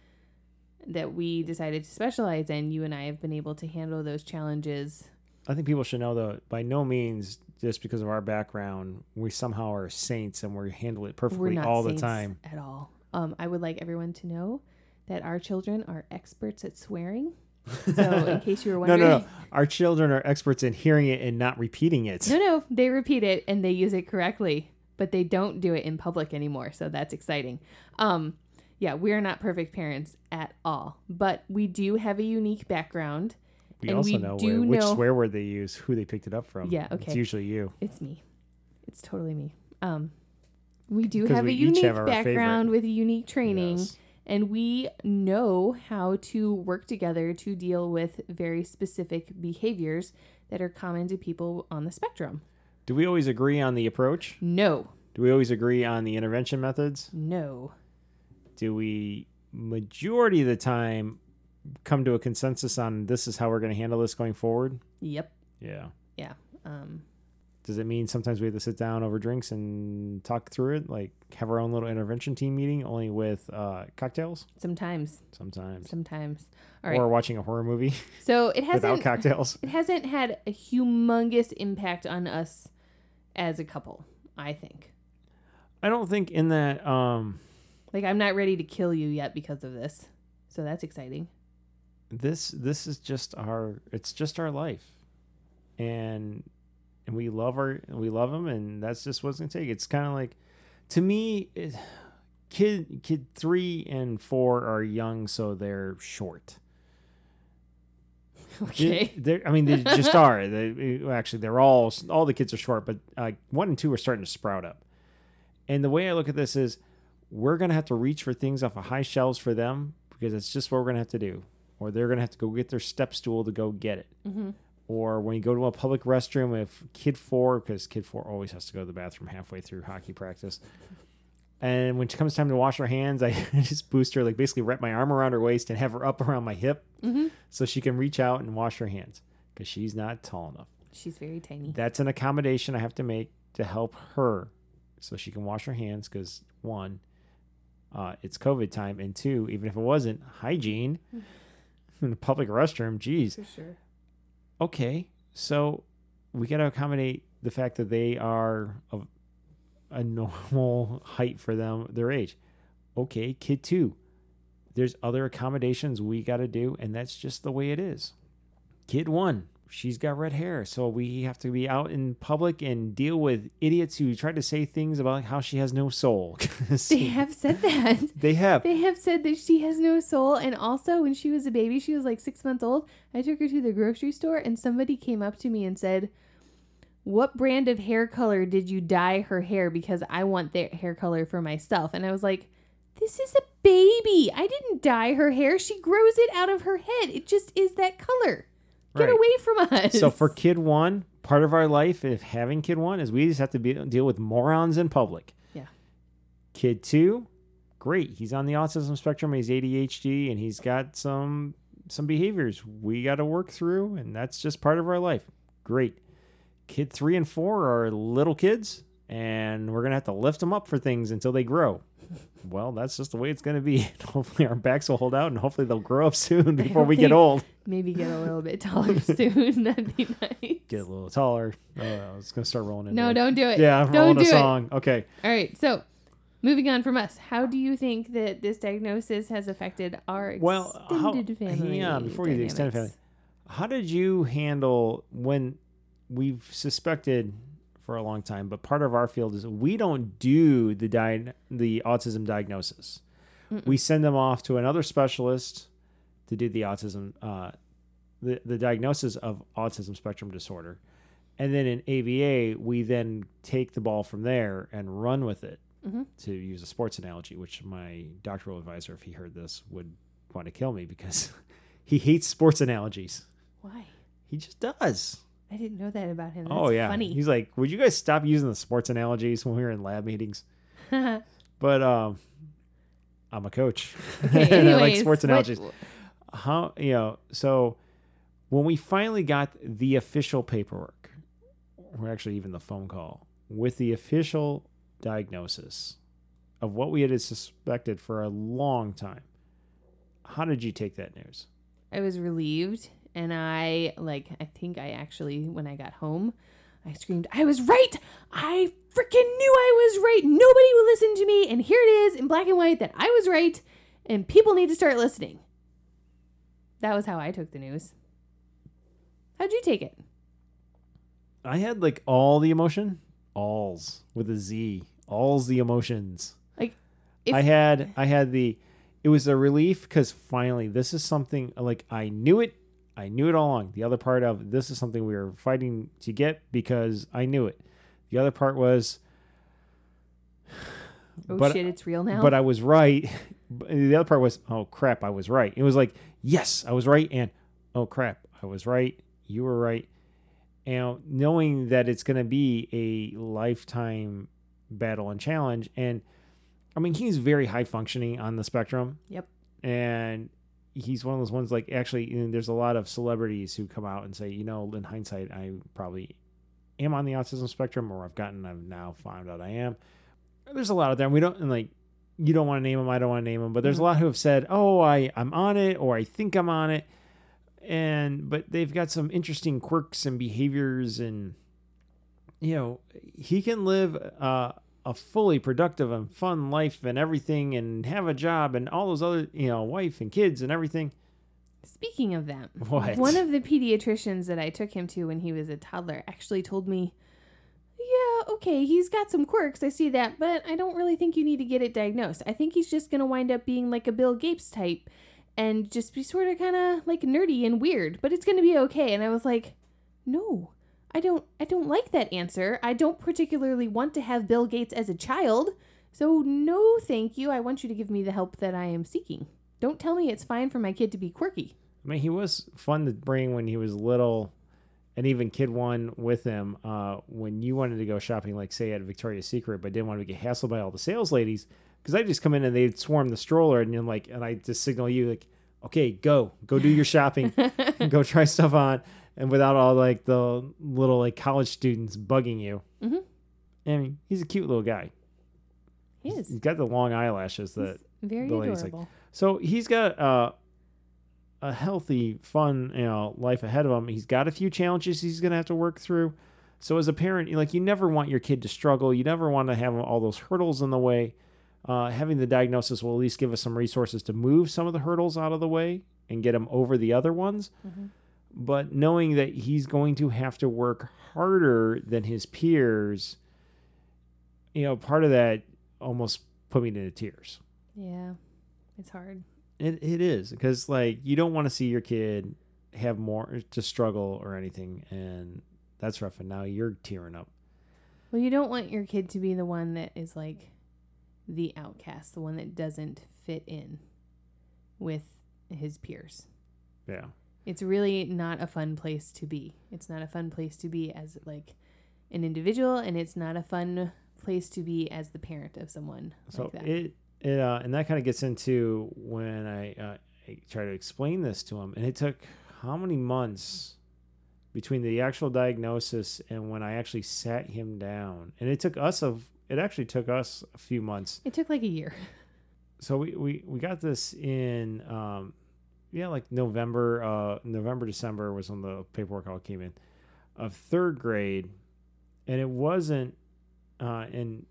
that we decided to specialize in, you and I have been able to handle those challenges. I think people should know though, by no means just because of our background, we somehow are saints and we handle it perfectly all the time. at all. Um, I would like everyone to know that our children are experts at swearing. So, in case you were No, wondering, no, no. Our children are experts in hearing it and not repeating it. No, no, they repeat it and they use it correctly, but they don't do it in public anymore. So that's exciting. Um, yeah, we are not perfect parents at all, but we do have a unique background. We and also we know do where, which know- swear word they use, who they picked it up from. Yeah, okay. It's usually you. It's me. It's totally me. Um, we do have we a unique have background favorite. with unique training, Yes. and we know how to work together to deal with very specific behaviors that are common to people on the spectrum. Do we always agree on the approach? No, Do we always agree on the intervention methods? no. Do we, majority of the time, come to a consensus on this is how we're going to handle this going forward? Yep. Yeah. Yeah. Um, Does it mean sometimes we have to sit down over drinks and talk through it? Like have our own little intervention team meeting only with uh, cocktails? sometimes. Sometimes. Sometimes. All right. Or watching a horror movie so it hasn't without cocktails. it hasn't had a humongous impact on us as a couple, I think. I don't think in that um Like I'm not ready to kill you yet because of this. So that's exciting. this this is just our it's just our life. And and we love our we love them and that's just what's going to take. It's kind of like to me it, kid kid 3 and 4 are young so they're short. Okay. They, I mean, they just are. They actually they're all all the kids are short, but uh, one and two are starting to sprout up. And the way I look at this is, we're gonna have to reach for things off of high shelves for them because it's just what we're gonna have to do, or they're going to have to go get their step stool to go get it. Mm-hmm. Or when you go to a public restroom, if kid four, because kid four always has to go to the bathroom halfway through hockey practice. And when it comes time to wash her hands, I just boost her, like basically wrap my arm around her waist and have her up around my hip Mm-hmm. so she can reach out and wash her hands because she's not tall enough. She's very tiny. That's an accommodation I have to make to help her so she can wash her hands because one, uh, it's COVID time, and two, even if it wasn't, hygiene in the public restroom, geez. For sure. Okay, so we got to accommodate the fact that they are of a normal height for them, their age. Okay, kid two, there's other accommodations we got to do, and that's just the way it is. Kid one, she's got red hair, so we have to be out in public and deal with idiots who try to say things about how she has no soul. They have said that. They have. They have said that she has no soul. And also, when she was a baby, she was like six months old. I took her to the grocery store, and somebody came up to me and said, What brand of hair color did you dye her hair? Because I want their hair color for myself. And I was like, This is a baby. I didn't dye her hair. She grows it out of her head. It just is that color. Get Right. away from us. So for kid one, part of our life, if having kid one, is we just have to be, deal with morons in public. Yeah. Kid two, great. He's on the autism spectrum. He's ADHD, and he's got some some behaviors we got to work through, and that's just part of our life. Great. Kid three and four are little kids, and we're gonna have to lift them up for things until they grow. Well, that's just the way it's gonna be. hopefully, our backs will hold out, and hopefully, they'll grow up soon before we get old. Maybe get a little bit taller soon. That'd be nice. Get a little taller. Oh, I was gonna start rolling. into No, it. don't do it. Yeah, I'm don't rolling a it. song. Okay. All right, so moving on from us, how do you think that this diagnosis has affected our extended Well, how- family? on, before you the extended family, How did you handle when we've suspected for a long time, but part of our field is we don't do the di- the autism diagnosis. We send them off to another specialist to do the autism uh, the, the diagnosis of autism spectrum disorder. And then in ABA, we then take the ball from there and run with it. Mhm. To use a sports analogy, which my doctoral advisor, if he heard this, would want to kill me because he hates sports analogies. Why? He just does. I didn't know that about him. That's oh yeah, funny. he's like, would you guys stop using the sports analogies when we were in lab meetings? But um, I'm a coach, okay, and I like anyways, sports what- analogies. How you know? So when we finally got the official paperwork, or actually even the phone call with the official diagnosis of what we had suspected for a long time, how did you take that news? I was relieved, and I like. I think I actually, when I got home, I screamed, "I was right! I freaking knew I was right! Nobody would listen to me, and here it is in black and white that I was right, and people need to start listening." That was how I took the news. How'd you take it? I had like all the emotion, alls with a Z, alls the emotions. Like, I had, I had the, it was a relief because finally this is something like I knew it, I knew it all along. The other part of this is something we were fighting to get because I knew it. The other part was, oh but- shit, it's real now. but I was right. The other part was, oh crap, I was right. It was like, yes, I was right, and oh crap, I was right. You were right. And knowing that it's going to be a lifetime battle and challenge, and I mean, he's very high functioning on the spectrum. Yep. And he's one of those ones like actually, there's a lot of celebrities who come out and say, you know, in hindsight, I probably am on the autism spectrum, or I've gotten, I've now found out I am. There's a lot of them. We don't and like you don't want to name them. I don't want to name them. But there's a lot who have said, "Oh, I I'm on it," or "I think I'm on it," and but they've got some interesting quirks and behaviors, and you know, he can live uh, a fully productive and fun life and everything, and have a job and all those other, you know, wife and kids and everything. Speaking of them, What? one of the pediatricians that I took him to when he was a toddler actually told me, Yeah, okay, he's got some quirks, I see that, but I don't really think you need to get it diagnosed. I think he's just going to wind up being like a Bill Gates type and just be sort of kind of like nerdy and weird, but it's going to be okay. And I was like, No. I don't I don't like that answer. I don't particularly want to have Bill Gates as a child. So no, thank you. I want you to give me the help that I am seeking. Don't tell me it's fine for my kid to be quirky. I mean, he was fun to bring when he was little, and even kid one with him. Uh, when you wanted to go shopping, like say at Victoria's Secret, but didn't want to get hassled by all the sales ladies, because I'd just come in and they'd swarm the stroller, and you're like, and I just signal you like, okay, go, go do your shopping, go try stuff on, and without all like the little like college students bugging you. Mm-hmm. I mean, he's a cute little guy. He is He's got the long eyelashes that very the lady's like- adorable. so he's got uh, a healthy, fun, you know, life ahead of him. He's got a few challenges he's gonna have to work through. So as a parent, you like you never want your kid to struggle. You never want to have all those hurdles in the way. Uh, having the diagnosis will at least give us some resources to move some of the hurdles out of the way and get him over the other ones. Mhm. But knowing that he's going to have to work harder than his peers, you know, part of that almost put me into tears. Yeah, it's hard. It it is because like you don't want to see your kid have more to struggle or anything, and that's rough. And now you're tearing up. Well, you don't want your kid to be the one that is like the outcast, the one that doesn't fit in with his peers. Yeah, It's really not a fun place to be. It's not a fun place to be as like an individual, and it's not a fun place to be as the parent of someone so like that. it it uh, and that kind of gets into when I, uh, I try to explain this to him, and it took how many months between the actual diagnosis and when I actually sat him down, and it took us of it actually took us a few months it took like a year. so we, we we got this in um yeah like november uh november december was when the paperwork all came in of third grade. And it wasn't uh and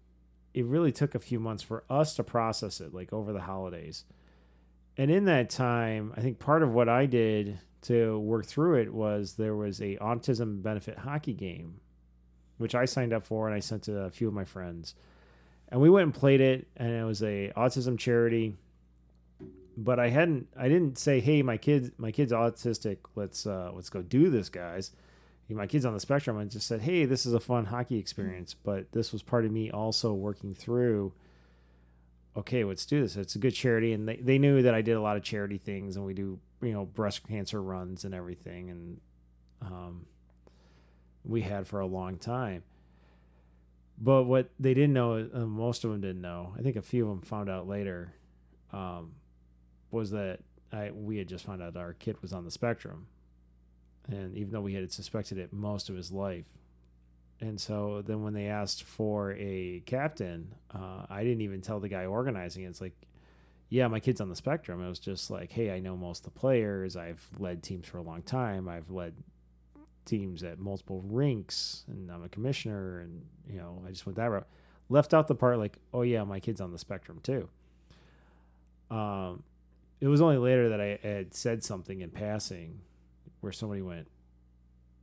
it really took a few months for us to process it like over the holidays. And in that time i think part of what i did to work through it was there was a autism benefit hockey game which i signed up for and i sent to a few of my friends. And we went and played it and it was a autism charity but i hadn't i didn't say hey my kids my kid's autistic let's uh let's go do this guys my kid's on the spectrum i just said hey this is a fun hockey experience but this was part of me also working through okay let's do this it's a good charity and they, they knew that i did a lot of charity things and we do you know breast cancer runs and everything and um we had for a long time but what they didn't know, uh, most of them didn't know. I think a few of them found out later, um, was that I we had just found out our kid was on the spectrum, and even though we had suspected it most of his life, and so then when they asked for a captain, uh, I didn't even tell the guy organizing it. It's like, yeah, my kid's on the spectrum. It was just like, hey, I know most of the players. I've led teams for a long time. I've led teams at multiple rinks and I'm a commissioner and you know I just went that route left out the part like oh yeah my kid's on the spectrum too um it was only later that I had said something in passing where somebody went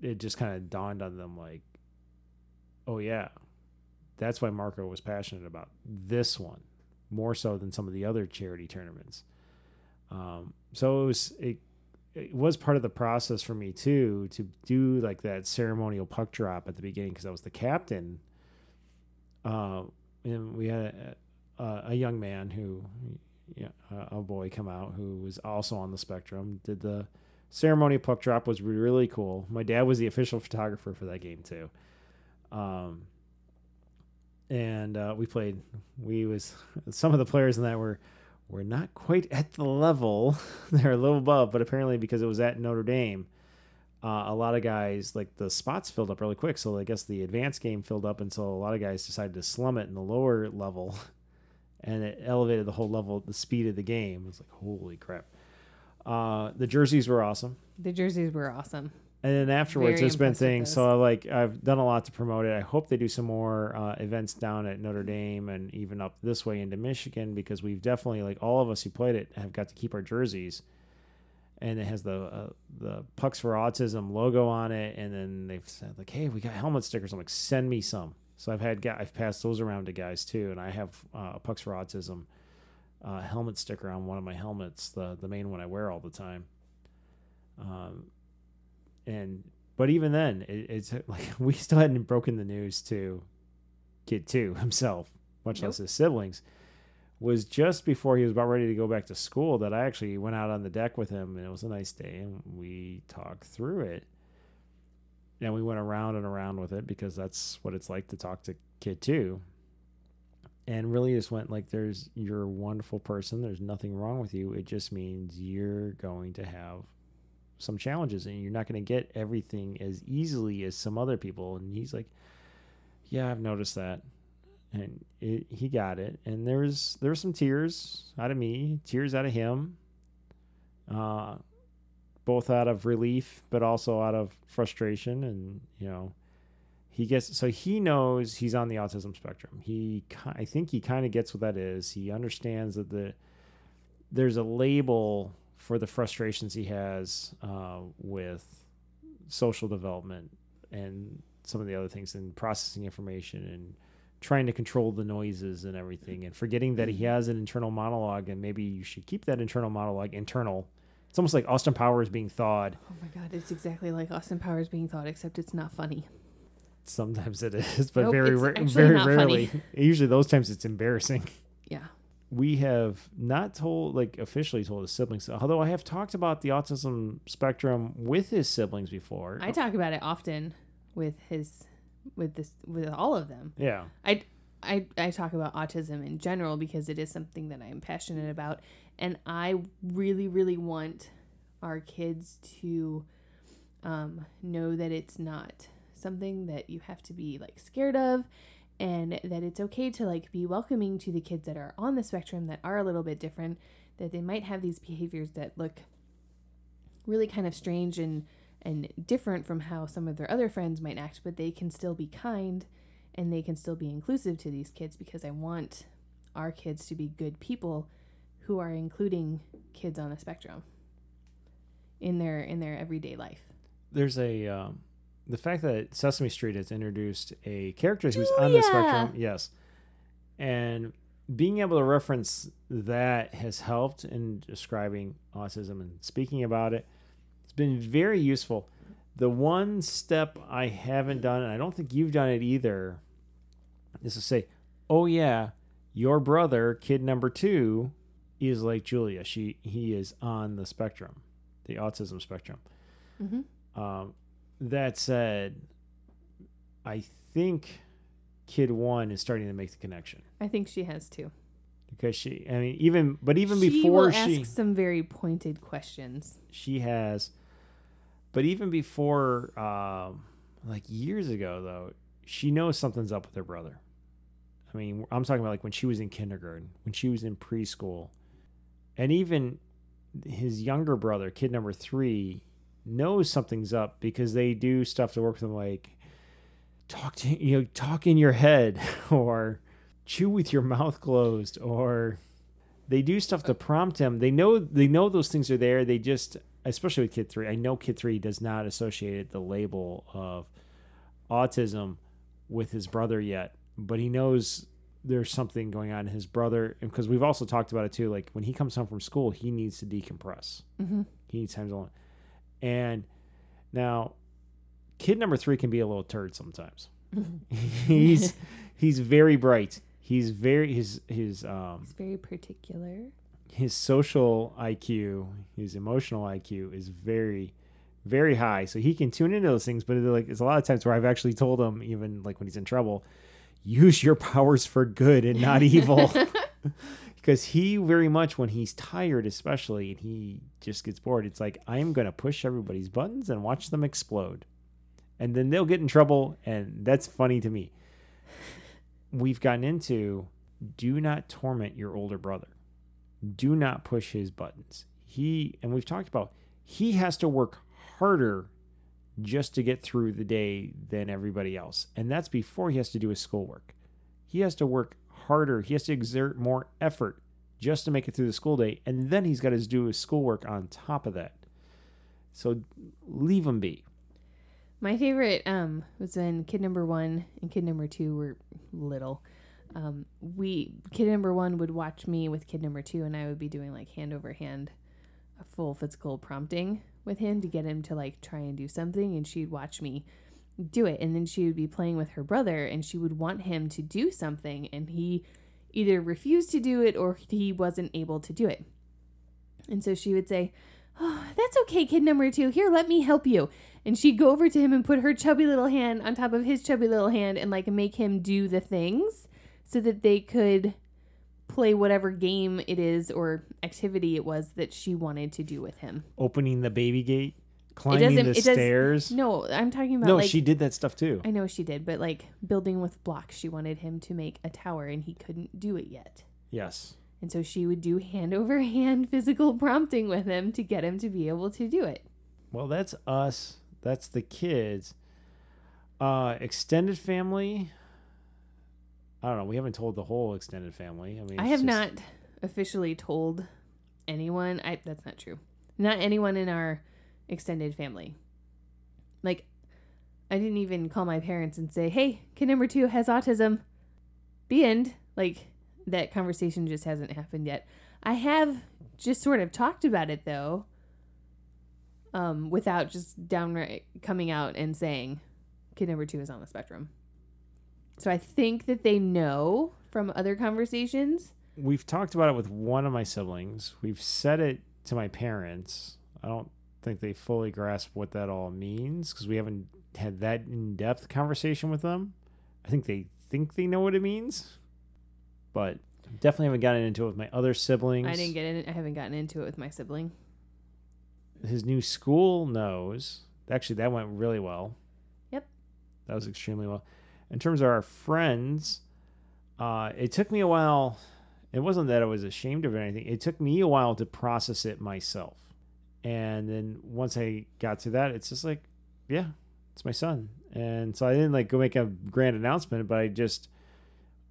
it just kind of dawned on them like oh yeah that's why Marco was passionate about this one more so than some of the other charity tournaments um so it was it it was part of the process for me too to do like that ceremonial puck drop at the beginning because I was the captain. Uh, and we had a, a, a young man who, a, boy come out who was also on the spectrum. Did the ceremony puck drop was really cool. My dad was the official photographer for that game too. Um, and uh, we played. We was some of the players in that were we're not quite at the level. They're a little above, but apparently because it was at Notre Dame, uh, a lot of guys like the spots filled up really quick. So I guess the advanced game filled up, so a lot of guys decided to slum it in the lower level, and it elevated the whole level, the speed of the game. It was like holy crap. Uh, the jerseys were awesome. The jerseys were awesome. And then afterwards, Very there's been things. those. So like I've done a lot to promote it. I hope they do some more uh, events down at Notre Dame and even up this way into Michigan because we've definitely like all of us who played it have got to keep our jerseys. And it has the uh, the Pucks for Autism logo on it, and then they've said like, "Hey, we got helmet stickers." I'm like, "Send me some." So I've had I've passed those around to guys too, and I have uh, a Pucks for Autism uh, helmet sticker on one of my helmets, the the main one I wear all the time. Um, and but even then, it, it's like we still hadn't broken the news to Kid Two himself, much Nope. less his siblings. was just before he was about ready to go back to school that I actually went out on the deck with him and it was a nice day and we talked through it. And we went around and around with it because that's what it's like to talk to kid two. And really just went like there's you're a wonderful person. There's nothing wrong with you. It just means you're going to have some challenges and you're not going to get everything as easily as some other people. And he's like, Yeah, I've noticed that and it, he got it. And there was there some tears out of me, tears out of him, uh, both out of relief, but also out of frustration. And you know, he gets so he knows he's on the autism spectrum. He I think he kind of gets what that is. He understands that the there's a label for the frustrations he has uh, with social development and some of the other things and processing information and trying to control the noises and everything and forgetting that he has an internal monologue and maybe you should keep that internal monologue internal. It's almost like Austin Powers being thawed. Oh my god, it's exactly like Austin Powers being thawed, except it's not funny. Sometimes it is, but nope, very ra- very rarely. Funny. Usually those times it's embarrassing. Yeah. We have not told like officially told his siblings, although I have talked about the autism spectrum with his siblings before. I talk about it often with his with this with all of them. Yeah. I I I talk about autism in general because it is something that I'm passionate about and I really really want our kids to um, know that it's not something that you have to be like scared of and that it's okay to like be welcoming to the kids that are on the spectrum that are a little bit different that they might have these behaviors that look really kind of strange and and different from how some of their other friends might act, but they can still be kind and they can still be inclusive to these kids because I want our kids to be good people who are including kids on the spectrum in their in their everyday life. There's a um, the fact that Sesame Street has introduced a character who's on the spectrum, yes, and being able to reference that has helped in describing autism and speaking about it It's been very useful. The one step I haven't done, and I don't think you've done it either, is to say, "Oh yeah, your brother, kid number two, is like Julia. She he is on the spectrum, the autism spectrum." Mm-hmm. Um, that said, I think kid one is starting to make the connection. I think she has too. Because she, I mean, even but even she before she ask some very pointed questions. She has but even before, um, like years ago, though, she knows something's up with her brother. I mean, I'm talking about like when she was in kindergarten, when she was in preschool, and even his younger brother, kid number three, knows something's up because they do stuff to work with him, like talk to you know, talk in your head, or chew with your mouth closed, or they do stuff to prompt him. They know they know those things are there. They just especially with Kid 3, I know Kid 3 does not associate the label of autism with his brother yet, but he knows there's something going on in his brother. Because we've also talked about it too. Like when he comes home from school, he needs to decompress, mm-hmm. he needs time alone. And now, kid number three can be a little turd sometimes. he's he's very bright. He's very his his um. He's very particular his social IQ, his emotional IQ is very, very high. So he can tune into those things. But like, it's a lot of times where I've actually told him, even like when he's in trouble, use your powers for good and not evil. because he very much, when he's tired, especially, and he just gets bored, it's like, I'm going to push everybody's buttons and watch them explode. And then they'll get in trouble. And that's funny to me. We've gotten into do not torment your older brother do not push his buttons. He, and we've talked about, he has to work harder just to get through the day than everybody else. And that's before he has to do his schoolwork. He has to work harder, he has to exert more effort just to make it through the school day. And then he's got to do his schoolwork on top of that. So leave him be. My favorite um, was when kid number one and kid number two were little um, we kid number one would watch me with kid number two, and I would be doing like hand over hand, a full physical prompting with him to get him to like try and do something, and she'd watch me do it, and then she would be playing with her brother, and she would want him to do something, and he either refused to do it or he wasn't able to do it. And so she would say, Oh, that's okay, kid number two. Here, let me help you. And she'd go over to him and put her chubby little hand on top of his chubby little hand and like make him do the things so that they could play whatever game it is or activity it was that she wanted to do with him. Opening the baby gate, climbing the stairs. No, I'm talking about no, like she did that stuff too. I know she did, but like building with blocks, she wanted him to make a tower and he couldn't do it yet. yes. And so she would do hand over hand physical prompting with him to get him to be able to do it. Well, that's us. That's the kids. Uh, extended family. I don't know. We haven't told the whole extended family. I mean, I have just- not officially told anyone. I that's not true. Not anyone in our extended family. Like I didn't even call my parents and say, "Hey, kid number 2 has autism." The end. Like that conversation just hasn't happened yet. I have just sort of talked about it though. Um without just downright coming out and saying kid number 2 is on the spectrum. So I think that they know from other conversations. We've talked about it with one of my siblings. We've said it to my parents. I don't think they fully grasp what that all means because we haven't had that in depth conversation with them. I think they think they know what it means, but definitely haven't gotten into it with my other siblings. I didn't get in. I haven't gotten into it with my sibling. his new school knows. Actually, that went really well. Yep. That was extremely well. In terms of our friends, uh, it took me a while. It wasn't that I was ashamed of anything. It took me a while to process it myself. And then once I got to that, it's just like, yeah, it's my son. And so I didn't like go make a grand announcement, but I just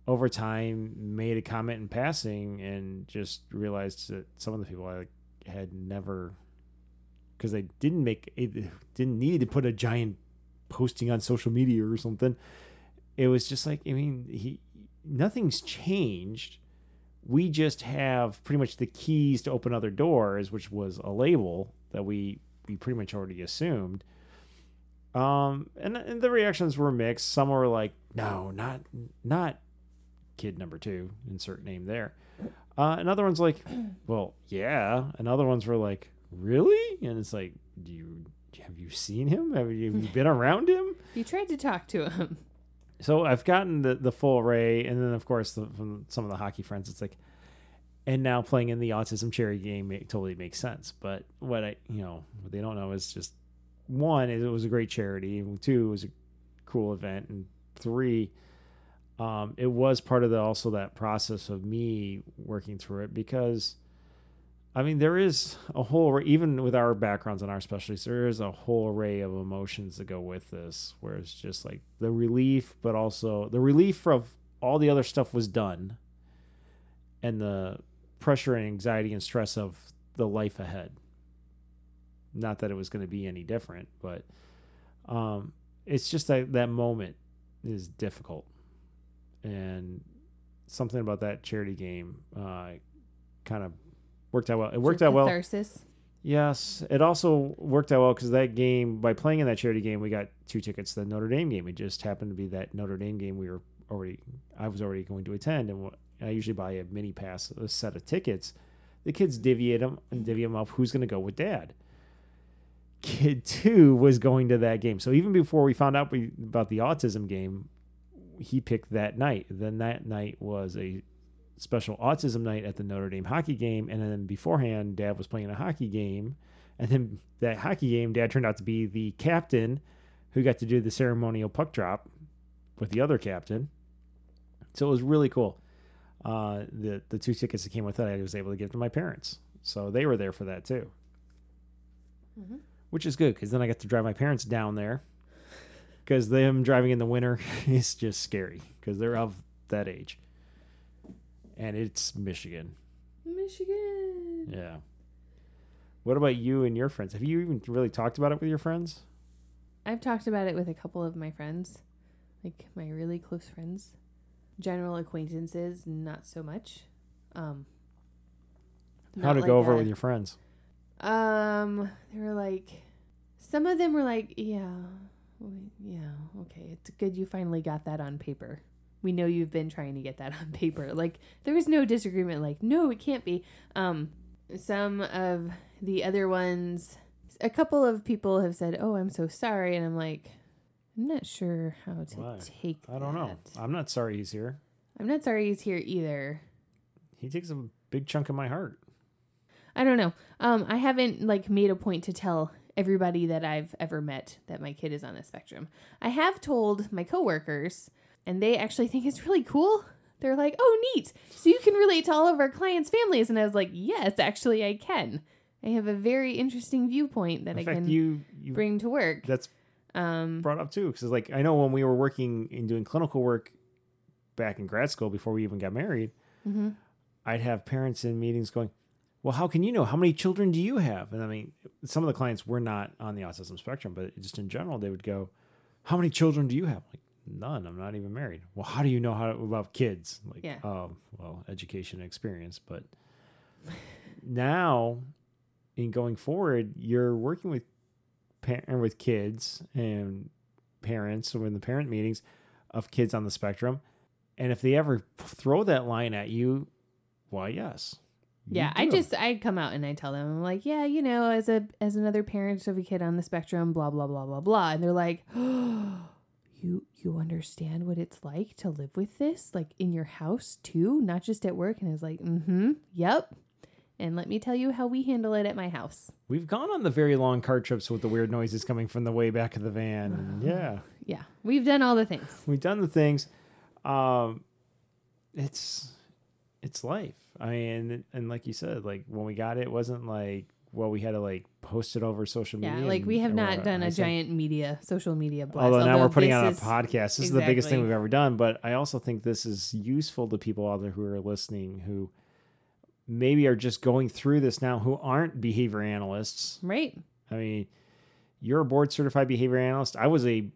over time made a comment in passing and just realized that some of the people I had never because they didn't make it didn't need to put a giant posting on social media or something it was just like i mean he nothing's changed. We just have pretty much the keys to open other doors which was a label that we we pretty much already assumed. Um and, and the reactions were mixed. Some were like no not not kid number two insert name there. Uh and other ones like well yeah. And other ones were like really? And it's like do you have you seen him? Have you, have you been around him? You tried to talk to him. So I've gotten the the full array, and then of course the, from some of the hockey friends, it's like, and now playing in the autism charity game it totally makes sense. But what I you know what they don't know is just one, it was a great charity, and two, it was a cool event, and three, um, it was part of the also that process of me working through it because. I mean, there is a whole, even with our backgrounds and our specialties, there is a whole array of emotions that go with this, where it's just like the relief, but also the relief of all the other stuff was done, and the pressure and anxiety and stress of the life ahead. Not that it was going to be any different, but um, it's just that that moment is difficult, and something about that charity game uh, kind of worked out well. It worked out well. Catharsis. Yes, it also worked out well because that game, by playing in that charity game, we got two tickets to the Notre Dame game. It just happened to be that Notre Dame game we were already, I was already going to attend, and I usually buy a mini pass, a set of tickets. The kids divvy them and divvy them up. Who's going to go with dad? Kid two was going to that game, so even before we found out we, about the autism game, he picked that night. Then that night was a special autism night at the Notre Dame hockey game, and then beforehand, Dad was playing a hockey game, and then that hockey game, Dad turned out to be the captain, who got to do the ceremonial puck drop with the other captain. So it was really cool. Uh, the the two tickets that came with it, I was able to give to my parents, so they were there for that too, Mhm. which is good because then I got to drive my parents down there. Because them driving in the winter is just scary because they're of that age and it's Michigan. Michigan. Yeah. What about you and your friends? Have you even really talked about it with your friends? I've talked about it with a couple of my friends, like my really close friends. General acquaintances, not so much. Um, How to not go over a- with your friends? Um, they were like, some of them were like, yeah, yeah, okay, it's good you finally got that on paper. We know you've been trying to get that on paper. Like there was no disagreement. Like no, it can't be. Um, some of the other ones, a couple of people have said, "Oh, I'm so sorry," and I'm like, I'm not sure how to Why? take. I don't know. I'm not sorry he's here. I'm not sorry he's here either. He takes a big chunk of my heart. I don't know. Um, I haven't like made a point to tell everybody that I've ever met that my kid is on the spectrum. I have told my coworkers, and they actually think it's really cool. They're like, "Oh, neat! So you can relate to all of our clients' families." And I was like, "Yes, actually, I can. I have a very interesting viewpoint that In I fact, can you you bring to work." that's Um, brought up too because like I know when we were working and doing clinical work back in grad school before we even got married, mhm. I'd have parents in meetings going, "Well, how can you know? How many children do you have?" And I mean, some of the clients were not on the autism spectrum, but just in general, they would go, "How many children do you have?" Like none. I'm not even married. Well, how do you know how about kids? Like, Yeah. um, well, education and experience, but now in going forward, you're working with par- with kids and parents or in the parent meetings of kids on the spectrum. And if they ever throw that line at you, why, yes. Yeah, I just I come out and I tell them I'm like, yeah, you know, as a as another parent of a kid on the spectrum, blah blah blah blah blah, and they're like, you you understand what it's like to live with this, like in your house too, not just at work. And I was like, mm-hmm, yep. And let me tell you how we handle it at my house. We've gone on the very long car trips with the weird noises coming from the way back of the van. And yeah, Yeah, we've done all the things. we've done the things. Um, it's it's life. I mean, and, and like you said, like when we got it, it wasn't like well, we had to like post it over social media. Yeah, like we have not done I a giant media, social media blast. Although now we're putting on a is- podcast. This is the biggest thing we've ever done. But I also think this is useful to people out there who are listening who maybe are just going through this now who aren't behavior analysts. Right. I mean, you're a board certified behavior analyst. I was a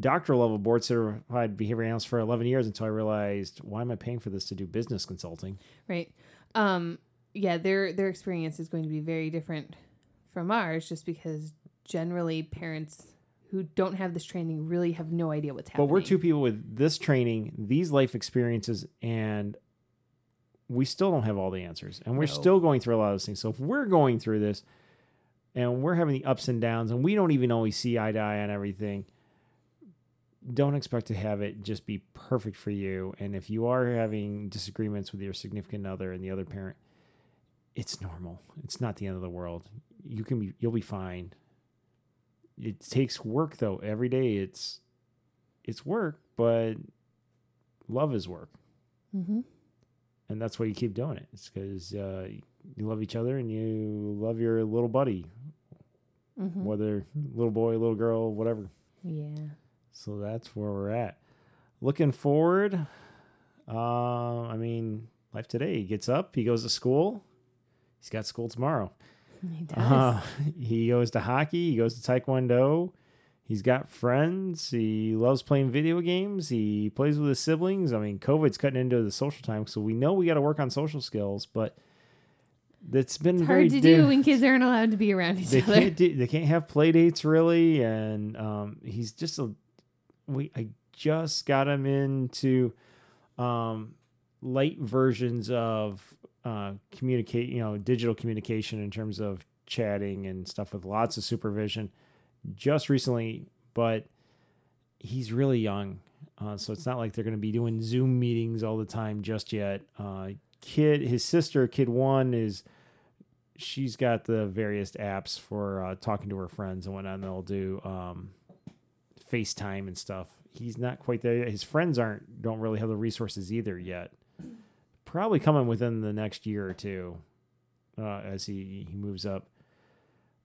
doctoral level board certified behavior analyst for 11 years until I realized why am I paying for this to do business consulting? Right. Um yeah, their their experience is going to be very different from ours just because generally parents who don't have this training really have no idea what's happening. But we're two people with this training, these life experiences, and we still don't have all the answers. And we're No. still going through a lot of those things. So if we're going through this and we're having the ups and downs and we don't even always see eye to eye on everything, don't expect to have it just be perfect for you. And if you are having disagreements with your significant other and the other parent, it's normal. It's not the end of the world. You can be you'll be fine. It takes work though. Every day it's it's work, but love is work. Mhm. And that's why you keep doing it. It's because uh, you love each other and you love your little buddy, Mhm. whether little boy, little girl, whatever. Yeah. So that's where we're at. Looking forward. Uh, I mean, life today. He gets up, he goes to school. He's got school tomorrow. He does. Uh, he goes to hockey. He goes to taekwondo. He's got friends. He loves playing video games. He plays with his siblings. I mean, COVID's cutting into the social time, so we know we got to work on social skills. But it's been it's very hard to do when kids aren't allowed to be around each they other. can't do, they can't have play dates really, and um, he's just a we. I just got him into um, light versions of uh, communicate, you know, digital communication in terms of chatting and stuff with lots of supervision just recently, but he's really young. Uh, so it's not like they're going to be doing Zoom meetings all the time just yet. Uh, kid, his sister, kid one, is she's got the various apps for uh, talking to her friends and whatnot. And they'll do um, FaceTime and stuff. He's not quite there yet. His friends aren't don't really have the resources either yet. Probably coming within the next year or two uh, as he he moves up.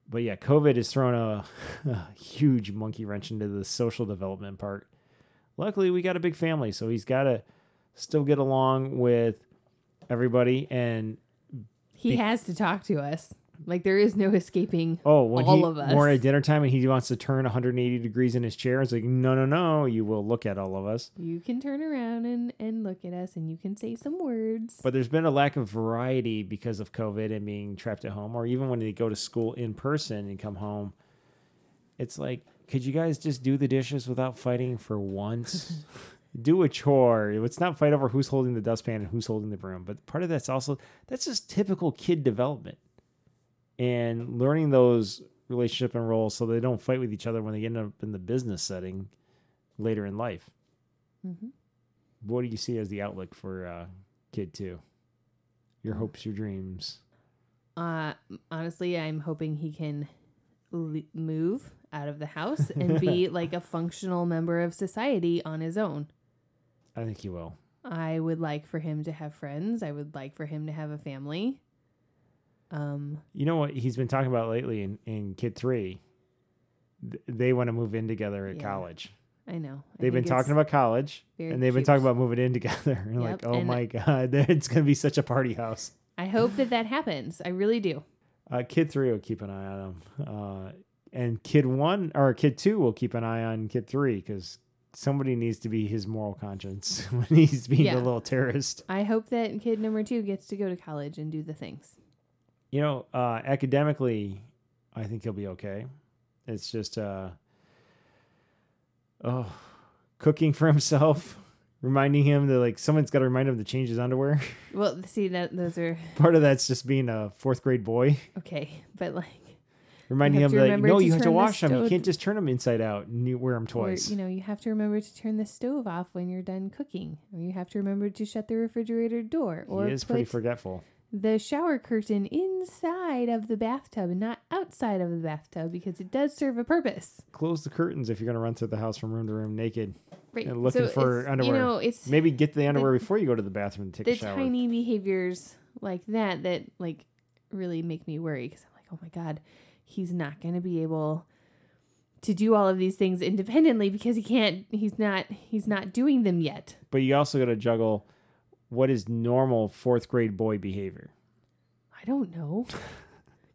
But yeah, COVID has thrown a, a huge monkey wrench into the social development part. Luckily, we got a big family, so he's got to still get along with everybody and he Be- has to talk to us. Like there is no escaping. Oh, when all he of us. we're at dinner time and he wants to turn 180 degrees in his chair, it's like, no, no, no, you will look at all of us. You can turn around and, and look at us and you can say some words. But there's been a lack of variety because of COVID and being trapped at home, or even when they go to school in person and come home. It's like, could you guys just do the dishes without fighting for once? do a chore. Let's not fight over who's holding the dustpan and who's holding the broom. But part of that's also that's just typical kid development and learning those relationship and roles so they don't fight with each other when they end up in the business setting later in life. hmm What do you see as the outlook for uh, kid two? Your hopes, your dreams. Uh, honestly, I'm hoping he can l- move out of the house and be like a functional member of society on his own. I think he will. I would like for him to have friends. I would like for him to have a family. Um, You know what he's been talking about lately in, in Kid Three? Th- They want to move in together at Yeah. college. I know. I They've been talking about college, and they've been talking about moving in together. And like, oh and- my god, it's gonna be such a party house. I hope that that happens. I really do. Uh, kid three will keep an eye on him, uh, and kid one or kid two will keep an eye on kid three because somebody needs to be his moral conscience when he's being Yeah. a little terrorist. I hope that kid number two gets to go to college and do the things. You know, uh, academically, I think he'll be okay. It's just, uh, oh, cooking for himself, reminding him that like someone's got to remind him to change his underwear. Well, see that those are Part of that's just being a fourth grade boy, okay, but like, reminding him that like, no, you have to turn the wash them. You can't just turn them inside out and you wear them or twice. you know, you have to remember to turn the stove off when you're done cooking, or you have to remember to shut the refrigerator door, or he is pretty forgetful. The shower curtain inside of the bathtub and not outside of the bathtub because it does serve a purpose. Close the curtains if you're going to run through the house from room to room naked. Right. And looking for it's, underwear. You know, it's Maybe get the underwear before you go to the bathroom to take the a shower. tiny behaviors like that that like really make me worry because I'm like, oh my god, he's not going to be able to do all of these things independently because he can't. He's not. He's not doing them yet. But you also got to juggle what is normal fourth grade boy behavior. I don't know.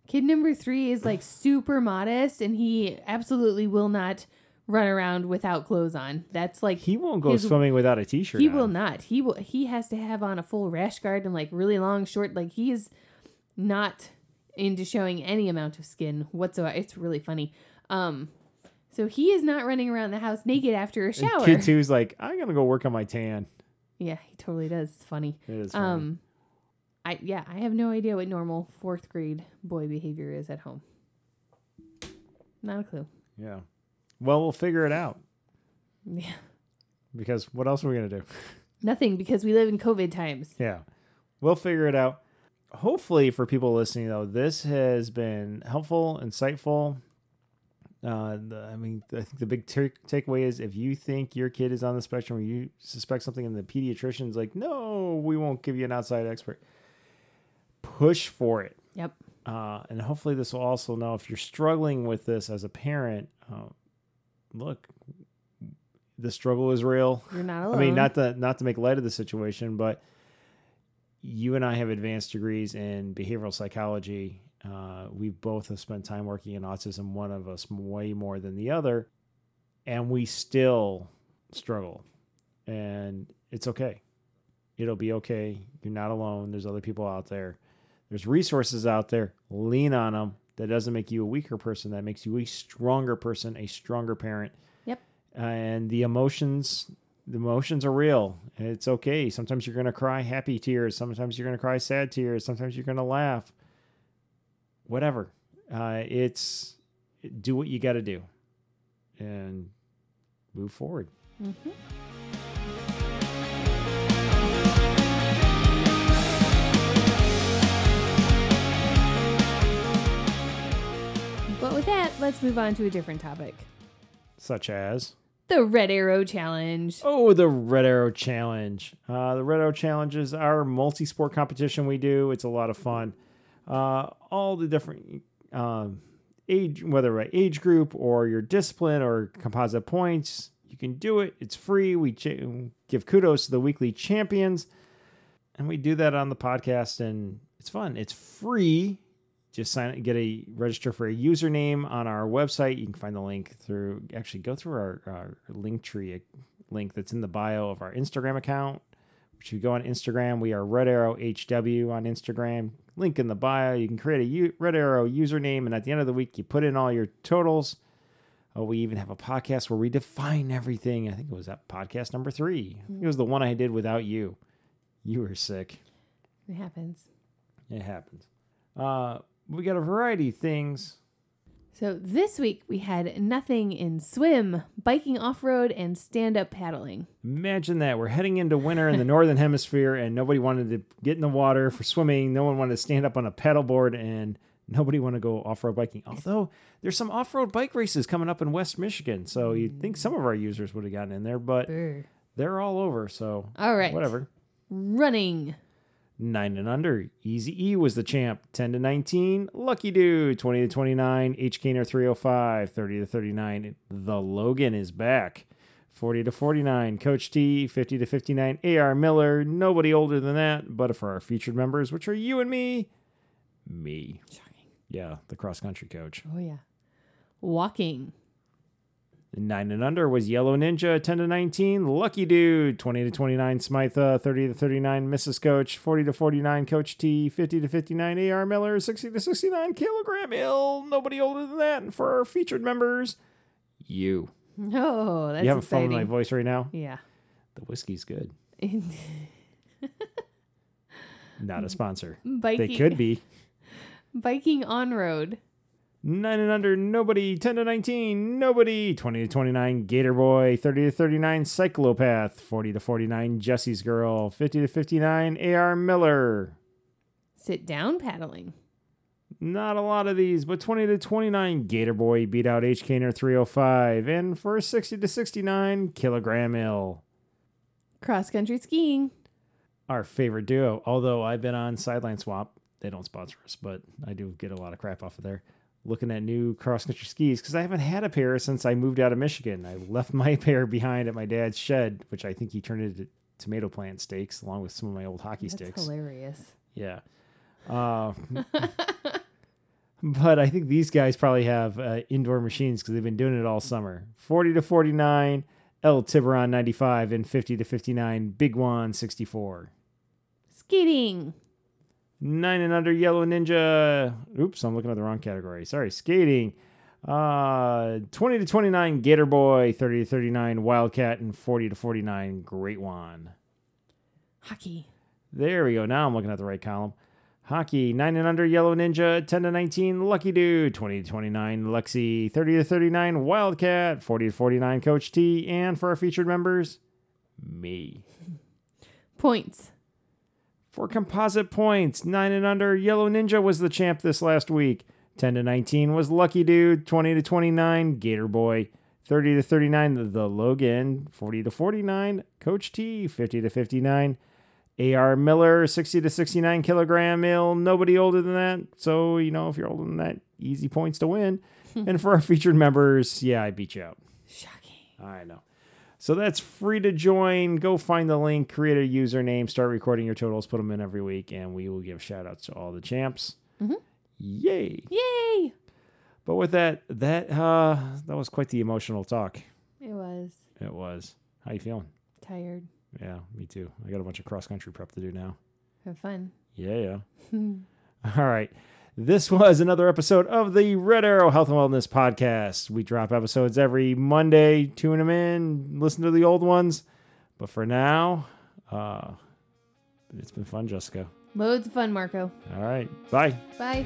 Kid number three is like super modest, and he absolutely will not run around without clothes on. That's like He won't go His- swimming without a t-shirt. he on. will not. He will. He has to have on a full rash guard and like really long short. Like he is not into showing any amount of skin whatsoever. It's really funny. Um, so he is not running around the house naked after a And shower. Kid two's like, I'm gonna go work on my tan. Yeah, he totally does. It's funny. It is funny. Um, I yeah, I have no idea what normal fourth grade boy behavior is at home. Not a clue. yeah. Well, we'll figure it out Yeah, because what else are we gonna do? nothing because we live in COVID times. Yeah. We'll figure it out. Hopefully, for people listening, though, this has been helpful, insightful. Uh, the, I mean, I think the big take takeaway is if you think your kid is on the spectrum or you suspect something and the pediatrician's like, no, we won't give you an outside expert, push for it. Yep. Uh, and hopefully, this will also know if you're struggling with this as a parent, uh, look, the struggle is real. You're not alone. I mean, not to not to make light of the situation, but you and I have advanced degrees in behavioral psychology. Uh, we both have spent time working in autism. One of us way more than the other, and we still struggle. And it's okay. It'll be okay. You're not alone. There's other people out there. There's resources out there. Lean on them. That doesn't make you a weaker person. That makes you a stronger person, a stronger parent. Yep. And the emotions, the emotions are real. It's okay. Sometimes you're going to cry happy tears. Sometimes you're going to cry sad tears. Sometimes you're going to laugh. Whatever. Uh, it's do what you got to do and move forward. Mhm. But with that, let's move on to a different topic. Such as, The Red Arrow Challenge. oh, the Red Arrow Challenge. Uh, the Red Arrow Challenge is our multi sport competition we do. It's a lot of fun. Uh, all the different um, age, whether by age group or your discipline or composite points, you can do it. It's free. We ch- give kudos to the weekly champions, and we do that on the podcast, and it's fun. It's free. Just sign, get a register for a username on our website. You can find the link through. Actually, go through our, our link tree link that's in the bio of our Instagram account. If you go on Instagram, we are Red Arrow HW on Instagram. Link in the bio. You can create a U- Red Arrow username, and at the end of the week, you put in all your totals Oh, we even have a podcast where we define everything. I think it was that podcast number three. Think it was the one I did without you. You were sick. It happens. It happens. Uh, we got a variety of things. So this week we had nothing in swim, biking off road, and stand up paddling. Imagine that. We're heading into winter in the northern hemisphere, and nobody wanted to get in the water for swimming. No one wanted to stand up on a paddleboard, and nobody wanted to go off road biking. Although there's some off road bike races coming up in West Michigan, so you'd think mm. some of our users would have gotten in there, but Brr. they're all over. So All right. whatever. Running. Nine and under. Easy E was the champ. 10 to 19. Lucky Dude. 20 to 29. H. Kaner 305. 30 to 39. The Logan is back. 40 to 49. Coach T. 50 to 59. AR Miller. Nobody older than that. But for our featured members, which are you and me, me. Shocking. Yeah, the cross country coach. Oh yeah. Walking. Nine and under was Yellow Ninja, 10 to 19. Lucky Dude, 20 to 29. Smytha, 30 to 39. Mrs. Coach, 40 to 49. Coach T, 50 to 59. AR Miller, 60 to 69. Kilogram Ill, nobody older than that. And for our featured members, you. Oh, that's you fun exciting. with my voice right now? Yeah. The whiskey's good. Not a sponsor. biking. They could be. Biking on road. Nine and under, nobody. 10 to 19, nobody. 20 to 29, Gator Boy. 30 to 39, Cyclopath. 40 to 49, Jesse's Girl. 50 to 59, AR Miller. Sit down paddling. Not a lot of these, but 20 to 29, Gator Boy beat out H. Kaner 305. And for 60 to 69, Kilogram Ill. Cross country skiing. Our favorite duo, although I've been on Sideline Swap. They don't sponsor us, but I do get a lot of crap off of there. Looking at new cross country skis because I haven't had a pair since I moved out of Michigan. I left my pair behind at my dad's shed, which I think he turned into tomato plant stakes along with some of my old hockey That's sticks. hilarious. Yeah. Uh, but I think these guys probably have uh, indoor machines because they've been doing it all summer. 40 to 49, El Tiburon 95, and 50 to 59, Big One 64. Skating. Nine and under Yellow Ninja. Oops, I'm looking at the wrong category. Sorry, skating. Uh, 20 to 29 Gator Boy, 30 to 39 Wildcat, and 40 to 49 Great One. Hockey. There we go. Now I'm looking at the right column. Hockey, 9 and under Yellow Ninja, 10 to 19 Lucky Dude, 20 to 29 Lexi, 30 to 39 Wildcat, 40 to 49 Coach T, and for our featured members, me. Points. For composite points, 9 and under, Yellow Ninja was the champ this last week. 10 to 19 was Lucky Dude, 20 to 29, Gator Boy, 30 to 39, The Logan, 40 to 49, Coach T, 50 to 59, AR Miller, 60 to 69 kilogram ill, nobody older than that. So, you know, if you're older than that, easy points to win. and for our featured members, yeah, I beat you out. Shocking. I know. So that's free to join. Go find the link, create a username, start recording your totals, put them in every week, and we will give shout outs to all the champs. Mhm. Yay. Yay! But with that, that uh that was quite the emotional talk. It was It was. How you feeling? tired. Yeah, me too. I got a bunch of cross country prep to do now. Have fun. Yeah, yeah. All right. This was another episode of the Red Arrow Health and Wellness Podcast. We drop episodes every Monday. Tune them in, listen to the old ones. But for now, uh, it's been fun, Jessica. Loads of fun, Marco. All right. Bye. Bye.